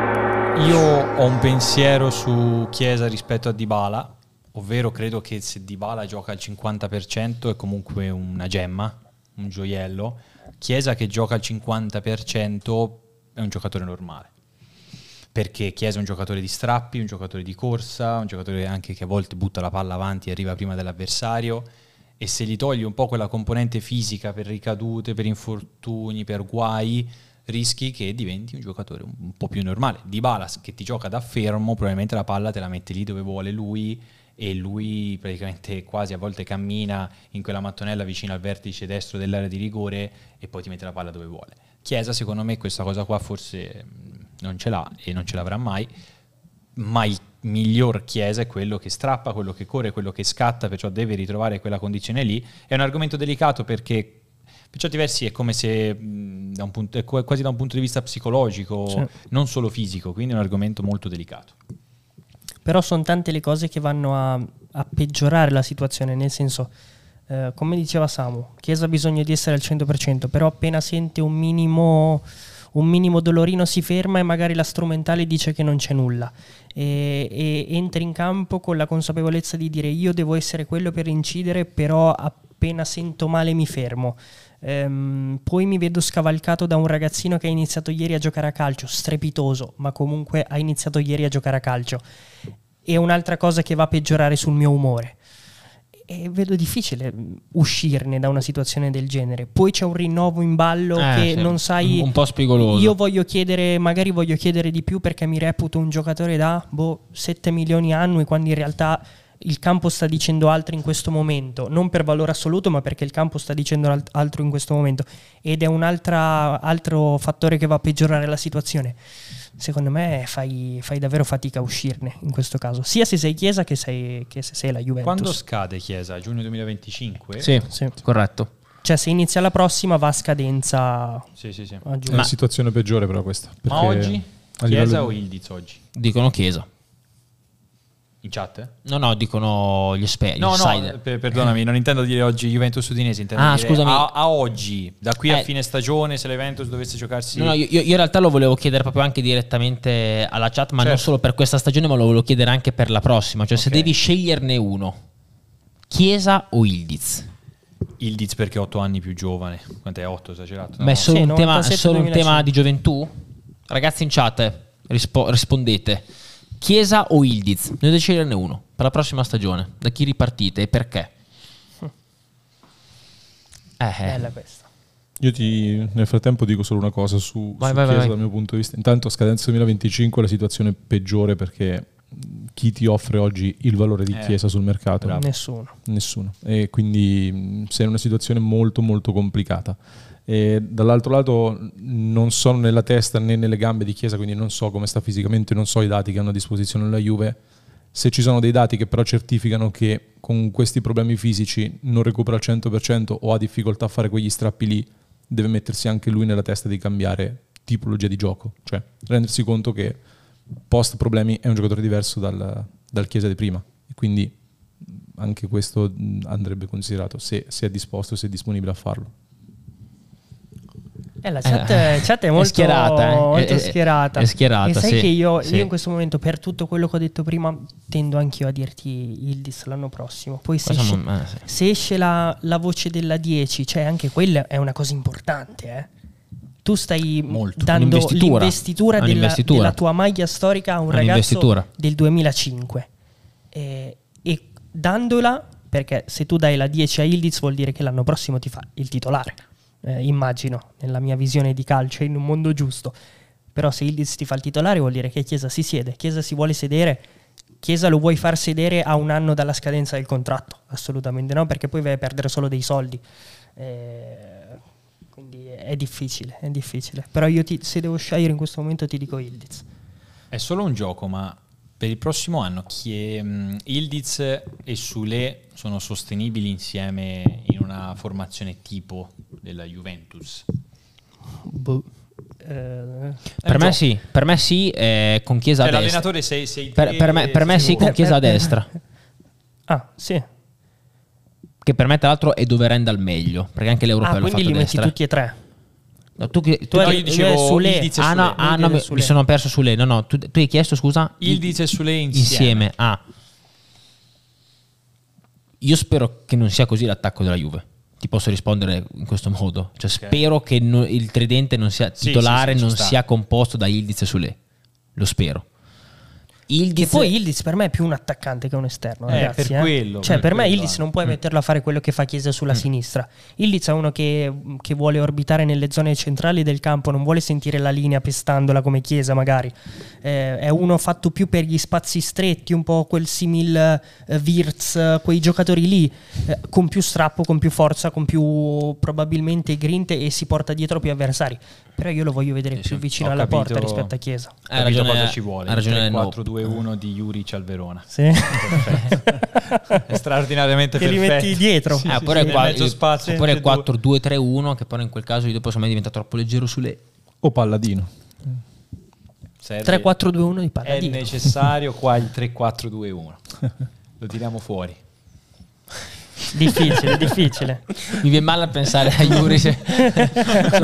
io ho un pensiero su Chiesa rispetto a Dybala, ovvero credo che se Dybala gioca al 50% è comunque una gemma, un gioiello. Chiesa che gioca al 50% è un giocatore normale. Perché Chiesa è un giocatore di strappi, un giocatore di corsa, un giocatore anche che a volte butta la palla avanti e arriva prima dell'avversario e se gli togli un po' quella componente fisica per ricadute, per infortuni, per guai, rischi che diventi un giocatore un, po' più normale. Di Balas che ti gioca da fermo, probabilmente la palla te la mette lì dove vuole lui e lui praticamente quasi a volte cammina in quella mattonella vicino al vertice destro dell'area di rigore e poi ti mette la palla dove vuole. Chiesa secondo me questa cosa qua forse mm, non ce l'ha e non ce l'avrà mai, ma il miglior Chiesa è quello che strappa, quello che corre, quello che scatta, perciò deve ritrovare quella condizione lì. È un argomento delicato perché per certi versi è come se da punto, quasi da un punto di vista psicologico, sì. non solo fisico, quindi è un argomento molto delicato. Però sono tante le cose che vanno a, a peggiorare la situazione, nel senso, eh, come diceva Samu, Chiesa ha bisogno di essere al 100%, però appena sente un minimo, un minimo dolorino si ferma e magari la strumentale dice che non c'è nulla. E, e entra in campo con la consapevolezza di dire io devo essere quello per incidere, però appena sento male mi fermo. Ehm, poi mi vedo scavalcato da un ragazzino che ha iniziato ieri a giocare a calcio, strepitoso, ma comunque ha iniziato ieri a giocare a calcio. E un'altra cosa che va a peggiorare sul mio umore. E vedo difficile uscirne da una situazione del genere. Poi c'è un rinnovo in ballo eh, che sì. non sai. Un po' spigoloso. Io voglio chiedere, magari voglio chiedere di più perché mi reputo un giocatore da boh, 7 milioni annui, quando in realtà il campo sta dicendo altro in questo momento, non per valore assoluto, ma perché il campo sta dicendo alt- altro in questo momento. Ed è un altro fattore che va a peggiorare la situazione. Secondo me fai, fai, davvero fatica a uscirne in questo caso, sia se sei Chiesa che, sei, che se sei la Juventus. Quando scade Chiesa? Giugno 2025? Sì, sì. corretto. Cioè, se inizia la prossima va a scadenza. Sì, sì, sì. È una situazione peggiore, però, questa. Ma oggi? Chiesa o Ildiz oggi? Dicono Chiesa. In chat? No, no, dicono gli esperti. No, no, per, perdonami, non intendo dire oggi Juventus Udinese, intendo ah, dire scusami. A, a, oggi, da qui eh, a fine stagione, se l'Juventus dovesse giocarsi... No, no io, io, in realtà lo volevo chiedere proprio anche direttamente alla chat, ma certo. non solo per questa stagione, ma lo volevo chiedere anche per la prossima. Cioè, okay. se devi sceglierne uno, Chiesa o Ildiz? Ildiz perché è 8 anni più giovane. Quanto è 8 esagerato? No? Ma è solo, sì, un, tema, solo un tema di gioventù? Ragazzi in chat, rispo- rispondete. Chiesa o Ildiz? Ne dovete sceglierne uno per la prossima stagione. Da chi ripartite e perché? Eh, eh. Bella questa. Io ti, nel frattempo dico solo una cosa su, Vai, su vai, Chiesa vai. dal mio punto di vista. Intanto a scadenza 2025 la situazione è peggiore perché chi ti offre oggi il valore di Eh, Chiesa sul mercato? bravo. Nessuno. Nessuno. E quindi sei in una situazione molto molto complicata. E dall'altro lato non sono nella testa né nelle gambe di Chiesa, quindi non so come sta fisicamente, non so i dati che hanno a disposizione la Juve. Se ci sono dei dati che però certificano che con questi problemi fisici non recupera al 100% o ha difficoltà a fare quegli strappi lì, deve mettersi anche lui nella testa di cambiare tipologia di gioco, cioè rendersi conto che post problemi è un giocatore diverso dal, dal Chiesa di prima. E quindi anche questo andrebbe considerato se, se è disposto, se è disponibile a farlo. Eh, la chat, Eh, chat è è molto schierata, eh. molto È- è- schierata. è schierata, E sai sì, che io, sì. io in questo momento, per tutto quello che ho detto prima, tendo anch'io a dirti Ildis l'anno prossimo. Poi se esce, non- eh, sì. se esce la, la voce della 10, cioè anche quella è una cosa importante, eh. Tu stai Molto. dando l'investitura, È della, della tua maglia storica a un È ragazzo del 2005. E, e dandola, perché se tu dai la 10 a Ildiz vuol dire che l'anno prossimo ti fa il titolare. Eh, immagino, nella mia visione di calcio, in un mondo giusto. Però se Ildiz ti fa il titolare vuol dire che Chiesa si siede. Chiesa si vuole sedere. Chiesa lo vuoi far sedere a un anno dalla scadenza del contratto? Assolutamente no, perché poi vai a perdere solo dei soldi. Eh, quindi è difficile, è difficile. Però io ti- se devo scegliere in questo momento ti dico Ildiz. È solo un gioco, ma per il prossimo anno chi è, mh, Ildiz e Sule sono sostenibili insieme in una formazione tipo della Juventus. Boh. Eh, Per me sì, per me sì, eh, con Chiesa a destra. l'allenatore sei, sei Per, per me, per me sì, con Chiesa a destra. ah, sì. Che per me, tra l'altro, è dove rende al meglio. Perché anche l'Europeo Ah, l'ha quindi fatto li a metti destra. tutti e tre. No, tu, tu Tu No, io dicevo Sule. Ildiz e Ah, Sule. no, ah, no, mi, Sule. mi sono perso su lei. No, no, tu, tu hai chiesto scusa? Ildiz e Sule insieme. insieme. Ah. Io spero che non sia così l'attacco della Juve. Ti posso rispondere in questo modo. Cioè, spero che no- il tridente non sia Sì, titolare, sì, sì, ci non sta. sia composto da Ildiz e Sule. Lo spero. Che Ildiz, poi Ildiz per me è più un attaccante che un esterno, Eh, ragazzi. per eh. quello, Cioè, per per me quello, Ildiz eh. non puoi metterlo a fare quello che fa Chiesa sulla sinistra. Ildiz è uno che, che vuole orbitare nelle zone centrali del campo, non vuole sentire la linea pestandola come Chiesa, magari. Eh, è uno fatto più per gli spazi stretti, un po' quel simil eh, Wirtz, eh, quei giocatori lì, eh, con più strappo, con più forza, con più probabilmente grinte e si porta dietro più avversari. Però io lo voglio vedere più vicino alla capito- porta rispetto a Chiesa. Hai capito ragione- cosa ci vuole. ha ragione Il no. 4-2-1 di Juric al Verona. Sì. È straordinariamente Che li perfetto. metti dietro. Sì, Ah, sì, oppure sì, il, qua- mezzo spazio oppure il tutti e due. 4-2-3-1, che però in quel caso io dopo secondo me diventa troppo leggero sulle. O Palladino. Serve- 3-4-2-1 di È Palladino. necessario qua il 3-4-2-1. Lo tiriamo fuori. Difficile, difficile. Mi viene male a pensare a Yuri. se-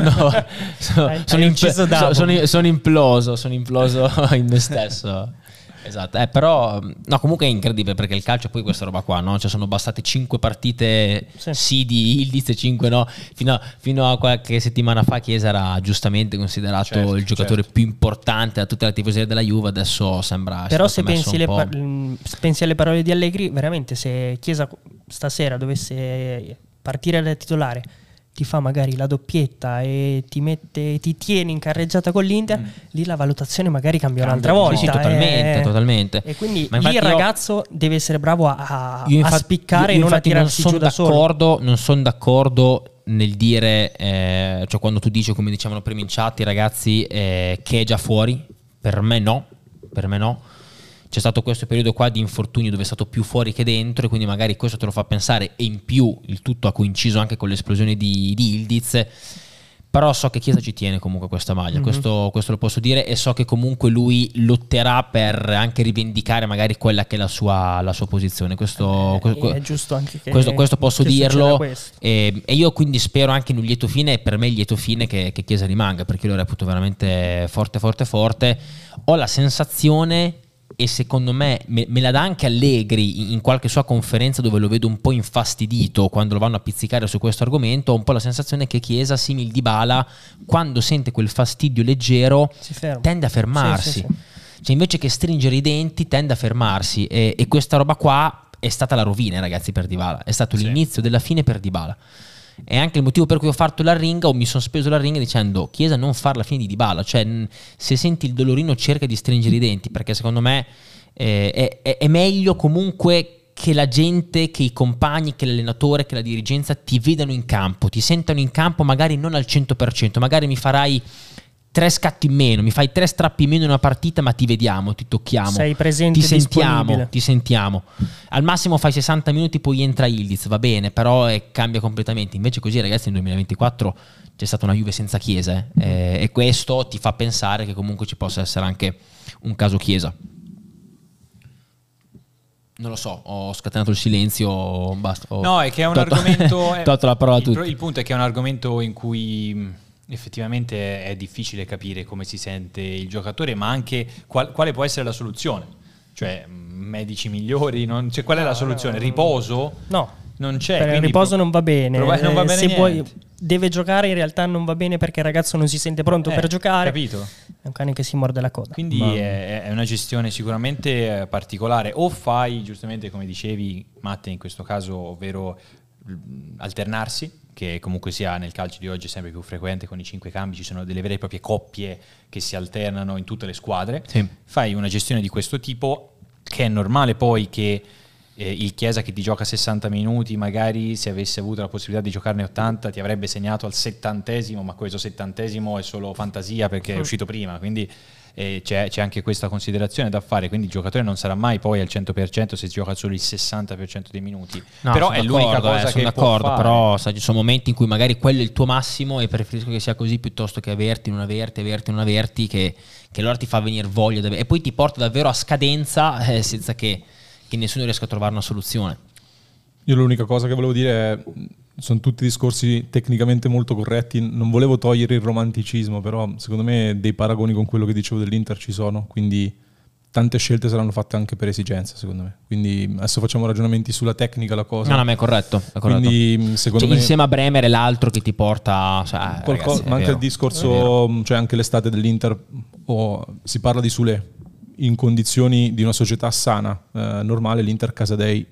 sono, Hai- sono Davo. so- sono- sono imploso, sono imploso in me stesso. Esatto, eh, però no, comunque è incredibile perché il calcio è poi questa roba qua, no? Cioè sono bastate 5 partite Sì. sì, di Ildiz e 5 no. Fino a, fino a qualche settimana fa Chiesa era giustamente considerato Certo, il giocatore certo. più importante da tutta la tifoseria della Juve, adesso sembra Però se pensi, par- mm, se pensi alle parole di Allegri, veramente se Chiesa stasera dovesse partire da titolare, ti fa magari la doppietta e ti, mette, ti tiene in carreggiata con l'Inter, lì la valutazione magari cambia, Cambia, un'altra sì, volta. sì, totalmente, eh. totalmente. E quindi Ma lì infatti il io- ragazzo deve essere bravo a, a- Io a infatti- spiccare io e non a infatti tirarsi sono giù da solo. d'accordo, non sono d'accordo nel dire, eh, cioè quando tu dici, come dicevano prima in chat, i ragazzi, eh, che è già fuori, per me no, per me no. C'è stato questo periodo qua di infortunio dove è stato più fuori che dentro e quindi magari questo te lo fa pensare e in più il tutto ha coinciso anche con l'esplosione di, di Ildiz. Però so che Chiesa ci tiene comunque questa maglia, Mhm. questo, questo lo posso dire e so che comunque lui lotterà per anche rivendicare magari quella che è la sua, la sua posizione. Questo, Eh, que- que- è giusto anche che- questo, questo posso che dirlo questo. e, e io quindi spero anche in un lieto fine e per me il lieto fine che, che Chiesa rimanga perché io lo reputo veramente forte forte forte ho la sensazione e secondo me me, me la dà anche Allegri in, in qualche sua conferenza dove lo vedo un po' infastidito quando lo vanno a pizzicare su questo argomento ho un po' la sensazione che Chiesa simil di Bala quando sente quel fastidio leggero tende a fermarsi Sì, sì, cioè invece che stringere i denti tende a fermarsi. E, e questa roba qua è stata la rovina ragazzi per Dybala. È stato Sì. l'inizio della fine per Dybala è anche il motivo per cui ho fatto la ringa o mi sono speso la ringa dicendo Chiesa non far la fine di Dybala, cioè se senti il dolorino cerca di stringere i denti, perché secondo me eh, è- è meglio comunque che la gente, che i compagni, che l'allenatore, che la dirigenza ti vedano in campo, ti sentano in campo magari non al 100%, magari mi farai tre scatti in meno, mi fai tre strappi in meno in una partita, ma ti vediamo, ti tocchiamo. Sei presente ti sentiamo, ti sentiamo. Al massimo fai 60 minuti, poi entra Ildiz, va bene, però eh, cambia completamente. Invece così, ragazzi, nel 2024 c'è stata una Juve senza Chiesa eh. Eh, e questo ti fa pensare che comunque ci possa essere anche un caso Chiesa. Non lo so, ho scatenato il silenzio, basta. No, è che è un tolto- argomento. è- tolto la parola a il, tutti. il punto è che è un argomento in cui mh, effettivamente è difficile capire come si sente il giocatore, ma anche qual- quale può essere la soluzione. Cioè, mh, medici migliori, non- cioè, qual è la soluzione? Riposo? No, Non c'è. per il riposo pro- non va bene. prova- non va Eh, bene se vuoi- deve giocare, in realtà non va bene perché il ragazzo non si sente pronto Eh, per giocare. Capito? È un cane che si morde la coda. Quindi è, è una gestione sicuramente eh, particolare. O fai, giustamente come dicevi Matte in questo caso, ovvero alternarsi, che comunque sia nel calcio di oggi è sempre più frequente con i cinque cambi, ci sono delle vere e proprie coppie che si alternano in tutte le squadre. Sì. Fai una gestione di questo tipo, che è normale poi che eh, il Chiesa che ti gioca 60 minuti, magari se avesse avuto la possibilità di giocarne 80 ti avrebbe segnato al settantesimo, ma questo settantesimo è solo fantasia perché è uscito prima, quindi eh, c'è, c'è anche questa considerazione da fare, quindi il giocatore non sarà mai poi al 100% se gioca solo il 60% dei minuti, No, però sono è l'unica d'accordo, cosa eh, sono che può d'accordo, fare. però sai, ci sono momenti in cui magari quello è il tuo massimo e preferisco che sia così piuttosto che averti, non averti, averti, non averti, che, che allora ti fa venire voglia e poi ti porta davvero a scadenza eh, senza che, che nessuno riesca a trovare una soluzione. Io l'unica cosa che volevo dire è, sono tutti discorsi tecnicamente molto corretti, non volevo togliere il romanticismo, però secondo me dei paragoni con quello che dicevo dell'Inter ci sono, quindi tante scelte saranno fatte anche per esigenza, secondo me. Quindi adesso facciamo ragionamenti sulla tecnica, la cosa. No, no, ma è corretto. È corretto. Quindi secondo Cioè, me... insieme a Bremer è l'altro che ti porta... Cioè, eh, Qualcosa- ragazzi, ma anche vero, il discorso, cioè anche l'estate dell'Inter, o si parla di Sule in condizioni di una società sana, eh, normale, l'Inter Casadei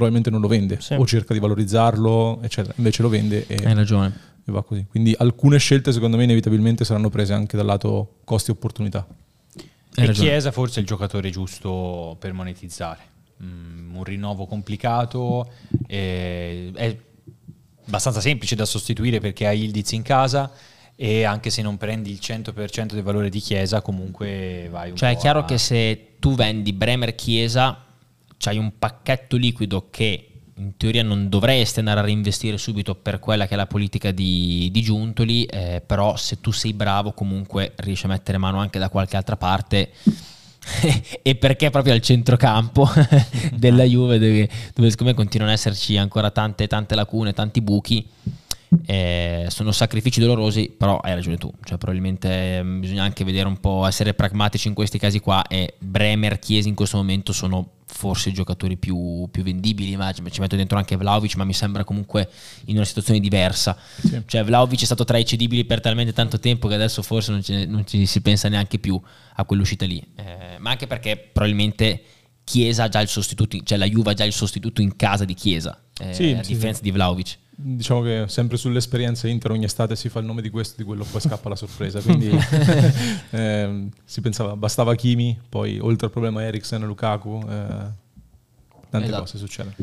probabilmente non lo vende Sì. o cerca di valorizzarlo, eccetera. Invece lo vende e, Hai ragione. e va così. Quindi alcune scelte secondo me inevitabilmente saranno prese anche dal lato costi-opportunità. Hai E ragione. Chiesa forse è il giocatore giusto per monetizzare. Mm, un rinnovo complicato, eh, è abbastanza semplice da sostituire perché hai Ildiz in casa e anche se non prendi il 100% del valore di Chiesa comunque vai un Cioè è chiaro a- che se tu vendi Bremer Chiesa, c'hai un pacchetto liquido che in teoria non dovresti andare a reinvestire subito per quella che è la politica di, di Giuntoli, eh, però se tu sei bravo comunque riesci a mettere mano anche da qualche altra parte. e perché proprio al centrocampo della Juve dove, dove secondo me continuano ad esserci ancora tante, tante lacune, tanti buchi eh, sono sacrifici dolorosi, però hai ragione tu. Cioè, probabilmente mm, bisogna anche vedere un po', essere pragmatici in questi casi qua. E Bremer, Chiesi in questo momento sono forse i giocatori più, più vendibili. Ma ci metto dentro anche Vlaovic, ma mi sembra comunque in una situazione diversa. Sì. Cioè, Vlaovic è stato tra i cedibili per talmente tanto tempo che adesso forse non, ce- non ci si pensa neanche più a quell'uscita lì. Eh, ma anche perché probabilmente Chiesa ha già il sostituto, cioè la Juve ha già il sostituto in casa di Chiesa, eh, Sì, a sì, differenza di Vlaovic. Diciamo che sempre sull'esperienza Inter ogni estate si fa il nome di questo di quello, poi scappa la sorpresa. Quindi ehm, si pensava bastava Kimi, poi oltre al problema Eriksen e Lukaku, eh, tante Esatto. cose succedono.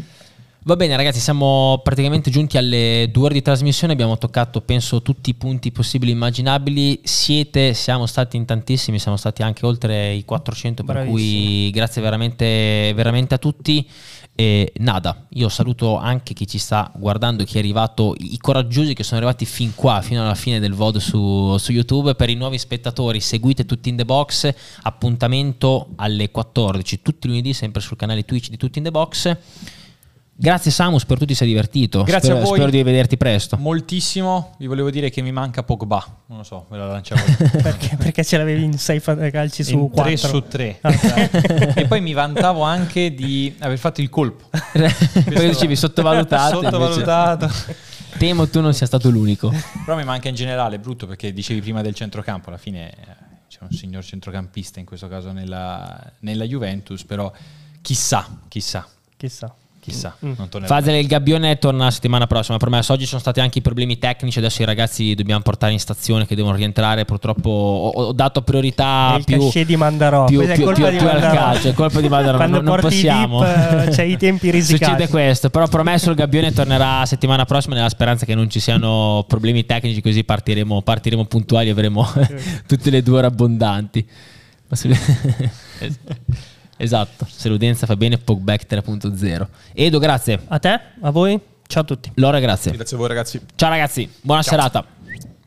Va bene ragazzi, siamo praticamente giunti alle due ore di trasmissione, abbiamo toccato penso tutti i punti possibili e immaginabili, siete, siamo stati in tantissimi, siamo stati anche oltre i 400, per cui grazie veramente, veramente a tutti. E nada, io saluto anche chi ci sta guardando, chi è arrivato, i coraggiosi che sono arrivati fin qua, fino alla fine del VOD su, su YouTube. Per i nuovi spettatori, seguite tutti in the box. Appuntamento alle 14, tutti lunedì, sempre sul canale Twitch di Tutti in the Box. Grazie Samus, per tutti sei divertito. Grazie spero, a voi. spero di vederti presto. moltissimo. Vi volevo dire che mi manca Pogba. Non lo so, ve la lanciavo. perché, perché ce l'avevi in 6 calci su in 3 4. su 3. Ah. e poi mi vantavo anche di aver fatto il colpo. Poi dicevi sottovalutato. Sottovalutato. invece Temo tu non sia stato l'unico. Però mi manca in generale, brutto perché dicevi prima del centrocampo, alla fine eh, c'è un signor centrocampista in questo caso nella, nella Juventus, però chissà, chissà. Chissà. Chissà. Mm. Fazel il Gabbione torna la settimana prossima. Promesso, oggi sono stati anche i problemi tecnici. Adesso i ragazzi dobbiamo portare in stazione che devono rientrare. Purtroppo ho, ho dato priorità il più, di Mandarò. più, Questa è più, colpa più- di più al Mandarò. calcio. È colpa di Mandarò. Quando Non, non possiamo. dip, eh, c'hai i tempi risicati. Succede questo. Però promesso il Gabbione tornerà settimana prossima nella speranza che non ci siano problemi tecnici. Così partiremo, partiremo puntuali e avremo tutte le due ore abbondanti. Esatto. Se l'udienza fa bene, Pogback 3.0. Edo, grazie. A te, a voi, ciao a tutti. Lora, grazie. Grazie a voi ragazzi. Ciao ragazzi, buona serata.